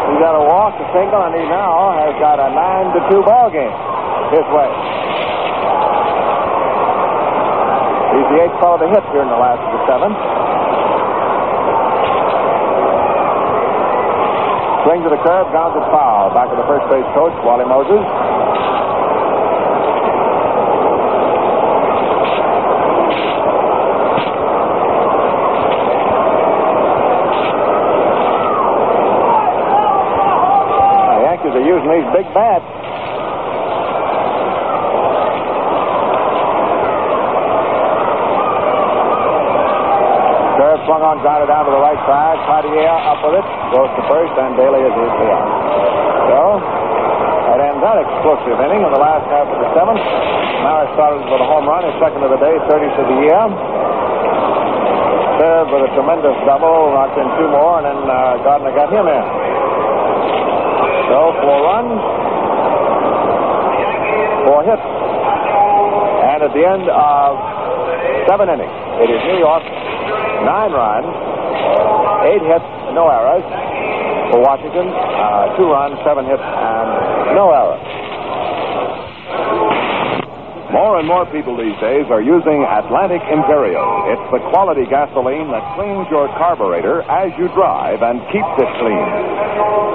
S2: He's got a walk, a single, and he now has got a 9 to 2 ball game his way. He's the eighth fellow to hit here in the last of the seventh. Swing to the curve, grounds it foul. Back to the first base coach, Wally Moses. The These big bats. Curve swung on, grounded down to the right side. Cottier up with it, goes to first, and Daley is his out. So, that ends that explosive inning in the last half of the seventh. Maris started with a home run, his second of the day, 30th of the year. Served with a tremendous double, knocked in two more, and then uh, Gardner got him in. So, four runs, four hits. And at the end of seven innings, it is New York, nine runs, eight hits, no errors. For Washington, uh, two runs, seven hits, and no errors.
S8: More and more people these days are using Atlantic Imperial. It's the quality gasoline that cleans your carburetor as you drive and keeps it clean.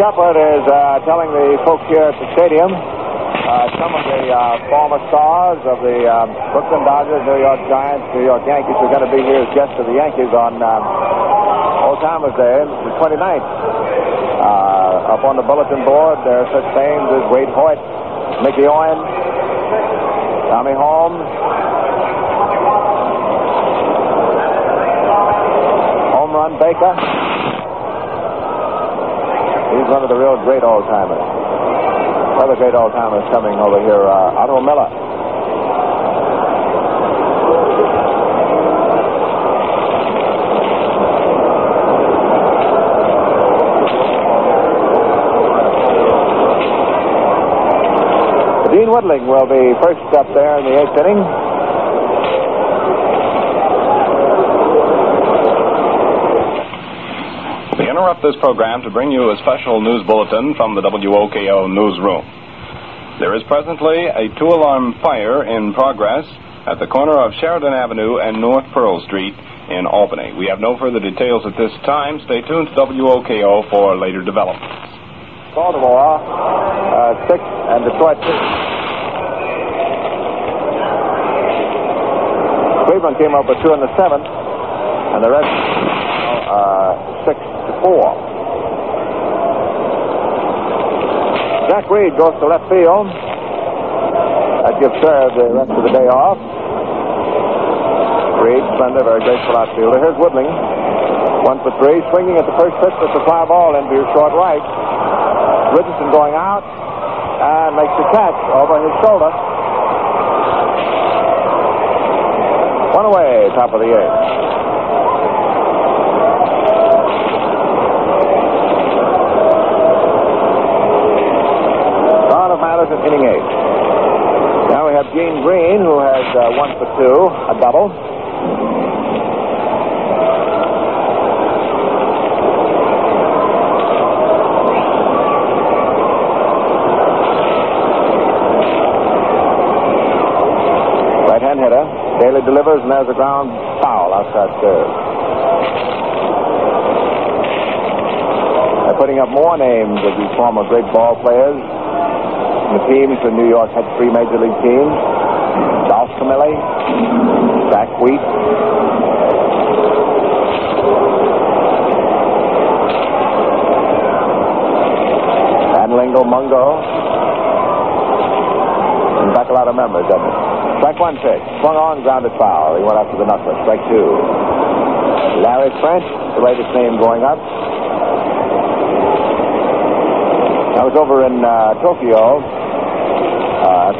S2: Sheppard is uh, telling the folks here at the stadium uh, some of the uh, former stars of the um, Brooklyn Dodgers, New York Giants, New York Yankees are going to be here as guests of the Yankees on um, Old Timers Day, the 29th. Uh, up on the bulletin board, there are such names as Waite Hoyt, Mickey Owen, Tommy Holmes, Home Run Baker. He's one of the real great old timers. Other great old timers coming over here, uh, Otto Miller. Gene Woodling will be first up there in the eighth inning.
S5: This program to bring you a special news bulletin from the WOKO newsroom. There is presently a two alarm fire in progress at the corner of Sheridan Avenue and North Pearl Street in Albany. We have no further details at this time. Stay tuned to WOKO for later developments.
S2: Baltimore, uh, six, and Detroit, six. Cleveland came up with two in the seventh, and the rest, four. Jack Reed goes to left field. That gives Cerv the rest of the day off. Reed, slender, very graceful outfielder. Here's Woodling. One for three, swinging at the first pitch with the fly ball into your short right. Richardson going out and makes the catch over his shoulder. One away, top of the eighth. Round of Matters in inning eight. Now we have Gene Green, who has uh, one for two, a double. Right hand hitter. Daley delivers, and there's a ground foul outside third. Putting up more names of these former great ball players. The teams in New York had three major league teams. Dolph Camilli, Zack Wheat, Van Lingle Mungo. And back a lot of members, doesn't it? Strike one pitch. Swung on, grounded foul. He went after the knuckler. Strike two. Larry French, the latest name going up. I was over in uh, Tokyo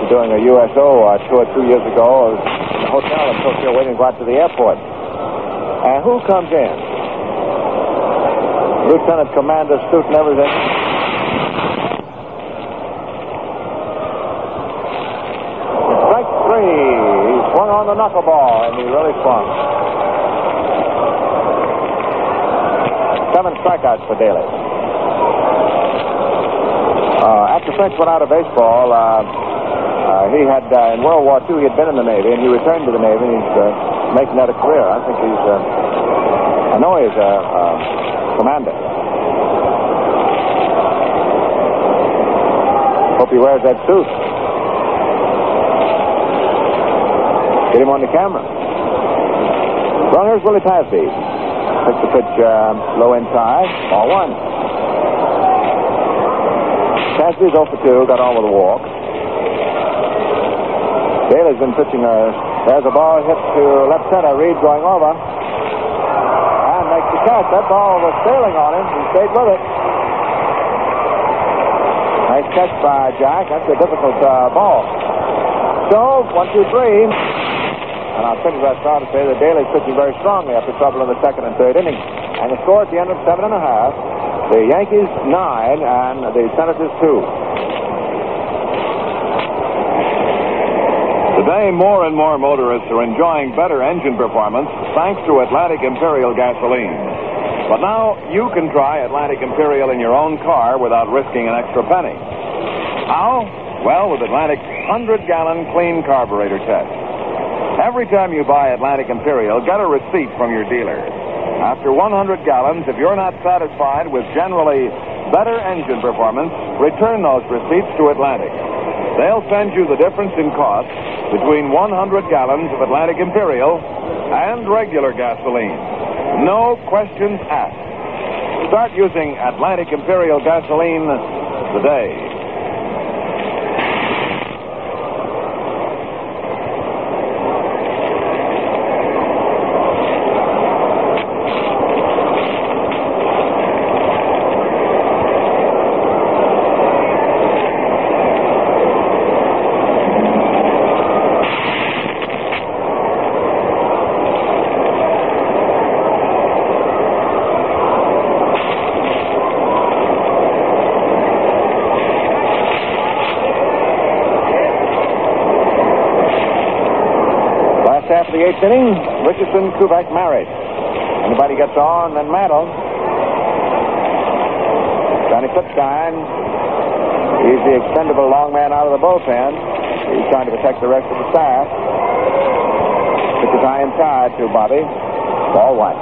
S2: doing a USO uh, tour two years ago. I was in a hotel in Tokyo waiting to go out to the airport. And who comes in? Lieutenant Commander suit and everything. Strike three. He swung on the knuckleball, and he really swung. Seven strikeouts for Daley. Uh, after French went out of baseball, uh, uh, he had uh, in World War II he had been in the Navy, and he returned to the Navy, and he's uh, making that a career. I think he's. Uh, I know he's a uh, commander. Hope he wears that suit. Get him on the camera. Well, here's Willie Tasby. Takes the pitch uh, low inside. Ball one. Tasby's 0 for 2, got on with a walk. Daley's been pitching a. There's a ball hit to left center. Reed going over. And makes the catch. That ball was sailing on him. He stayed with it. Nice catch by Jack. That's a difficult uh, ball. So, one, two, three. And I'll think that proud to say that Daley's pitching very strongly after trouble in the second and third inning. And the score at the end of seven and a half, the Yankees nine and the Senators two.
S1: Today, more and more motorists are enjoying better engine performance thanks to Atlantic Imperial gasoline. But now you can try Atlantic Imperial in your own car without risking an extra penny. How? Well, with Atlantic's 100 gallon clean carburetor test. Every time you buy Atlantic Imperial, get a receipt from your dealer. After 100 gallons, if you're not satisfied with generally better engine performance, return those receipts to Atlantic. They'll send you the difference in cost between 100 gallons of Atlantic Imperial and regular gasoline. No questions asked. Start using Atlantic Imperial gasoline today.
S2: Next inning, Richardson, Kubek, married. Anybody gets on, then Mantle. Johnny Klippstein. He's the expendable long man out of the bullpen. He's trying to protect the rest of the staff. Pitches high inside to Bobby. Ball one.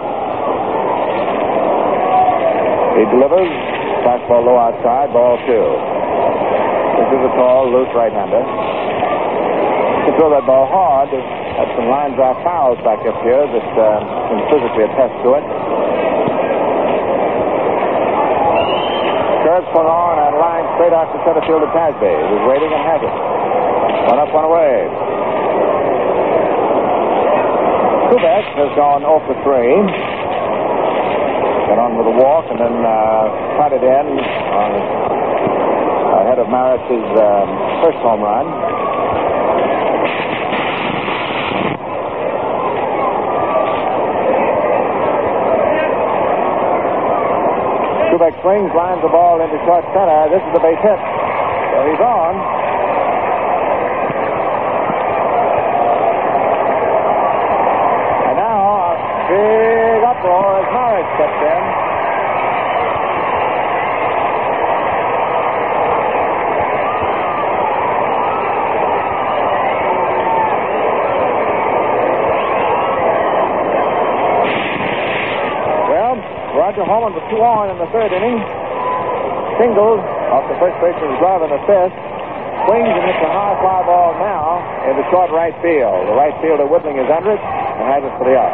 S2: He delivers. Fastball low outside. Ball two. This is a tall, loose right-hander. To throw that ball hard. Had some line drive fouls back up here that uh, can physically attest to it. Curve swung on and line straight out to center field to Tasby. He was waiting and had it. One up, one away. Kubek has gone 0 for 3. Got on with a walk and then uh, cut it in on, ahead of Maris's um, first home run. Kubek swings, lines the ball into short center. This is a base hit. So he's on. And now a big uproar as Maris steps in. Well, Holman with two on in the third inning. Singles off the first baseman's glove in the fifth. Swings and hits a high fly ball now into short right field. The right fielder Woodling is under it and has it for the out.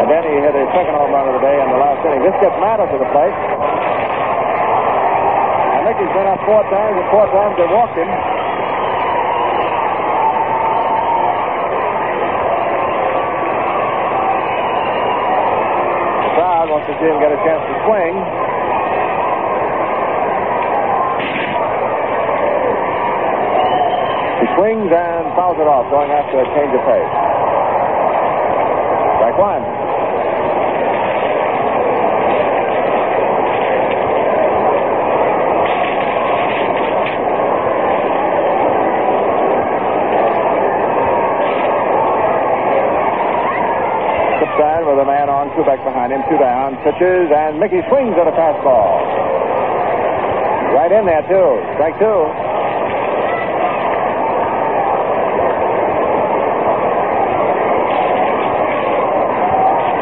S2: And then he hit his second home run of the day in the last inning. This gets Matter to the plate. I think he's been up four times and four times they walked him. See him get a chance to swing. He swings and fouls it off, going after a change of pace. Strike one. Klippstein with a man on, Kubek behind him, two down, pitches, and Mickey swings at a fastball. Right in there, too. Strike two.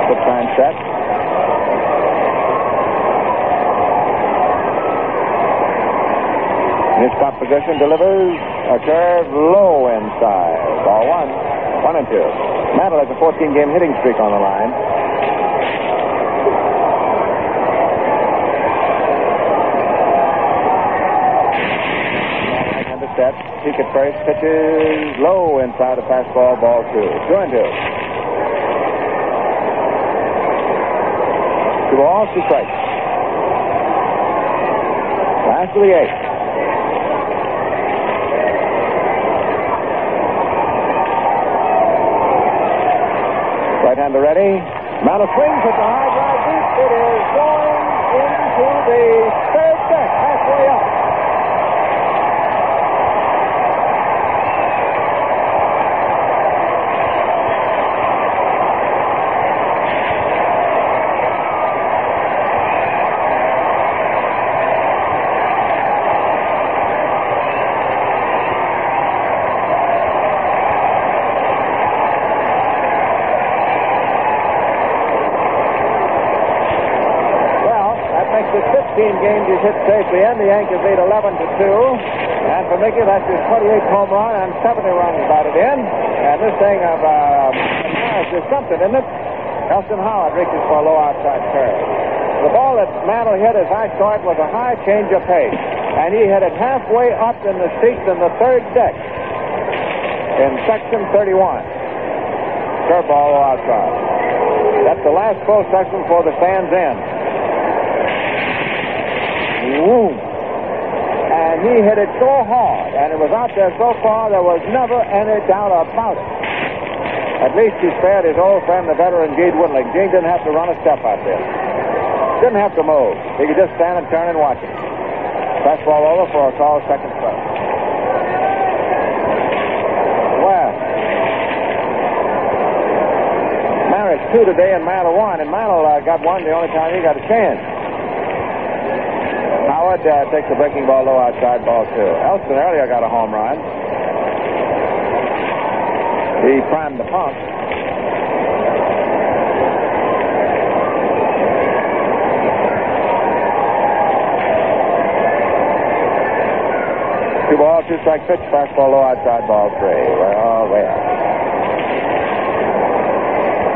S2: Klippstein set. His composition delivers a curve low inside. Ball one. One and two. Mantle has a 14 game hitting streak on the line. And the at first. Pitches low inside a fastball. Ball two. Two and two. Two balls, two strikes. Last of the eighth. Right-hander ready. Mantle swings at the high drive deep. It is going into the third deck, halfway up. Well, that makes it 15 games he's hit safely in. The Yankees lead 11 to 2. And for Mickey, that's his 28th home run and 70 runs batted in. And this thing of uh, is something, isn't it? Elston Howard reaches for a low outside curve. The ball that Mantle hit, as I saw it, was a high change of pace. And he hit it halfway up in the seats in the third deck in section 31. Curveball outside. That's the last full section for the stands in. Woo. And he hit it so hard, and it was out there so far, there was never any doubt about it. At least he spared his old friend, the veteran Gene Woodling. Gene didn't have to run a step out there. Didn't have to move. He could just stand and turn and watch it. Fastball over for a call, second strike. Well, two today, and Mantle one. And Mantle uh, got one the only time he got a chance. Howard uh, takes a breaking ball low outside, ball two. Elston earlier got a home run. He primed the pump. Two ball, two strike pitch, fastball low outside, ball three. Well, well.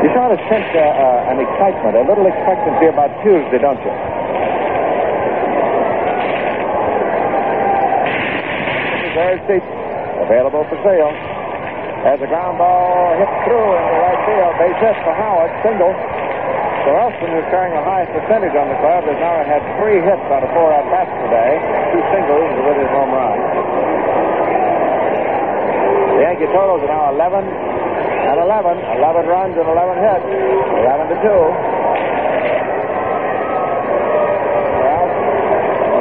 S2: You sort of sense uh, uh, an excitement, a little expectancy about Tuesday, don't you? Seat available for sale. As a ground ball hit through in the right field, base hit for Howard, single. So Elston, who's carrying the highest percentage on the club, has now had three hits on a four at bats today, two singles with his home run. The Yankee totals are now 11 and 11. 11 runs and 11 hits. 11 to 2. Well,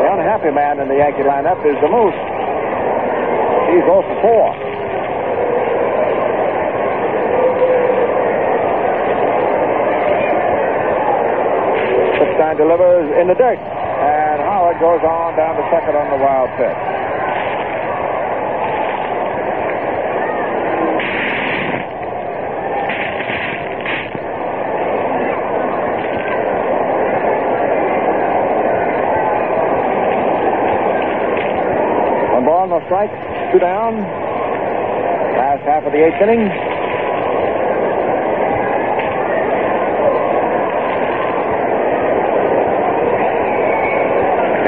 S2: the unhappy man in the Yankee lineup is the Moose. He's 0 for 4. Stein delivers in the dirt. And Howard goes on down to second on the wild pitch. One ball, no strike, two down. Last half of the eighth inning.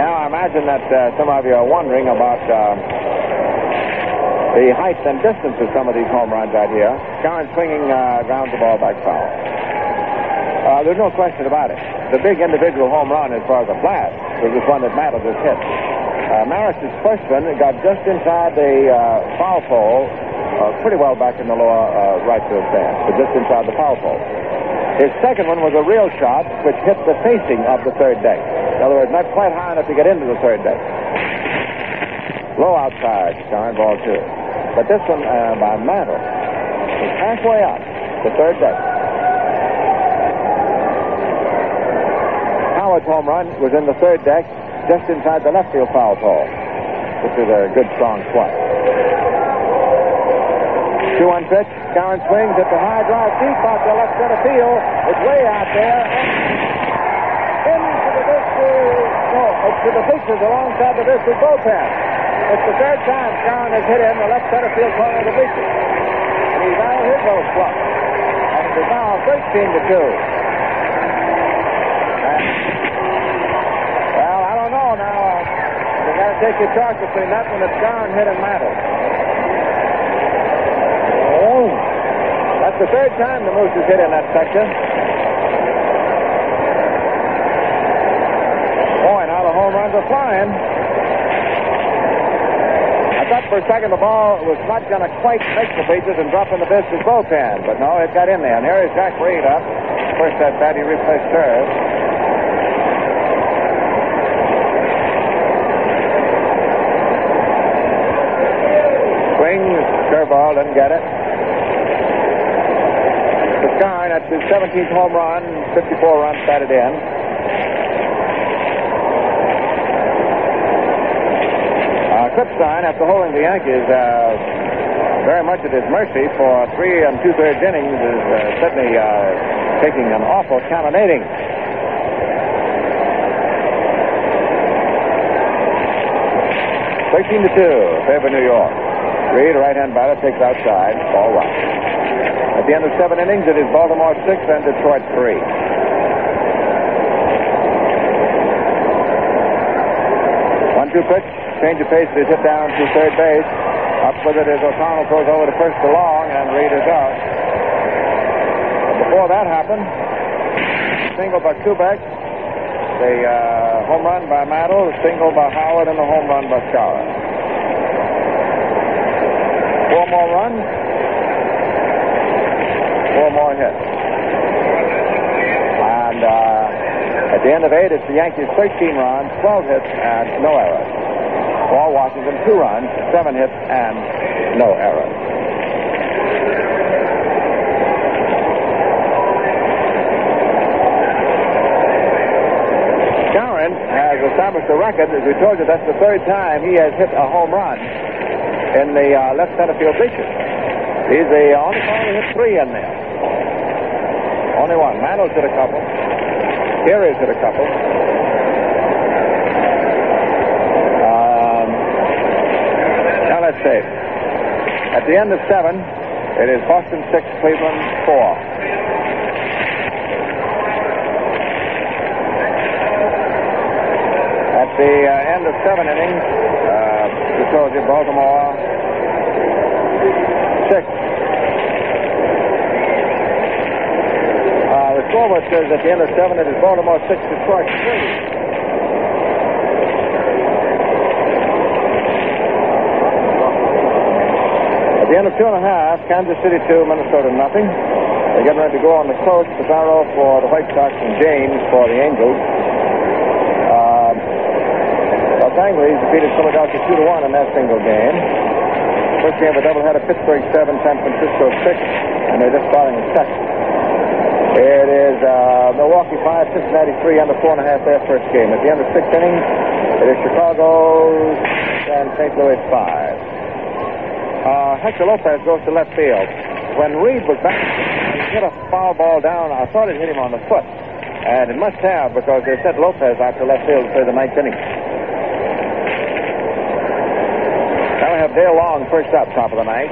S2: Now, I imagine that uh, some of you are wondering about uh, the height and distance of some of these home runs out here. Skowron swinging uh, grounds the ball back foul. Uh, there's no question about it. The big individual home run as far as a blast was this one that Mantle just hit. Uh, Maris's first one got just inside the uh, foul pole, uh, pretty well back in the lower uh, right field stand, but just inside the foul pole. His second one was a real shot, which hit the facing of the third deck. In other words, not quite high enough to get into the third deck. Low outside, Skowron ball two. But this one uh, by Mantle is halfway up the third deck. Howard's home run was in the third deck, just inside the left field foul pole. This is a good, strong swat. 2 1 pitch. Skowron swings at the high drive deep out to left center field. It's way out there. And into the Visters. No, it's to the Pictures alongside the Visters bullpen. It's the third time Skowron has hit in the left center field corner of the Pictures. And he's out hit those slugs. And it is now 13 to 2. Well, I don't know now. Uh, you got to take your choice between that one that's Skowron hit and Mantle. Oh, that's the third time the Moose has hit in that section. Boy, now the home runs are flying. I thought for a second the ball was not going to quite make the Patriots and drop in the Biscuits bullpen, but no, it got in there. And here is Jack Reed up. First at bat, he replaced Cerv. Curveball, didn't get it. Skowron, that's his 17th home run, 54 runs batted in. Uh, after holding the Yankees uh, very much at his mercy for three and two-thirds innings, is uh, certainly uh, taking an awful cannonading. Thirteen to two, favor New York. Reed, right-hand batter, takes outside, ball one. At the end of seven innings, it is Baltimore six and Detroit three. One-two pitch, change of pace. Is hit down to third base. Up with it as O'Connell throws over to first to long, and Reed is out. But before that happened, single by Kubek, the uh, home run by the single by Howard, and the home run by Schauer. Four more runs. Four more hits. And uh, at the end of eight, it's the Yankees 13 runs, 12 hits, and no errors. Paul Washington, two runs, seven hits, and no errors. Sharon has established a record. As we told you, that's the third time he has hit a home run in the uh, left center field bleachers. He's the only player to hit three in there. Only one. Mantle's hit a couple. Carey's hit a couple. Um, now let's see. At the end of seven, it is Boston six, Cleveland four. At the uh, end of seven innings, you Baltimore six. Uh, the scoreboard says at the end of seven, it is Baltimore six, Detroit three. At the end of two and a half, Kansas City two, Minnesota nothing. They're getting ready to go on the coast. Pizarro for the White Sox and James for the Angels. Uh, Los Angeles defeated Philadelphia two to one in that single game. First game of a doubleheader, Pittsburgh seven, San Francisco six, and they're just starting the second. It is uh, Milwaukee five, Cincinnati three, under four and a half their first game. At the end of six innings, it is Chicago and St. Louis five. Uh, Hector Lopez goes to left field. When Reed was back, he hit a foul ball down. I thought it hit him on the foot. And it must have because they sent Lopez out to left field play the ninth inning. Now Dale Long first up, top of the ninth.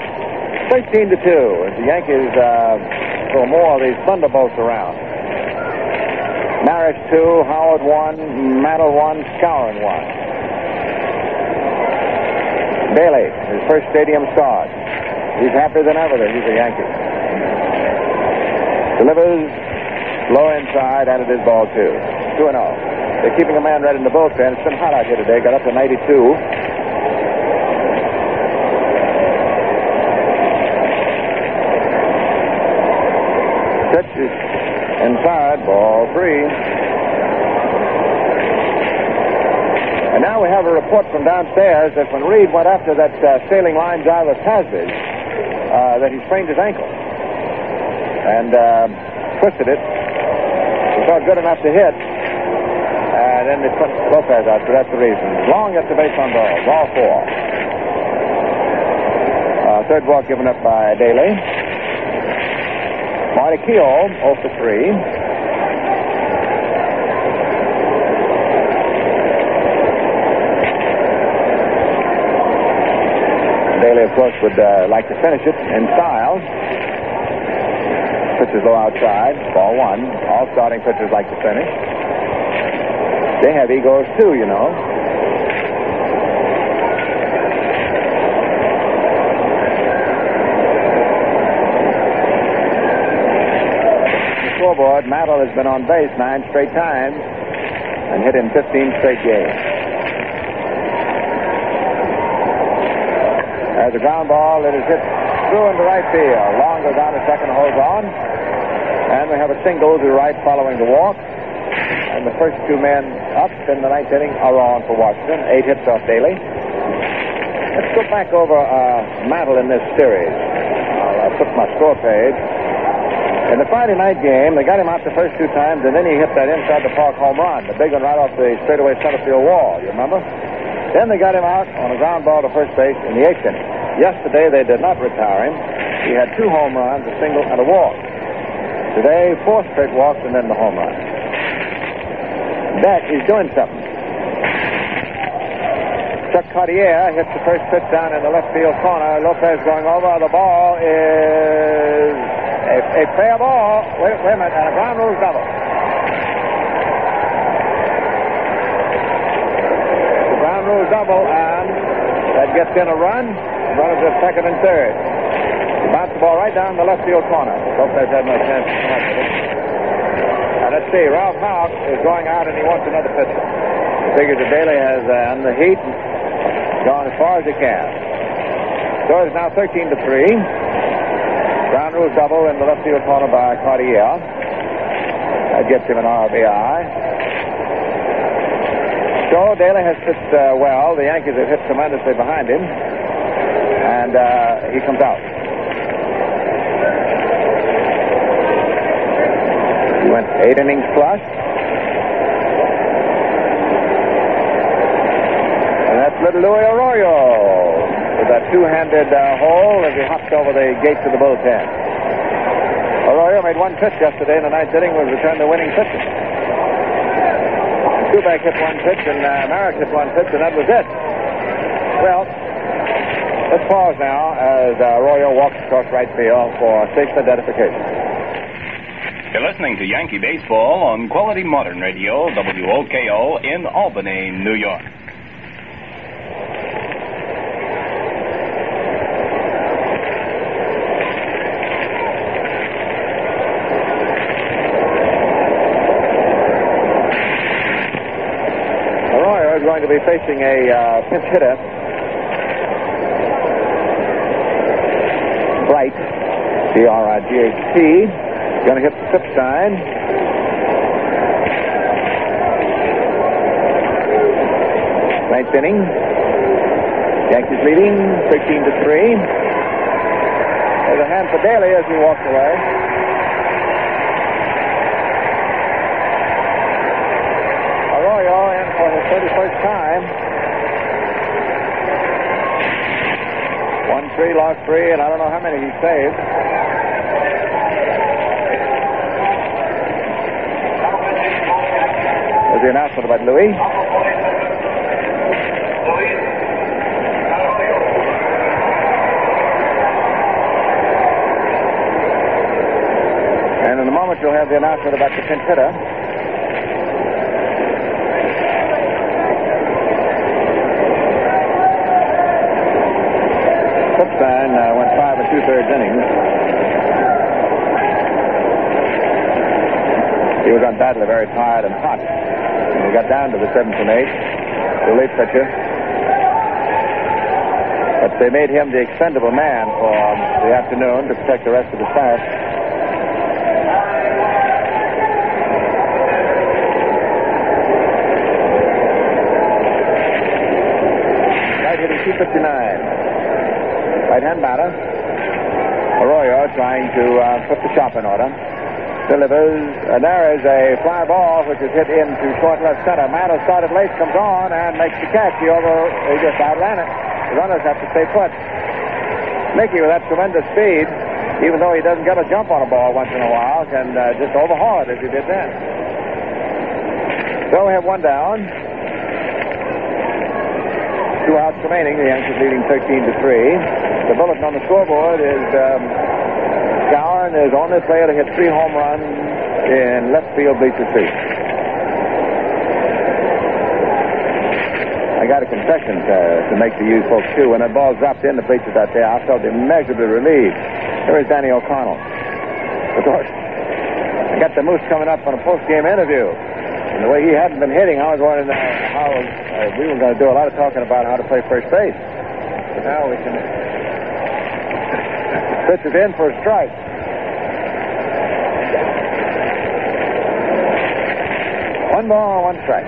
S2: 13 to 2 as the Yankees uh, throw more of these thunderbolts around. Maris 2, Howard 1, Mantle 1, Skowron 1. Daley, his first stadium start. He's happier than ever that he's a Yankee. Delivers low inside, and it is ball two. 2 and 0. They're keeping a man right in the bullpen. It's been hot out here today. Got up to 92. Inside, ball three. And now we have a report from downstairs that when Reed went after that uh, sailing line drive of uh, that he sprained his ankle and uh, twisted it. He thought good enough to hit, and then they put Lopez out, so that's the reason. Long gets the base on ball, ball four. Uh, third walk given up by Daley. Marty Keough, 0 for 3. Daley, of course, would uh, like to finish it in style. Pitches low outside, ball one. All starting pitchers like to finish. They have egos too, you know. Scoreboard, Mantle has been on base nine straight times and hit in 15 straight games. As a ground ball, it is hit through into right field. Long goes down to second, holds on. And we have a single to right following the walk. And the first two men up in the ninth inning are on for Washington. Eight hits off Daley. Let's go back over uh, in this series. I'll, I'll put my score page. In the Friday night game, they got him out the first two times, and then he hit that inside the park home run, the big one right off the straightaway center field wall. You remember? Then they got him out on a ground ball to first base in the eighth inning. Yesterday, they did not retire him. He had two home runs, a single, and a walk. Today, four straight walks and then the home run. That is doing something. Chuck Cottier hits the first pitch down in the left field corner. Lopez going over. The ball is a, a fair ball. Wait, wait a minute, and a ground rule double. The ground rule double, and that gets in a run. Runners at second and third. He bounced the ball right down the left field corner. Lopez had no chance. Now let's see. Ralph Houk is going out, and he wants another pitcher. He figures that Daley has uh, on the heat gone as far as he can. So it's now 13 to three. Ground rules double in the left field corner by Cottier. That gets him an RBI. So Daley has pitched uh, well. The Yankees have hit tremendously behind him. And uh, he comes out. He went eight innings plus. And that's little Louis two-handed uh, hole as he hopped over the gates of the bullpen. Arroyo made one pitch yesterday in the ninth inning, was returned the winning pitcher. Kubek hit one pitch, and uh, Maris hit one pitch, and that was it. Well, let's pause now as uh, Arroyo walks across right field for sixth identification.
S5: You're listening to Yankee Baseball on Quality Modern Radio, WOKO, in Albany, New York.
S2: Is be facing a uh, pinch hitter. Bright, B-R-I-G-H-T. Going to hit Klippstein. Ninth inning. Yankees leading 13 to 3. There's a hand for Daley as he walks away. Arroyo in for his 31st time. One three, lost three, and I don't know how many he saved. There's the announcement about Louis. And in a moment, you'll have the announcement about the pinch hitter. Klippstein uh, went five and two-thirds innings. He was undoubtedly very tired and hot. And he got down to the seventh and eighth, the late pitcher. But they made him the expendable man for the afternoon to protect the rest of the staff. Right hitting 259. Right hand batter. Trying to uh, put the shop in order. Delivers. And there is a fly ball which is hit into short left center. Man who started late comes on and makes the catch. He over. He just outran it. The runners have to stay put. Mickey, with that tremendous speed, even though he doesn't get a jump on a ball once in a while, can uh, just overhaul it as he did then. So we have one down. Two outs remaining. The Yankees leading 13 to 3. The bulletin on the scoreboard is um, Is on this way to hit three home runs in left field bleacher seat. I got a confession to, to make to you folks, too. When that ball dropped in the bleachers out there, I felt immeasurably relieved. Here is Danny O'Connell. Of course, I got the Moose coming up on a post-game interview. And the way he hadn't been hitting, I was wondering uh, how uh, we were going to do a lot of talking about how to play first base. But now we can. Pitch is in for a strike. One ball, one strike.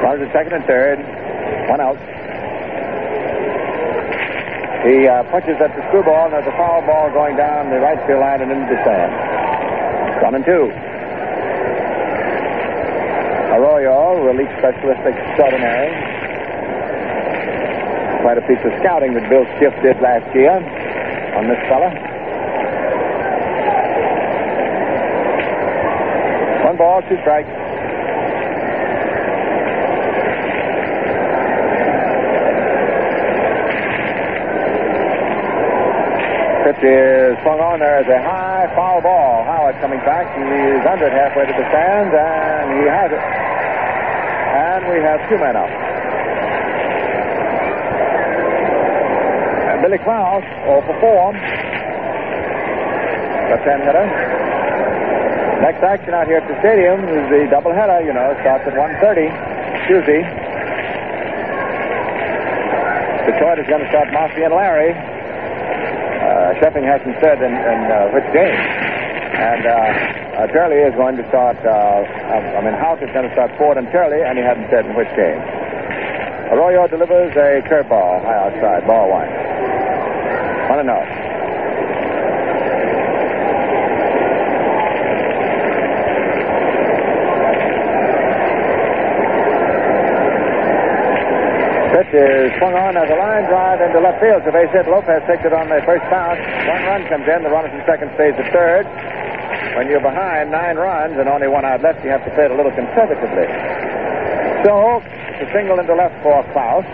S2: Runners at second and third. One out. He uh, punches at the screwball, and there's a foul ball going down the right field line and into the stand. One and two. Arroyo, relief specialist extraordinary. Quite a piece of scouting that Bill Skiff did last year on this fella. One ball, two strikes. Pitch is swung on. There is a high foul ball. Howard coming back. He's under it halfway to the stands, and he has it. And we have two men out. And Billy Klaus, 0 for 4. Left-hand hitter. Next action out here at the stadium is the doubleheader. You know, starts at 1:30 Tuesday. Detroit is going to start Mossi and Lary. Uh, Scheffing hasn't said in, in uh, which game. And uh, uh, Turley is going to start, uh, I mean, Houk is going to start Ford and Turley, and he hasn't said in which game. Arroyo delivers a curveball high outside, ball one. One and oh. Is swung on as a line drive into left field. Base hit. Lopez takes it on the first bounce. One run comes in. The runner from second stays at third. When you're behind nine runs and only one out left, you have to play it a little conservatively. So it's a single into left for Klaus.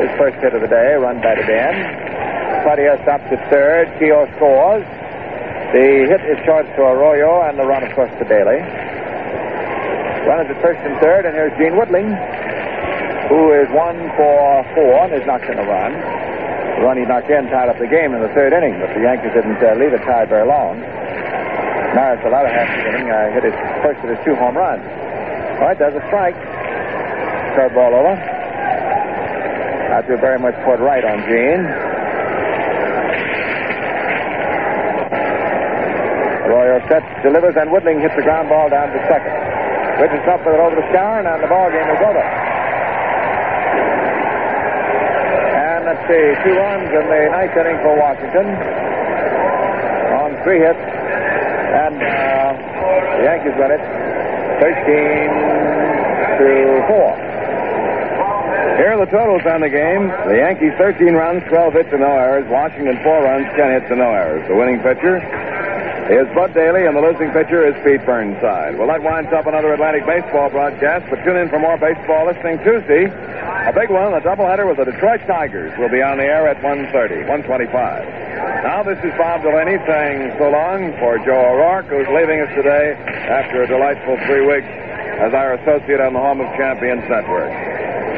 S2: His first hit of the day, run batted in. Claudia stops at third. Keough scores. The hit is charged to Arroyo, and the run, of course, to Daley. Runners at first and third, and here's Gene Woodling, who is one for four and is knocked in a run. The run he knocked in tied up the game in the third inning, but the Yankees didn't uh, leave it tied very long. Maris, the latter half of the inning, uh, hit his first of his two home runs. All right, there's a strike. Curveball over. Out to very much toward right on Gene. Arroyo sets, delivers, and Woodling hits the ground ball down to second. Richards up with it over to Skowron, and the ball game is over. Two runs in the ninth inning for Washington on three hits, and uh, the Yankees win it 13 to four.
S1: Here are the totals on the game. The Yankees 13 runs, 12 hits, and no errors. Washington 4 runs, 10 hits, and no errors. The winning pitcher is Bud Daley, and the losing pitcher is Pete Burnside. Well, that winds up another Atlantic baseball broadcast, but tune in for more baseball listening Tuesday. A big one, a doubleheader with the Detroit Tigers will be on the air at 1.30, 125. Now, this is Bob Delaney saying so long for Joe O'Rourke, who's leaving us today after a delightful three weeks as our associate on the Home of Champions Network.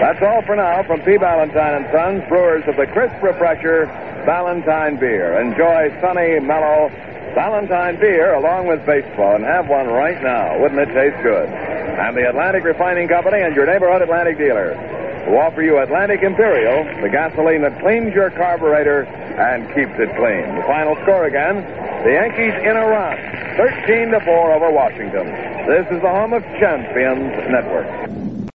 S1: That's all for now from P. Ballantine and Sons, brewers of the crisp refresher Ballantine beer. Enjoy sunny, mellow Ballantine beer along with baseball and have one right now. Wouldn't it taste good? And the Atlantic Refining Company and your neighborhood Atlantic dealer who offer you Atlantic Imperial, the gasoline that cleans your carburetor and keeps it clean. The final score again, the Yankees in a run, 13 to 4 over Washington. This is the home of Champions Network.